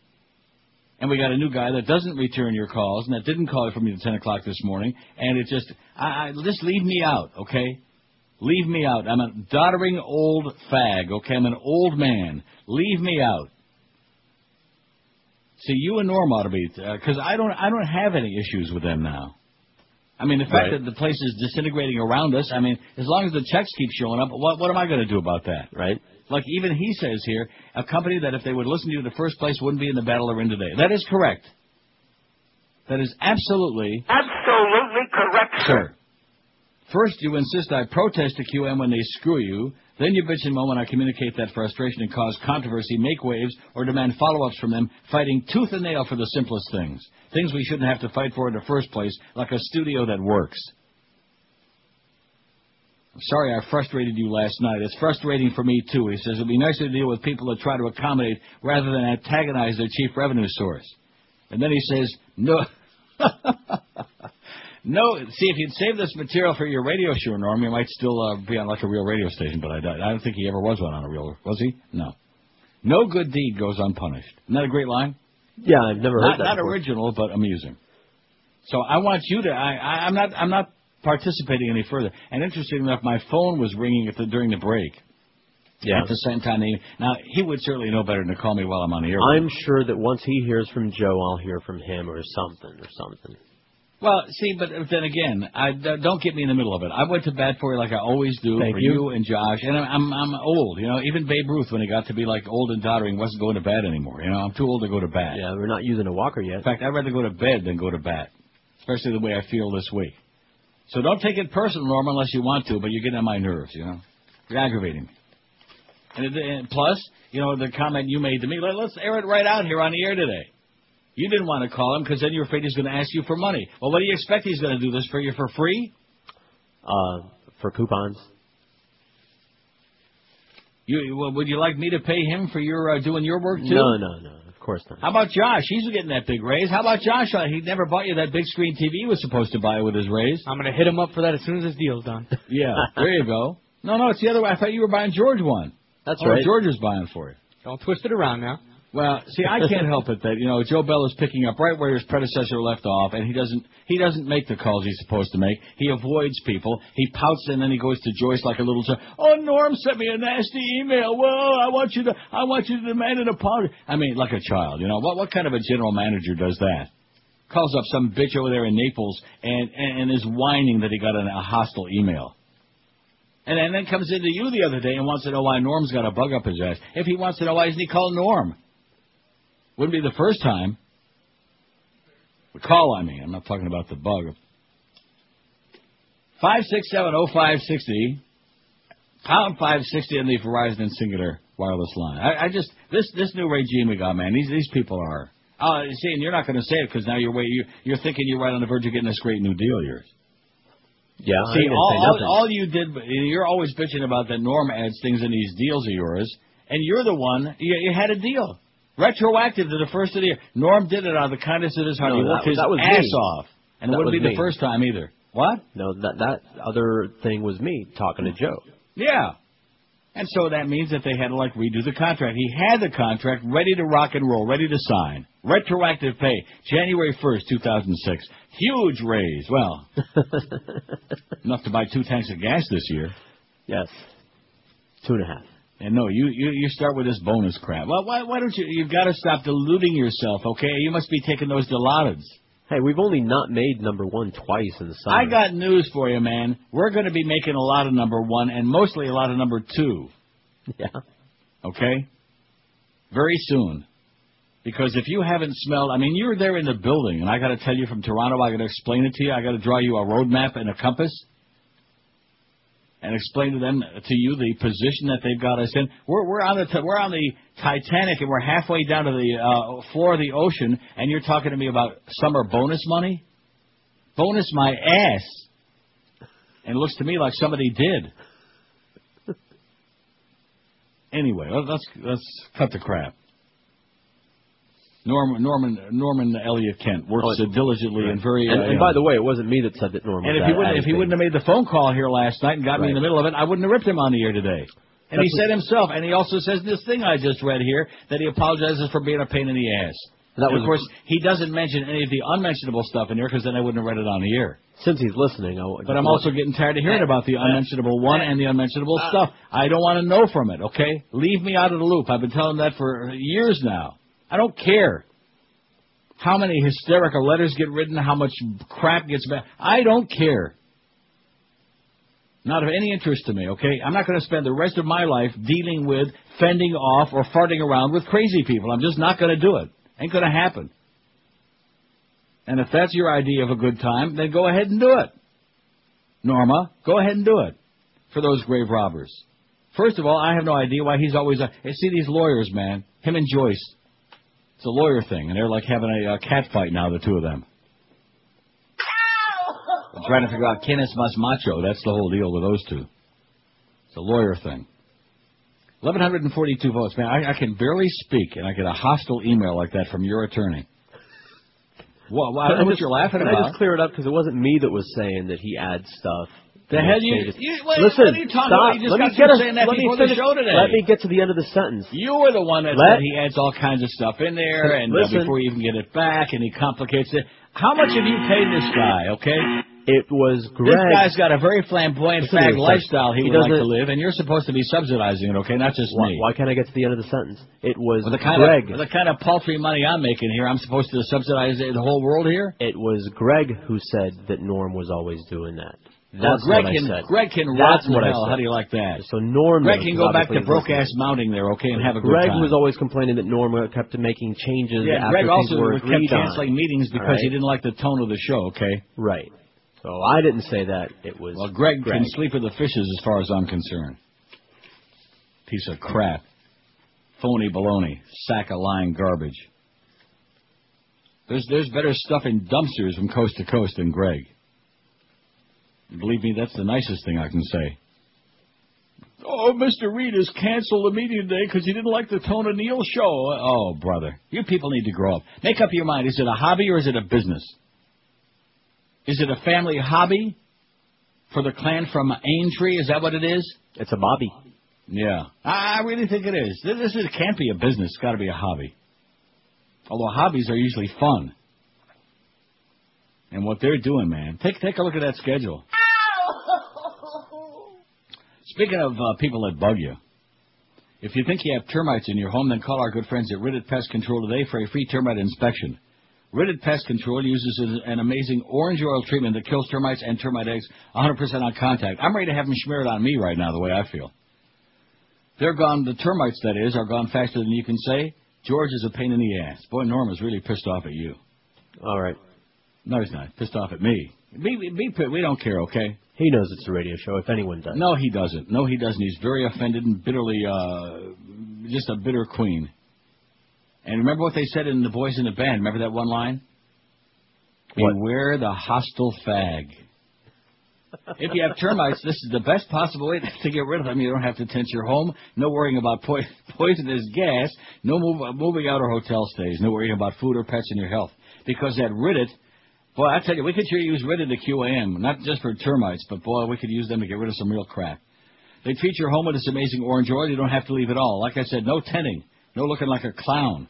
And we got a new guy that doesn't return your calls and that didn't call you from you at 10 o'clock this morning. And it just, I, I, just leave me out, okay? Leave me out. I'm a doddering old fag, okay? I'm an old man. Leave me out. See, you and Norm ought to be, uh, because I don't, I don't have any issues with them now. I mean, the fact Right. that the place is disintegrating around us. I mean, as long as the checks keep showing up, what, what am I going to do about that? Right. Like even he says here, a company that if they would listen to you in the first place wouldn't be in the battle they're in today. That is correct. That is absolutely Absolutely correct, sir. First, you insist I protest to QM when they screw you. Then you bitch and moan when I communicate that frustration and cause controversy, make waves, or demand follow-ups from them, fighting tooth and nail for the simplest things. Things we shouldn't have to fight for in the first place, like a studio that works. I'm sorry I frustrated you last night. It's frustrating for me too. He says it'd be nicer to deal with people that try to accommodate rather than antagonize their chief revenue source. And then he says, no. *laughs* no, see, if you'd save this material for your radio show, Norm, you might still uh, be on like a real radio station, but I, I don't think he ever was one on a real, was he? No. No good deed goes unpunished. Isn't that a great line? Yeah, I've never heard that Not before. original, but amusing. So I want you to. I, I, I'm not. I'm not participating any further. And interesting enough, my phone was ringing at the, during the break. Yeah. At the same time, they, now he would certainly know better than to call me while I'm on the air. I'm sure that once he hears from Joe, I'll hear from him or something or something. Well, see, but then again, I, don't get me in the middle of it. I went to bat for you like I always do Thank for you. and Josh, and I'm, I'm I'm old. You know, even Babe Ruth, when he got to be like old and doddering, wasn't going to bat anymore. You know, I'm too old to go to bat. Yeah, we're not using a walker yet. In fact, I'd rather go to bed than go to bat, especially the way I feel this week. So don't take it personal, Norma, unless you want to, but you're getting on my nerves. You know, you're aggravating me. And, it, and plus, you know, the comment you made to me, let, let's air it right out here on the air today. You didn't want to call him because then you're afraid he's going to ask you for money. Well, what do you expect he's going to do this for you for free? Uh, for coupons. You well, would you like me to pay him for your uh, doing your work too? No, no, no. Of course not. How about Josh? He's getting that big raise. How about Josh? Uh, He never bought you that big screen TV he was supposed to buy with his raise. I'm going to hit him up for that as soon as this deal's done. *laughs* Yeah, there you go. No, no, it's the other way. I thought you were buying George one. That's or right. George is buying for you. Don't twist it around now. Well, see, I can't help it that you know Joe Bell is picking up right where his predecessor left off, and he doesn't he doesn't make the calls he's supposed to make. He avoids people. He pouts and then he goes to Joyce like a little child. Oh, Norm sent me a nasty email. Well, I want you to I want you to demand an apology. I mean, like a child. You know what? What kind of a general manager does that? calls up some bitch over there in Naples and, and, and is whining that he got an, a hostile email. And then, then comes into you the other day and wants to know why Norm's got a bug up his ass. If he wants to know why isn't he called Norm? Wouldn't be the first time. The call, I mean. I'm not talking about the bug. Five six seven oh five sixty. Pound five sixty on the Verizon and Cingular wireless line. I, I just this this new regime we got, man. These these people are. Uh, see, and you're not going to say it because now you're wait, you, you're thinking you're right on the verge of getting this great new deal of yours. Yeah, See, all, all, all you did, you're always bitching about that Norm adds things in these deals of yours, and you're the one, you, you had a deal. Retroactive to the first of the year. Norm did it out of the kindness of his heart. No, he that worked was- his that was ass me. off. And it wouldn't be the me. first time either. What? No, that that other thing was me talking to Joe. Yeah. And so that means that they had to like redo the contract. He had the contract ready to rock and roll, ready to sign. Retroactive pay, January 1st, 2006. Huge raise. Well, *laughs* enough to buy two tanks of gas this year. Yes. Two and a half. And no, you, you you start with this bonus crap. Well, why why don't you? You've got to stop deluding yourself, okay? You must be taking those Dilaudid. Hey, we've only not made number one twice in the summer. I got news for you, man. We're going to be making a lot of number one and mostly a lot of number two. *laughs* Yeah. Okay? Very soon. Because if you haven't smelled, I mean, you were there in the building, and I got to tell you from Toronto, I got to explain it to you. I got to draw you a road map and a compass, and explain to them, to you, the position that they've got us in. We're we're on the we're on the Titanic, and we're halfway down to the uh, floor of the ocean, and you're talking to me about summer bonus money? Bonus my ass. And it looks to me like somebody did. *laughs* Anyway, let- let's let's cut the crap. Norman Norman Norman Elliott Kent works uh, diligently and very. And, uh, and by the way, it wasn't me that said that Norman. and was if he wouldn't if he wouldn't have made the phone call here last night and got me in the middle of it, I wouldn't have ripped him on the air today. And he That's said himself, and he also says this thing I just read here that he apologizes for being a pain in the ass. That and was- of course, he doesn't mention any of the unmentionable stuff in here because then I wouldn't have read it on the air. Since he's listening, I, But I'm also getting tired of hearing about the unmentionable one and the unmentionable stuff. I don't want to know from it, okay? Leave me out of the loop. I've been telling that for years now. I don't care how many hysterical letters get written, how much crap gets back. I don't care. Not of any interest to me, okay? I'm not going to spend the rest of my life dealing with, fending off, or farting around with crazy people. I'm just not going to do it. Ain't going to happen. And if that's your idea of a good time, then go ahead and do it. Norma, go ahead and do it for those grave robbers. First of all, I have no idea why he's always. Uh, see these lawyers, man. Him and Joyce. It's a lawyer thing, and they're like having a, uh cat fight now, the two of them. I'm trying to figure out Kenneth Mas Macho. That's the whole deal with those two. It's a lawyer thing. 1,142 votes, man. I, I can barely speak, and I get a hostile email like that from your attorney. What, what, Can I what just- you're laughing can about? I just clear it up because it wasn't me that was saying that he adds stuff. The hell you- you- wait, Listen, what are you talking stop. about? You just let got me get a- saying that let me the show today. Let me get to the end of the sentence. You were the one that Let- said he adds all kinds of stuff in there, and uh, before you even get it back, and he complicates it. How much have you paid this guy? Okay, It was Greg. this guy's got a very flamboyant Listen fag lifestyle he, he would like to live, and you're supposed to be subsidizing it. Okay, not just why, me. why can't I get to the end of the sentence? It was With the kind Greg. of the kind of paltry money I'm making here, I'm supposed to subsidize the whole world here. It was Greg who said that Norm was always doing that. Well, That's Greg what can I said. Greg can rot That's what I said. How do you like that? So Norm. Greg can go back to broke ass mounting there, okay, and have a good Greg time. was always complaining that Norm kept making changes Yeah, after Greg also kept agreed on. canceling meetings because right? he didn't like the tone of the show. Okay. Right. So I didn't say that. It was. Well, Greg, Greg. can sleep with the fishes as far as I'm concerned. Piece of crap. Phony baloney. Sack of lying garbage. There's there's better stuff in dumpsters from coast to coast than Greg. Believe me, that's the nicest thing I can say. Oh, Mr. Reed has canceled the meeting today because he didn't like the tone of Neil's show. Oh, brother. You people need to grow up. Make up your mind. Is it a hobby or is it a business? Is it a family hobby for the clan from Aintree? Is that what it is? It's a Bobby. Yeah. I I really think it is. This, this is, it can't be a business. It's got to be a hobby. Although hobbies are usually fun. And what they're doing, man. Take take a look at that schedule. Speaking of uh, people that bug you, if you think you have termites in your home, then call our good friends at Ridditt Pest Control today for a free termite inspection. Ridit Pest Control uses an- an amazing orange oil treatment that kills termites and termite eggs 100% on contact. I'm ready to have them smear it on me right now, the way I feel. They're gone, the termites, that is, are gone faster than you can say. George is a pain in the ass. Boy, Norma's really pissed off at you. All right. No, he's not. Pissed off at me. Be, be, be- we don't care, okay? He knows it's a radio show, if anyone does. No, he doesn't. No, he doesn't. He's very offended and bitterly, uh, just a bitter queen. And remember what they said in The Boys in the Band? Remember that one line? What? Beware the hostile fag. if you have termites, this is the best possible way to get rid of them. You don't have to tense your home. No worrying about po- poisonous gas. No move, moving out or hotel stays. No worrying about food or pets and your health. Because that Ridit, boy, I tell you, we could sure use rid of the QAM. Not just for termites, but boy, we could use them to get rid of some real crap. They treat your home with this amazing orange oil. You don't have to leave at all. Like I said, no tenting. No looking like a clown.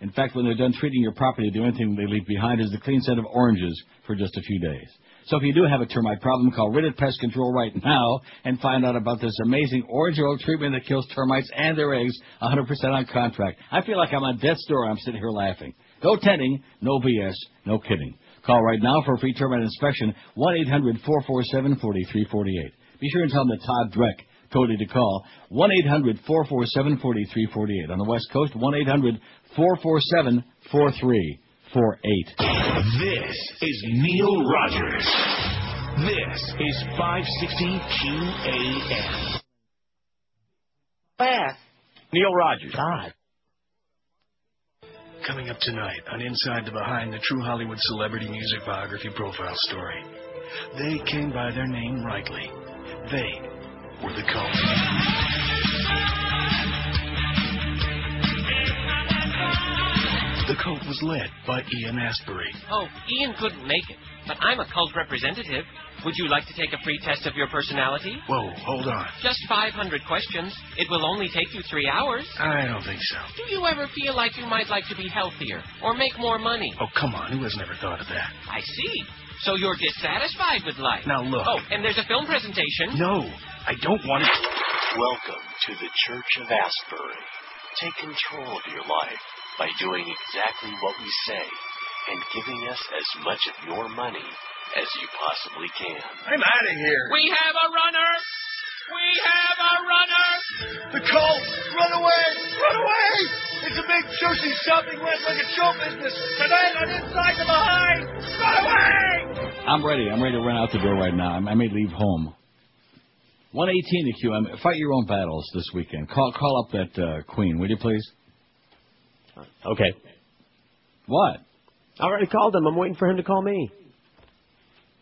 In fact, when they're done treating your property, the only thing they leave behind is the clean set of oranges for just a few days. So if you do have a termite problem, call Ridit Pest Control right now and find out about this amazing orange oil treatment that kills termites and their eggs 100% on contract. I feel like I'm on death's door. I'm sitting here laughing. No tenting, no BS, no kidding. Call right now for a free termite inspection, 1-800-447-4348. Be sure and tell them that Todd Dreck told you to call, 1-800-447-4348. On the West Coast, 1-800-447-4348. This is Neil Rogers. This is 560 QAM. Where? Neil Rogers. God. Coming up tonight on Inside the Behind the True Hollywood Celebrity Music Biography Profile Story. They came by their name rightly. They were the Cult. The Cult was led by Ian Astbury. Oh, Ian couldn't make it, but I'm a cult representative. Would you like to take a free test of your personality? Whoa, hold on. Just 500 questions. It will only take you three hours. I don't think so. Do you ever feel like you might like to be healthier or make more money? Oh, come on. Who has never thought of that? I see. So you're dissatisfied with life. Now look. Oh, and there's a film presentation. No, I don't want to. Welcome to the Church of Astbury. Take control of your life by doing exactly what we say and giving us as much of your money as you possibly can. I'm out of here. We have a runner. We have a runner. The Cult! Run away! Run away! It's a big sushi shopping list like a show business. Tonight on Inside the Behind. Run away! I'm ready. I'm ready to run out the door right now. I may leave home. 118 to QM. Fight your own battles this weekend. Call call up that uh, queen, will you please? Okay. What? I already called him. I'm waiting for him to call me.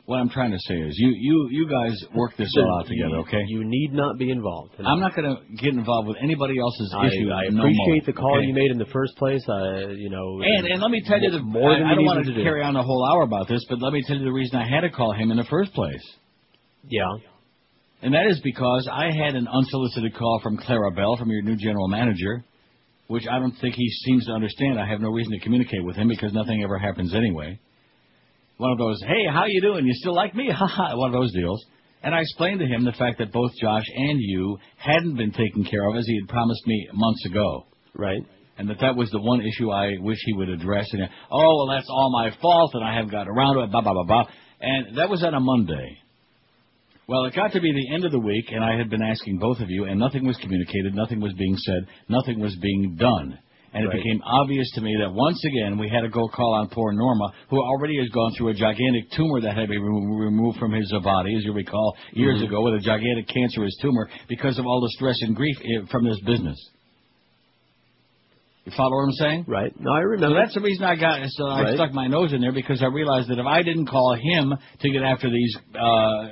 What I'm trying to say is, you you you guys work this all out together, okay? You need not be involved. I'm not going to get involved with anybody else's I, issue. I no appreciate the call okay? you made in the first place. I, you know, And and let me tell you the more than I, I don't want to do. carry on a whole hour about this, but let me tell you the reason I had to call him in the first place. Yeah. And that is because I had an unsolicited call from Clarabelle, from your new general manager, which I don't think he seems to understand. I have no reason to communicate with him because nothing ever happens anyway. One of those, hey, how you doing? You still like me? Ha *laughs* ha, one of those deals. And I explained to him the fact that both Josh and you hadn't been taken care of as he had promised me months ago. Right. And that that was the one issue I wish he would address. And oh, well, that's all my fault, and I haven't got around to it. Blah blah blah blah. And that was on a Monday. Well, it got to be the end of the week, and I had been asking both of you, and nothing was communicated, nothing was being said, nothing was being done. And it Right. became obvious to me that once again we had to go call on poor Norma, who already has gone through a gigantic tumor that had to be removed from his body, as you recall, years Mhm. ago, with a gigantic cancerous tumor because of all the stress and grief eh, from this business. You follow what I'm saying? Right. No, I So remember. that's the reason I got so I Right. stuck my nose in there because I realized that if I didn't call him to get after these uh,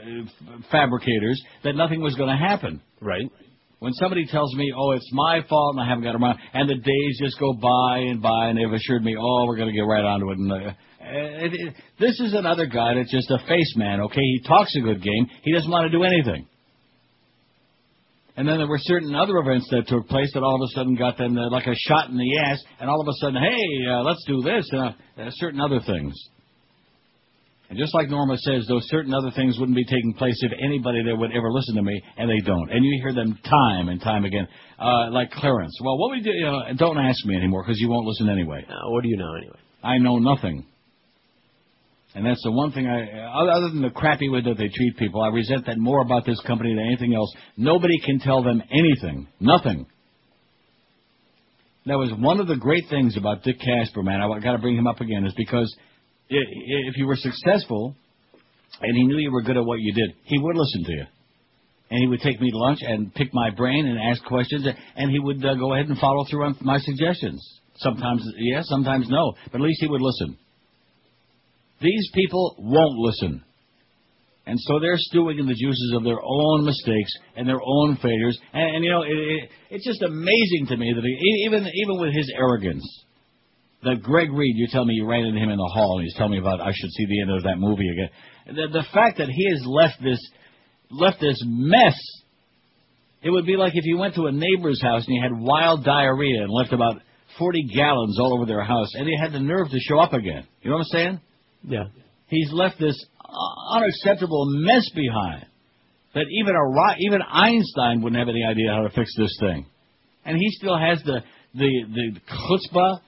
fabricators, that nothing was going to happen. Right. When somebody tells me, "Oh, it's my fault," and I haven't got around, and the days just go by and by, and they've assured me, "Oh, we're going to get right onto it," and uh, it, it, this is another guy that's just a face man. Okay, he talks a good game. He doesn't want to do anything. And then there were certain other events that took place that all of a sudden got them uh, like a shot in the ass, and all of a sudden, hey, uh, let's do this, and uh, uh, certain other things. And just like Norma says, those certain other things wouldn't be taking place if anybody there would ever listen to me, and they don't. And you hear them time and time again, uh, like Clarence. Well, what we do, know, don't ask me anymore because you won't listen anyway. Uh, what do you know anyway? I know nothing. And that's the one thing I, other than the crappy way that they treat people, I resent that more about this company than anything else. Nobody can tell them anything. Nothing. That was one of the great things about Dick Casper, man. I got to bring him up again, is because if you were successful and he knew you were good at what you did, he would listen to you. And he would take me to lunch and pick my brain and ask questions, and he would uh, go ahead and follow through on my suggestions. Sometimes yes, sometimes no, but at least he would listen. These people won't listen. And so they're stewing in the juices of their own mistakes and their own failures. And, and you know, it, it, it's just amazing to me that he, even even with his arrogance, that Greg Reed, you tell me you ran into him in the hall and he's telling me about I should see the end of that movie again. The, the fact that he has left this left this mess. It would be like if you went to a neighbor's house and you had wild diarrhea and left about 40 gallons all over their house and he had the nerve to show up again. You know what I'm saying? Yeah. He's left this unacceptable mess behind that even a even Einstein wouldn't have any idea how to fix this thing, and he still has the the the chutzpah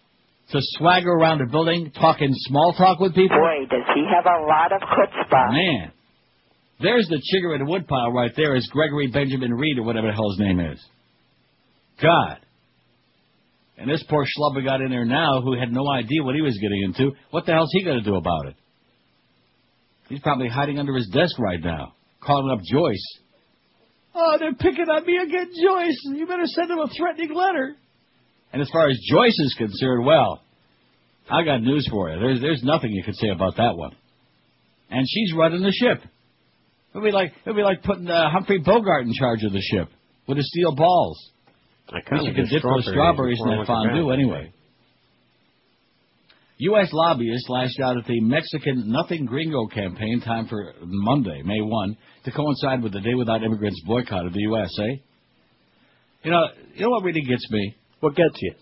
to swagger around the building talking small talk with people. Boy, does he have a lot of chutzpah. Man, there's the chigger in the woodpile right there. Is Gregory Benjamin Reed or whatever the hell his name is? God. And this poor schlub we got in there now, who had no idea what he was getting into. What the hell's he going to do about it? He's probably hiding under his desk right now, calling up Joyce. Oh, they're picking on me again, Joyce. You better send them a threatening letter. And as far as Joyce is concerned, well, I got news for you. There's there's nothing you can say about that one. And she's running the ship. It'd be like it'd be like putting uh, Humphrey Bogart in charge of the ship with his steel balls. I least you could dip those strawberries in that fondue anyway. U.S. lobbyists lashed out at the Mexican Nothing Gringo campaign time for Monday, May 1, to coincide with the Day Without Immigrants boycott of the U.S., eh? You know, you know what really gets me? What gets you?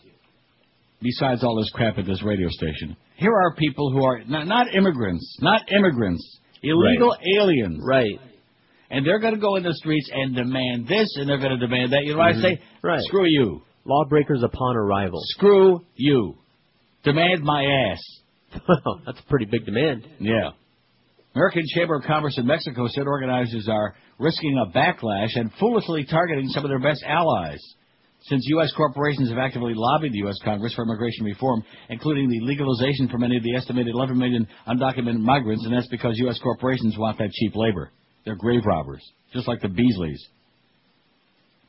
Besides all this crap at this radio station. Here are people who are not, not immigrants, not immigrants, illegal aliens. Right. And they're going to go in the streets and demand this, and they're going to demand that. You know what Mhm. I say? Right. Screw you. Lawbreakers upon arrival. Screw you. Demand my ass. Well, *laughs* that's a pretty big demand. Yeah. American Chamber of Commerce in Mexico said organizers are risking a backlash and foolishly targeting some of their best allies. Since U.S. corporations have actively lobbied the U.S. Congress for immigration reform, including the legalization for many of the estimated 11 million undocumented migrants, and that's because U.S. corporations want that cheap labor. They're grave robbers, just like the Beasleys.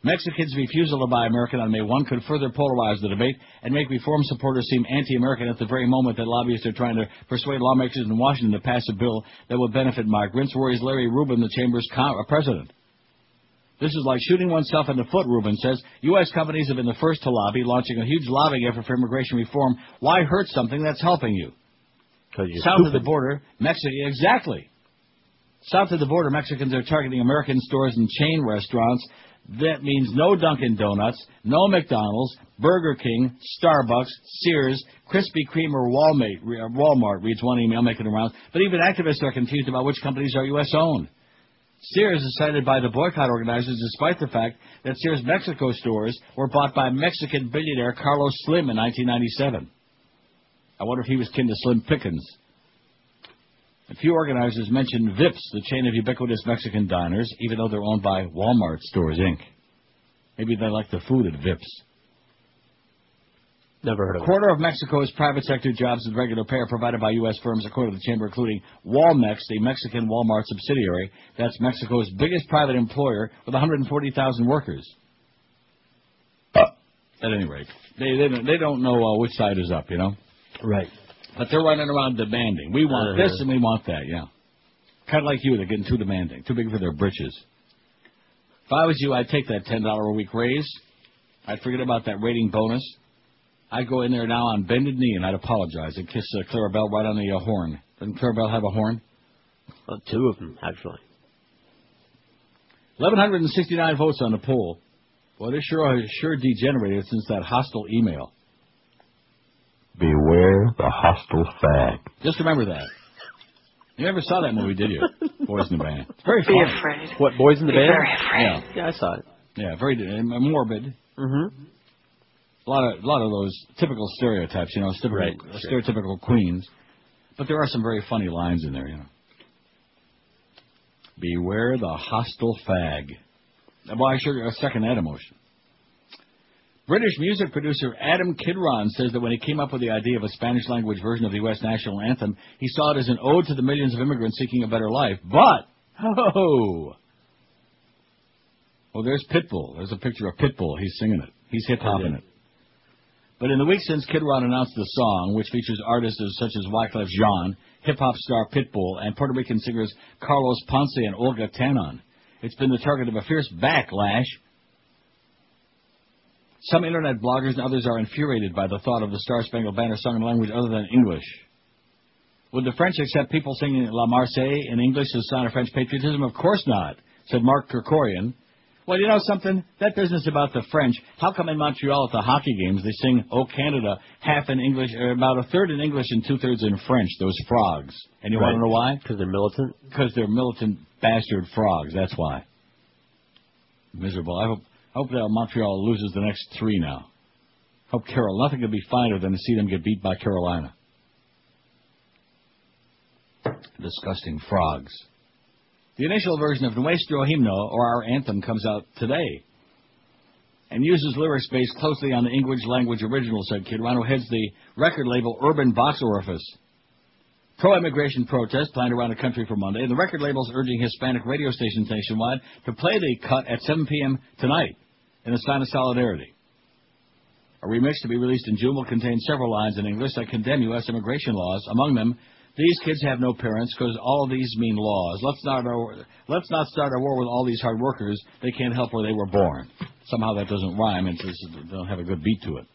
Mexicans' refusal to buy American on May 1 could further polarize the debate and make reform supporters seem anti-American at the very moment that lobbyists are trying to persuade lawmakers in Washington to pass a bill that would benefit migrants, worries Larry Rubin, the chamber's uh, president. This is like shooting oneself in the foot, Rubin says. U.S. companies have been the first to lobby, launching a huge lobbying effort for immigration reform. Why hurt something that's helping you? South of the border, Mexico, exactly. South of the border, Mexicans are targeting American stores and chain restaurants. That means no Dunkin' Donuts, no McDonald's, Burger King, Starbucks, Sears, Krispy Kreme, or Walmart, uh, Walmart, reads one email making the rounds. But even activists are confused about which companies are U.S. owned. Sears is cited by the boycott organizers despite the fact that Sears Mexico stores were bought by Mexican billionaire Carlos Slim in 1997. I wonder if he was kin to Slim Pickens. A few organizers mentioned Vips, the chain of ubiquitous Mexican diners, even though they're owned by Walmart Stores, Inc. Maybe they like the food at Vips. Never heard of it. quarter of Mexico's private sector jobs with regular pay are provided by U.S. firms, according to the chamber, including Walmex, the Mexican Walmart subsidiary. That's Mexico's biggest private employer with 140,000 workers. At any rate, they they don't, they don't know uh, which side is up, you know. Right. But they're running around demanding. We want Uh-huh. this and we want that. Yeah. Kind of like you, they're getting too demanding, too big for their britches. If I was you, I'd take that ten dollar a week raise. I'd forget about that rating bonus. I'd go in there now on bended knee and I'd apologize and kiss uh, Clarabelle right on the uh, horn. Doesn't Clarabelle have a horn? Well, two of them, actually. 1,169 votes on the poll. Well, they sure sure degenerated since that hostile email. Beware the hostile fag. Just remember that. You never saw that movie, did you? *laughs* Boys in the Band. It's very Be funny. afraid. What, Boys in the Be Band? very afraid. Yeah, Yeah, I saw it. yeah, very uh, morbid. Mm-hmm. A lot of a lot of those typical stereotypes, you know, typical, Right, sure. stereotypical queens. But there are some very funny lines in there, you know. Beware the hostile fag. Well, I sure second that emotion. British music producer Adam Kidron says that when he came up with the idea of a Spanish language version of the U.S. national anthem, he saw it as an ode to the millions of immigrants seeking a better life. But, *laughs* oh, well, there's Pitbull. There's a picture of Pitbull. He's singing it. He's hip hopping it. But in the week since Kidron announced the song, which features artists such as Wyclef Jean, hip hop star Pitbull, and Puerto Rican singers Carlos Ponce and Olga Tanon, it's been the target of a fierce backlash. Some internet bloggers and others are infuriated by the thought of the Star Spangled Banner sung in language other than English. Would the French accept people singing La Marseillaise in English as a sign of French patriotism? Of course not, said Mark Krikorian. Well, you know something? That business about the French, how come in Montreal at the hockey games they sing Oh Canada half in English, or about a third in English and two thirds in French, those frogs? And you want to know why? Because they're militant? Because they're militant bastard frogs, that's why. Miserable. I hope, hope that Montreal loses the next three now. Hope Carol, nothing could be finer than to see them get beat by Carolina. Disgusting frogs. The initial version of Nuestro Himno, or our anthem, comes out today and uses lyrics based closely on the English language original, said Kidron, heads the record label Urban Box Orifice. Pro-immigration protests planned around the country for Monday, and the record label's urging Hispanic radio stations nationwide to play the cut at 7 p.m. tonight in a sign of solidarity. A remix to be released in June will contain several lines in English that condemn U.S. immigration laws. Among them, these kids have no parents because all these mean laws. Let's not, let's not start a war with all these hard workers. They can't help where they were born. Somehow that doesn't rhyme. It just don't have a good beat to it.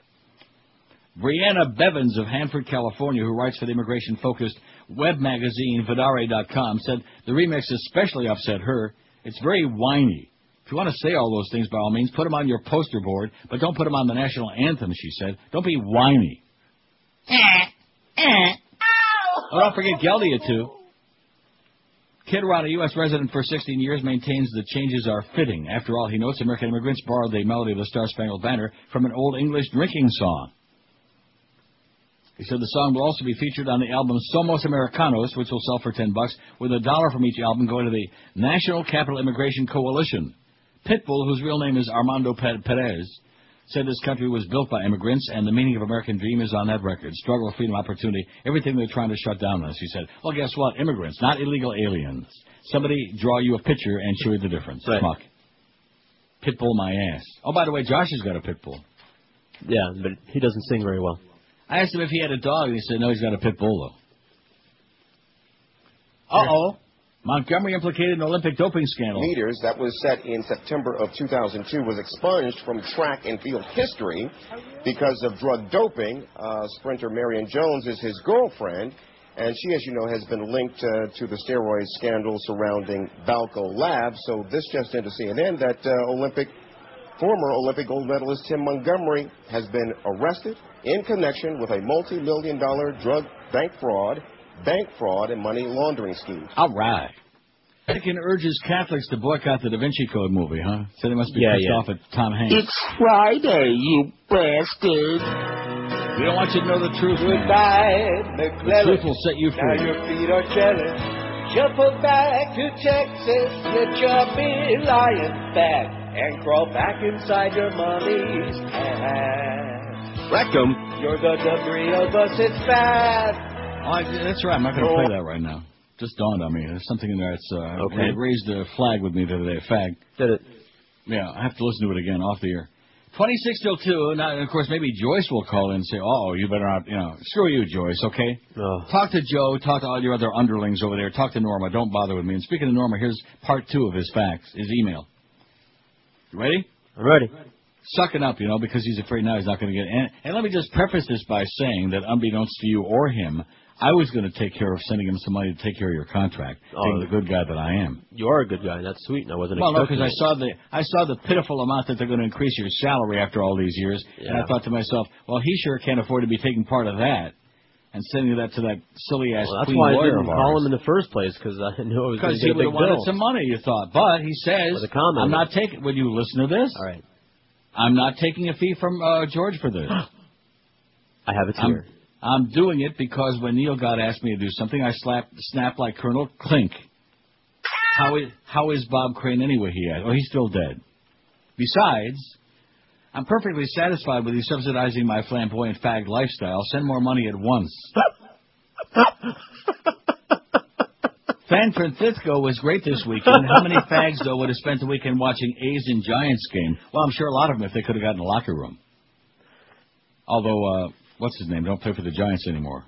Brianna Bevins of Hanford, California, who writes for the immigration-focused web magazine VDARE.com, said the remix especially upset her. It's very whiny. You want to say all those things, by all means, put them on your poster board, but don't put them on the national anthem, she said. Don't be whiny. Oh, don't forget Geldia, too. Kidron, a U.S. resident for 16 years, maintains the changes are fitting. After all, he notes American immigrants borrowed the melody of the Star Spangled Banner from an old English drinking song. He said the song will also be featured on the album Somos Americanos, which will sell for 10 bucks, with a dollar from each album going to the National Capital Immigration Coalition. Pitbull, whose real name is Armando Perez, said this country was built by immigrants, and the meaning of American dream is on that record. Struggle, freedom, opportunity, everything they're trying to shut down us. He said, well, guess what? Immigrants, not illegal aliens. Somebody draw you a picture and show you the difference. Right. Schmuck. Pitbull my ass. Oh, by the way, Josh has got a pitbull. Yeah, but he doesn't sing very well. I asked him if he had a dog, and he said, no, he's got a pitbull, though. Uh-oh. Montgomery implicated in Olympic doping scandal. meters that was set in September of 2002 was expunged from track and field history because of drug doping. Uh, sprinter Marion Jones is his girlfriend, and she, as you know, has been linked uh, to the steroid scandal surrounding Balco Labs. So this just into CNN that uh, Olympic former Olympic gold medalist Tim Montgomery has been arrested in connection with a multi-million dollar drug bank fraud, bank fraud, and money laundering schemes. All right. Vatican urges Catholics to boycott the Da Vinci Code movie, huh? So they must be Yeah, pissed yeah. off at Tom Hanks. It's Friday, you bastard. we don't want you to know the truth. man. Goodbye, The truth will set you free. Now free. your feet are jealous. Shuffle back to Texas, get your big lion back, and crawl back inside your mommy's pants. Rectum. You're the debris of us, it's bad. I, that's right. I'm not going to play that right now. Just dawned on me. There's something in there that's uh, Okay. it raised a flag with me the other day. A fag. Did it? Yeah, I have to listen to it again off the air. 26 till 2. Now, of course, maybe Joyce will call in and say, oh, you better not, you know, screw you, Joyce, okay? Oh. Talk to Joe. Talk to all your other underlings over there. Talk to Norma. Don't bother with me. And speaking of Norma, here's part two of his fax, his email. You ready? I'm ready. Sucking up, you know, because he's afraid now he's not going to get. And, and let me just preface this by saying that, unbeknownst to you or him, I was going to take care of sending him some money to take care of your contract, Oh. being the good guy that I am. You are a good guy. That's sweet. and I wasn't Well, no, because I saw the I saw the pitiful amount that they're going to increase your salary after all these years, and I thought to myself, well, he sure can't afford to be taking part of that and sending that to that silly ass Well, that's why I didn't call him in the first place because I *laughs* knew I was going Because to he get a big have wanted bill. some money, you thought. But he says, With a comment. I'm not taking. Would you listen to this? All right. I'm not taking a fee from uh, George for this. *gasps* I have it I'm, here. I'm doing it because when Neil God asked me to do something, I slapped, snapped like Colonel Klink. How is, how is Bob Crane anyway? He asked. Oh, he's still dead. Besides, I'm perfectly satisfied with you subsidizing my flamboyant fag lifestyle. Send more money at once. *laughs* San Francisco was great this weekend. How many fags, though, would have spent the weekend watching A's and Giants game? Well, I'm sure a lot of them if they could have gotten a locker room. Although, uh, what's his name? Don't play for the Giants anymore.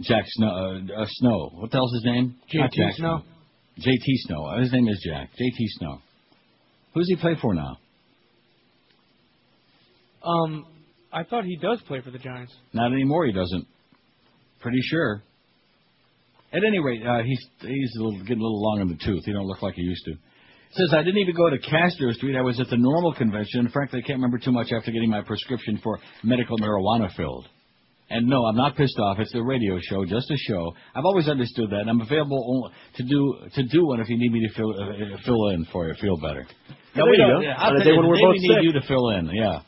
Jack Snow. Uh, uh, Snow. What the hell's his name? J.T. Snow? J.T. Snow. Uh, His name is Jack. J.T. Snow. Who's he play for now? Um, I thought he does play for the Giants. Not anymore. He doesn't. Pretty sure. At any rate, uh, he's he's a little, getting a little long in the tooth. He don't look like he used to. Says I didn't even go to Castro Street. I was at the normal convention. Frankly, I can't remember too much after getting my prescription for medical marijuana filled. And no, I'm not pissed off. It's a radio show, just a show. I've always understood that. and I'm available only to do to do one if you need me to fill uh, fill in for you, feel better. There we you don't. go. yeah, I'll On a tell you, when we're both need sick. you to fill in. Yeah.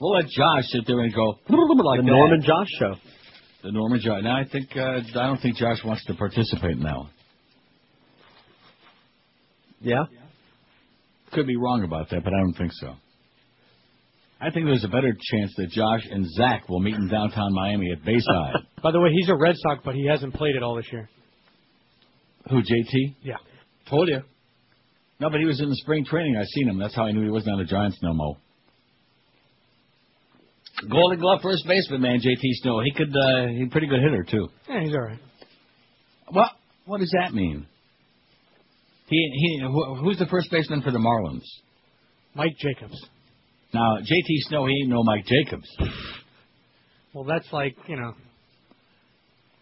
We'll let Josh sit there and go like the that. Norman Josh show. The Norman Josh. Now I think uh, I don't think Josh wants to participate in that one. Yeah. Could be wrong about that, but I don't think so. I think there's a better chance that Josh and Zach will meet in downtown Miami at Bayside. *laughs* By the way, he's a Red Sox, but he hasn't played it all this year. Who, JT? Yeah. Told you. No, but he was in the spring training. I seen him. That's how I knew he wasn't on the Giants no more. Golden Glove first baseman, man, JT Snow. He could, uh, he's a pretty good hitter too. Yeah, he's all right. Well, What does that mean? He, he, who, who's the first baseman for the Marlins? Mike Jacobs. Now, JT Snow, he ain't no Mike Jacobs. Well, that's like you know,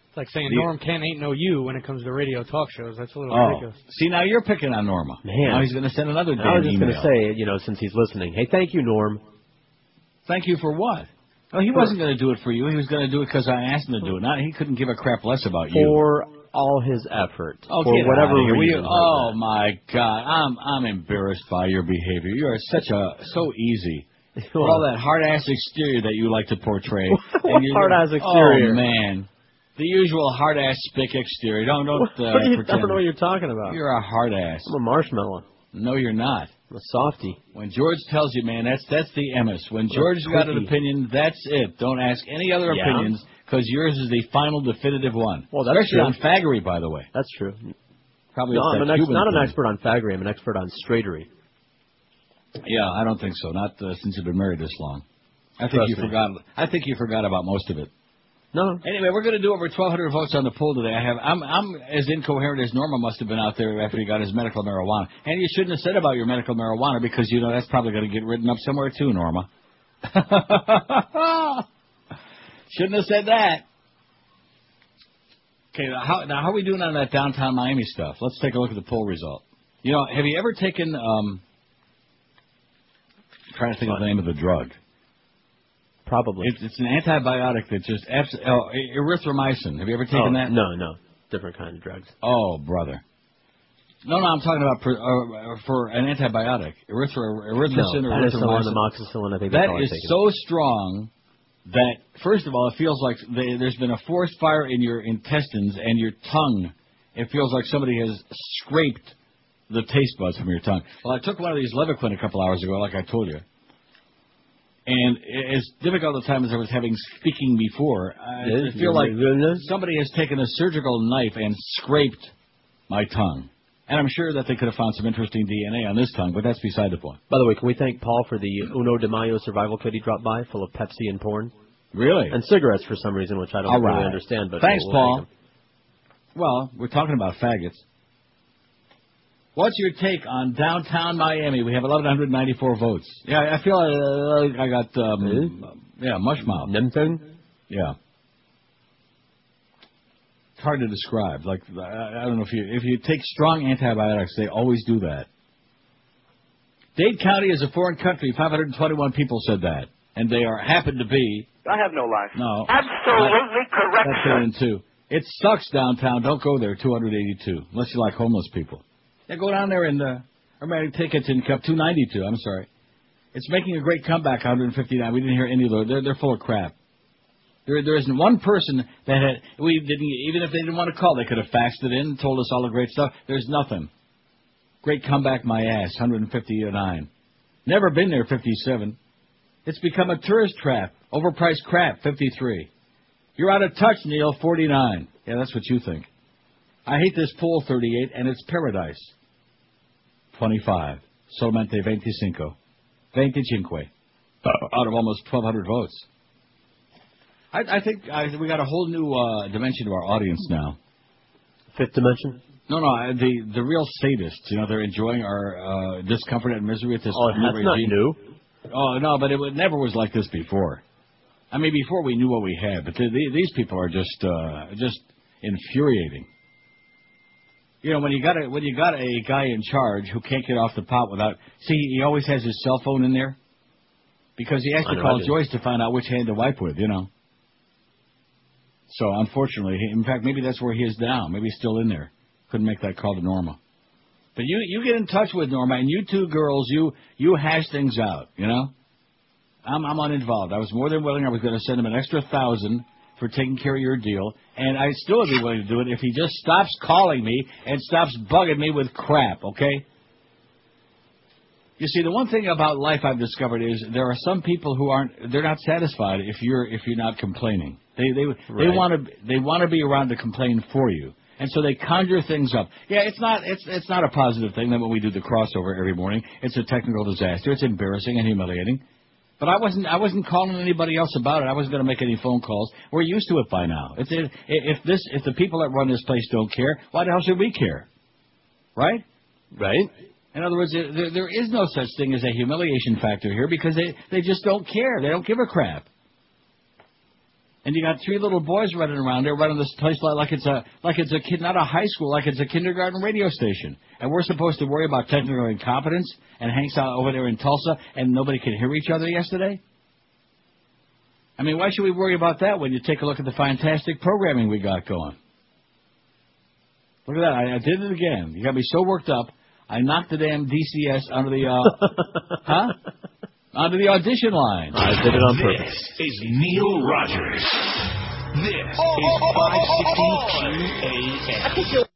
it's like saying The- Norm Kent ain't no you when it comes to radio talk shows. That's a little Oh, ridiculous. see now you're picking on Norma. Man. Now he's going to send another damn I was just going to say, you know, since he's listening, hey, thank you, Norm. Thank you for what? Oh, he wasn't going to do it for you. He was going to do it because I asked him to do it. Not he couldn't give a crap less about you. For all his effort. Oh, for whatever outta here. Will you- reason. oh my God, I'm I'm embarrassed by your behavior. You are such a so easy. *laughs* For all that hard ass exterior that you like to portray. *laughs* What you- hard-ass exterior? Oh man, the usual hard ass spick exterior. Don't don't What uh, are *laughs* you- I don't know what you're talking about. You're a hard ass. I'm a marshmallow. No, you're not. Softie. When George tells you, man, that's that's the emis. When George's got an opinion, that's it. Don't ask any other Yeah. opinions because yours is the final definitive one. Well, that's Especially true. on faggery, by the way. That's true. Probably No, I'm an ex- not an expert on faggery. I'm an expert on straightery. Yeah, I don't think so. Not uh, since you've been married this long. I think Trust you me. forgot. I think you forgot about most of it. No. Anyway, we're going to do over 1,200 votes on the poll today. I have. I'm. I'm as incoherent as Norma must have been out there after he got his medical marijuana. And you shouldn't have said about your medical marijuana because you know that's probably going to get written up somewhere too, Norma. *laughs* shouldn't have said that. Okay, now how, now how are we doing on that downtown Miami stuff? Let's take a look at the poll result. You know, have you ever taken? Um, trying to think of the name of the drug. Probably. It's, it's an antibiotic that just abs- oh, erythromycin. Have you ever taken Oh, that? No, no. Different kind of drugs. Oh, brother. No, no, I'm talking about per, uh, for an antibiotic, erythro, erythrocin no, or erythromycin. amoxicillin, I think that's That is so strong that first of all, it feels like they, there's been a forest fire in your intestines and your tongue. It feels like somebody has scraped the taste buds from your tongue. Well, I took one of these Levaquin a couple hours ago, like I told you. And as difficult a time as I was having speaking before, I Yes, feel like goodness. somebody has taken a surgical knife and scraped my tongue. And I'm sure that they could have found some interesting DNA on this tongue, but that's beside the point. By the way, can we thank Paul for the Uno de Mayo survival kit he dropped by, full of Pepsi and porn? Really? And cigarettes for some reason, which I don't All really right. understand. But Thanks, we'll- we'll Paul. Well, we're talking about faggots. What's your take on downtown Miami? We have 1,194 votes. Yeah, I feel uh, I got um, yeah mush mouth. Nemthing? Yeah. It's hard to describe. Like I I don't know if you if you take strong antibiotics, they always do that. Dade County is a foreign country. 521 people said that, and they are happen to be I have no life. no Absolutely correct, That's it in two. It sucks downtown. Don't go there. 282. Unless you like homeless people. Yeah, go down there and uh, maybe tickets in cup 292. I'm sorry. It's making a great comeback. 159. We didn't hear any of. They're they're full of crap. There there isn't one person that had we didn't even if they didn't want to call they could have faxed it in and told us all the great stuff. There's nothing. Great comeback, my ass. 159. Never been there. 57. It's become a tourist trap. Overpriced crap. 53. You're out of touch, Neil. 49. Yeah, that's what you think. I hate this pool. 38, and it's paradise. 25. Solamente 25. 25. Out of almost 1,200 votes. I, I think I, we got a whole new uh, dimension to our audience now. Fifth dimension? No, no, the the real sadists. You know, they're enjoying our uh, discomfort and misery at this Oh, new that's not new. Oh no, but it wa- never was like this before. I mean, before we knew what we had, but the, the, these people are just uh, just infuriating. You know, when you got a when you got a guy in charge who can't get off the pot without see, he always has his cell phone in there because he has to call Joyce to find out which hand to wipe with. You know. So unfortunately, in fact, maybe that's where he is now. Maybe he's still in there. Couldn't make that call to Norma. But you you get in touch with Norma, and you two girls, you you hash things out. You know. I'm I'm uninvolved. I was more than willing. I was going to send him an extra thousand for taking care of your deal, and I still would be willing to do it if he just stops calling me and stops bugging me with crap. Okay. You see, the one thing about life I've discovered is there are some people who aren't they're not satisfied if you're if you're not complaining. They they they want to they want to be around to complain for you. And so they conjure things up. Yeah, it's not it's it's not a positive thing that when we do the crossover every morning, it's a technical disaster. It's embarrassing and humiliating. But I wasn't I wasn't calling anybody else about it. I wasn't going to make any phone calls. We're used to it by now. If they, if this if the people that run this place don't care, why the hell should we care? Right? Right. In other words, there, there- there is no such thing as a humiliation factor here because they they just don't care. They don't give a crap. And you got three little boys running around there, running this place like, like it's a like it's a kid, not a high school, like it's a kindergarten radio station. And we're supposed to worry about technical incompetence. And Hank's out over there in Tulsa, and nobody could hear each other yesterday. I mean, why should we worry about that when you take a look at the fantastic programming we got going? Look at that! I, I did it again. You got me so worked up. I knocked the damn DCS under the uh, *laughs* huh? Onto the audition line. I did it on purpose. This is Neil Rogers. This is 560 QAM.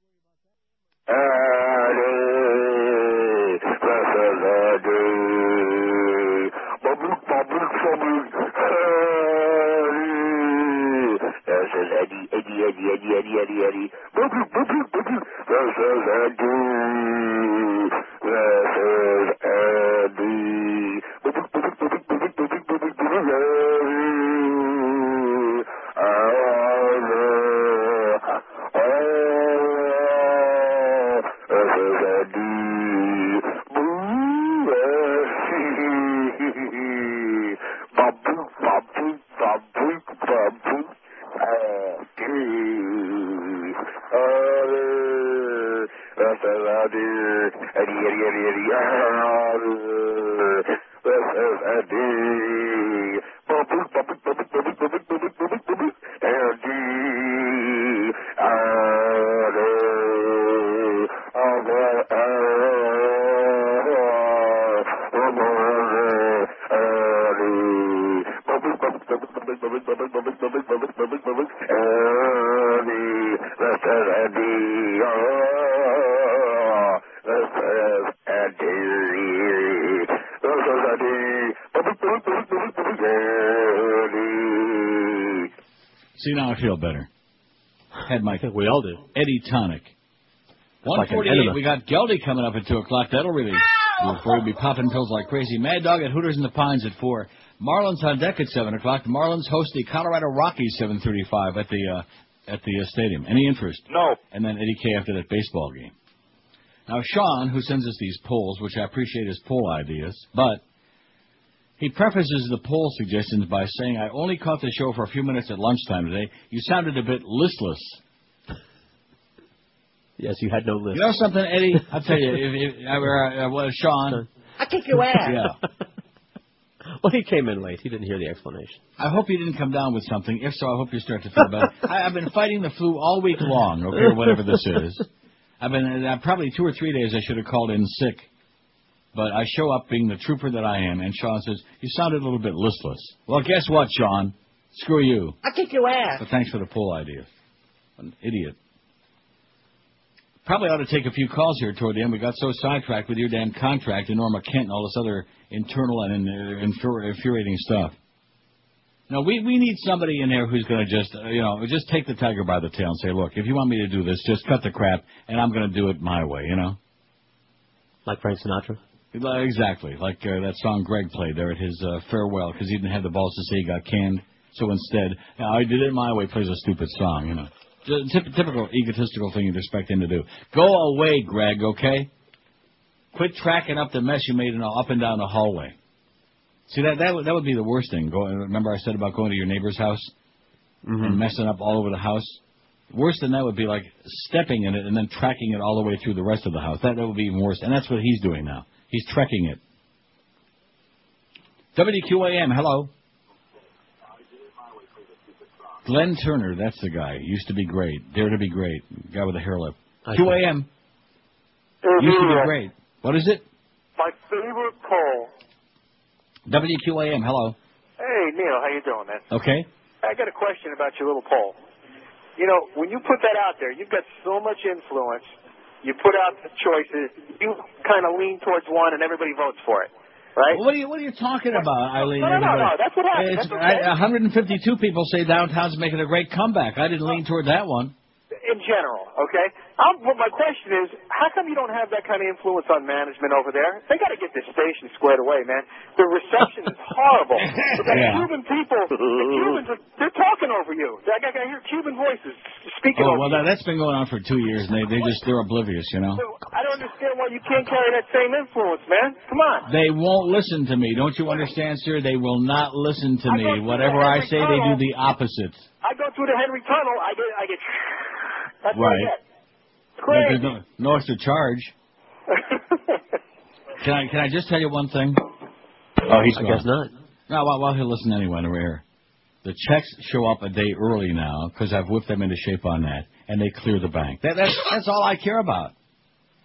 This is Eddie, Eddie, Eddie, Eddie, Eddie, Eddie, Eddie. This is Eddie. This is Eddie. This is Eddie. Babu, babu, babu, babu. Eddie. This is Eddie. Eddie, Eddie, Eddie, Eddie. This is Eddie. Babu, babu, babu, babu, babu, babu, babu, babu. Eddie. Eddie. See now I feel better. Had my we all do. Eddie tonic. like an 148. enema. we got Geldy coming up at two o'clock. That'll really before we be popping pills like crazy. Mad Dog at Hooters in the Pines at four. Marlins on deck at seven o'clock. The Marlins host the Colorado Rockies seven thirty-five at the uh, at the uh, stadium. Any interest? No. And then Eddie K after that baseball game. Now Sean, who sends us these polls, which I appreciate his poll ideas, but he prefaces the poll suggestions by saying, "I only caught the show for a few minutes at lunchtime today. You sounded a bit listless." Yes, you had no list. You know something, Eddie? I'll tell you. If, if, uh, uh, well, Sean. I kick your ass. Yeah. *laughs* Well, he came in late. He didn't hear the explanation. I hope you didn't come down with something. If so, I hope you start to feel better. I, I've been fighting the flu all week long, okay, or whatever this is. I've been uh, probably two or three days. I should have called in sick. But I show up being the trooper that I am, and Sean says, You sounded a little bit listless. Well, guess what, Sean? Screw you. I'll kick your ass. But thanks for the pull idea. An idiot. Probably ought to take a few calls here toward the end. We got so sidetracked with your damn contract and Norma Kent and all this other internal and uh, infuri- infuriating stuff. No, we we need somebody in there who's going to just uh, you know just take the tiger by the tail and say, look, if you want me to do this, just cut the crap, and I'm going to do it my way. You know. Like Frank Sinatra. Exactly, like uh, that song Greg played there at his uh, farewell because he didn't have the balls to say he got canned. So instead, I did it my way. Plays a stupid song, you know. Just typical egotistical thing you'd expect him to do. Go away, Greg. Okay. Quit tracking up the mess you made in up and down the hallway. See that that would, that would be the worst thing. Go, remember I said about going to your neighbor's house and messing up all over the house. Worse than that would be like stepping in it and then tracking it all the way through the rest of the house. That that would be even worse. And that's what he's doing now. He's trekking it. WQAM, hello. Glenn Turner, that's the guy. Used to be great. Dare to be great. Guy with a hair lip. QAM. Mm-hmm. Used to be great. What is it? My favorite poll. WQAM, hello. Hey, Neil, how you doing, man? Okay. I got a question about your little poll. You know, when you put that out there, you've got so much influence. You put out the choices. You kind of lean towards one, and everybody votes for it, right? What are you What are you talking about, Eileen? No, no, no, no, that's what happened. That's okay. I, 152 people say downtown's making a great comeback. I didn't lean toward that one. In general, okay. Um, but my question is, how come you don't have that kind of influence on management over there? They got to get this station squared away, man. The reception is horrible. *laughs* The Yeah. Cuban people, the Cubans, are, they're talking over you. I, I, I hear Cuban voices speaking Oh over well, that, that's been going on for two years, and they they just they're oblivious, you know. I don't understand why you can't carry that same influence, man. Come on. They won't listen to me. Don't you understand, sir? They will not listen to I me. Whatever I say, they do the opposite. I go through the Henry Tunnel. I get, I get. That's Right. get. But Crazy. There's no, no extra charge. *laughs* Can I can I just tell you one thing? Oh, he's I gone. guess not. No, well, well, he'll listen anyway. We're here. The checks show up a day early now because I've whipped them into shape on that, and they clear the bank. That, that's that's all I care about.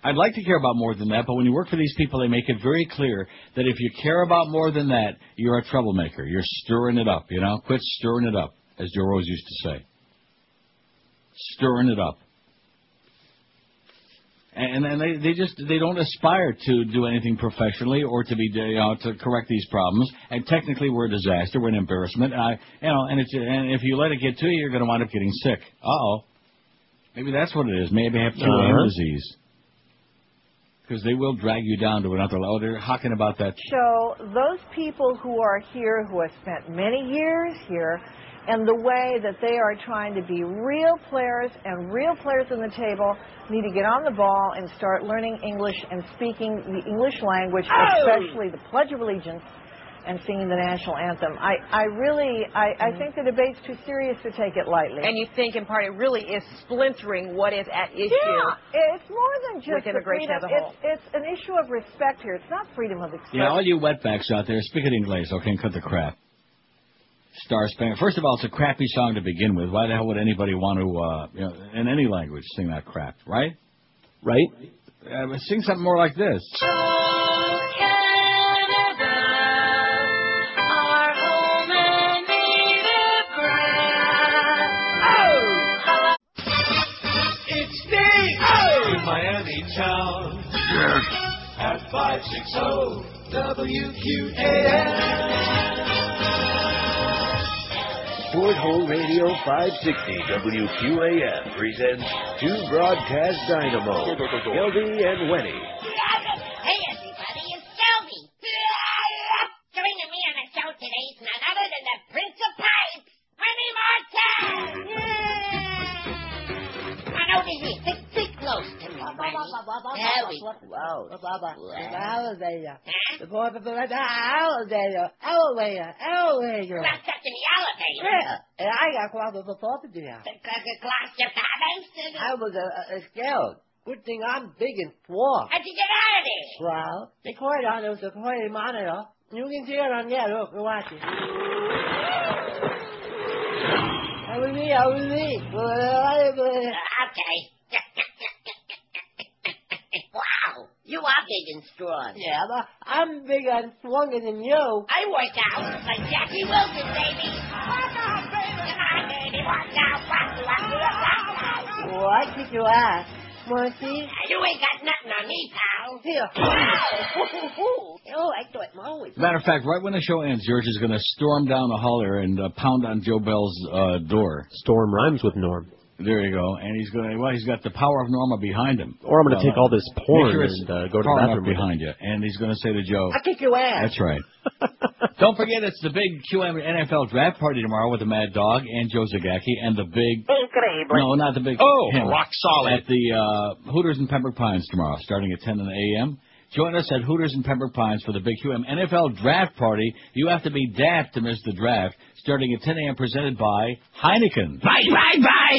I'd like to care about more than that, but when you work for these people, they make it very clear that if you care about more than that, you're a troublemaker. You're stirring it up, you know? Quit stirring it up, as Joe Rose used to say. Stirring it up. And, and they, they just they don't aspire to do anything professionally or to be you know to correct these problems. And technically, we're a disaster, we're an embarrassment. And I you know, and it's and if you let it get to you, you're going to wind up getting sick. Uh oh. Maybe that's what it is. Maybe I have QAM Uh-huh. disease. Because they will drag you down to another level. They're hawking about that. So those people who are here, who have spent many years here, and the way that they are trying to be real players and real players on the table need to get on the ball and start learning English and speaking the English language, oh! especially the Pledge of Allegiance and singing the national anthem. I, I really, I, I mm-hmm. think the debate's too serious to take it lightly. And you think, in part, it really is splintering what is at issue. Yeah, it's more than just with immigration freedom. as a whole. It's, it's an issue of respect here. It's not freedom of expression. Yeah, all you wetbacks out there, speak it English, okay, and cut the crap. Star Spangled. First of all, it's a crappy song to begin with. Why the hell would anybody want to, uh, you know, in any language, sing that crap, right? Right? Uh, sing something more like this. It's Dave oh! Miami town. Yes. At 560 WQAM. Fort Hole Radio 560 WQAM presents two broadcast dynamo, Gelby and Wenny. To me, Remy. There we go. Wow. Elevator. The boy from the elevator. Elevator. Elevator. Not stuck in the elevator. Yeah. And I got quite a before to do that. Glass your comments. I was uh, uh, scared. Good thing I'm big and strong. How'd you get out of there? Well, they call it on, was a quality monitor. You can see it on there, look, watch it. That was me, that was me. Okay. Wow, you are big and strong. Yeah, but I'm bigger and stronger than you. I work out like Jackie Wilson, baby. Come on, baby, work out, work, work, work, work. Oh, I kick your ass. Wanna see? You ain't got nothing on me, pal. Here. *laughs* oh, I thought Mo was. Matter of fact, right when the show ends, George is going to storm down the hall there and uh, pound on Joe Bell's uh, door. Storm rhymes with Norm. There you go. And he's going to, well, he's got the power of Norma behind him. Or I'm going to Well, take all this make porn sure it's and uh, go to the far enough bathroom behind you. And he's going to say to Joe, I kick your ass. That's right. *laughs* Don't forget, it's the big QM NFL draft party tomorrow with the Mad Dog and Joe Zagacki and the big. Incredible. No, not the big. Oh, him. rock solid. At the uh, Hooters in Pembroke Pines tomorrow, starting at 10 a.m. Join us at Hooters in Pembroke Pines for the big QM NFL draft party. You have to be daft to miss the draft, starting at 10 a.m. presented by Heineken. Bye, bye, bye.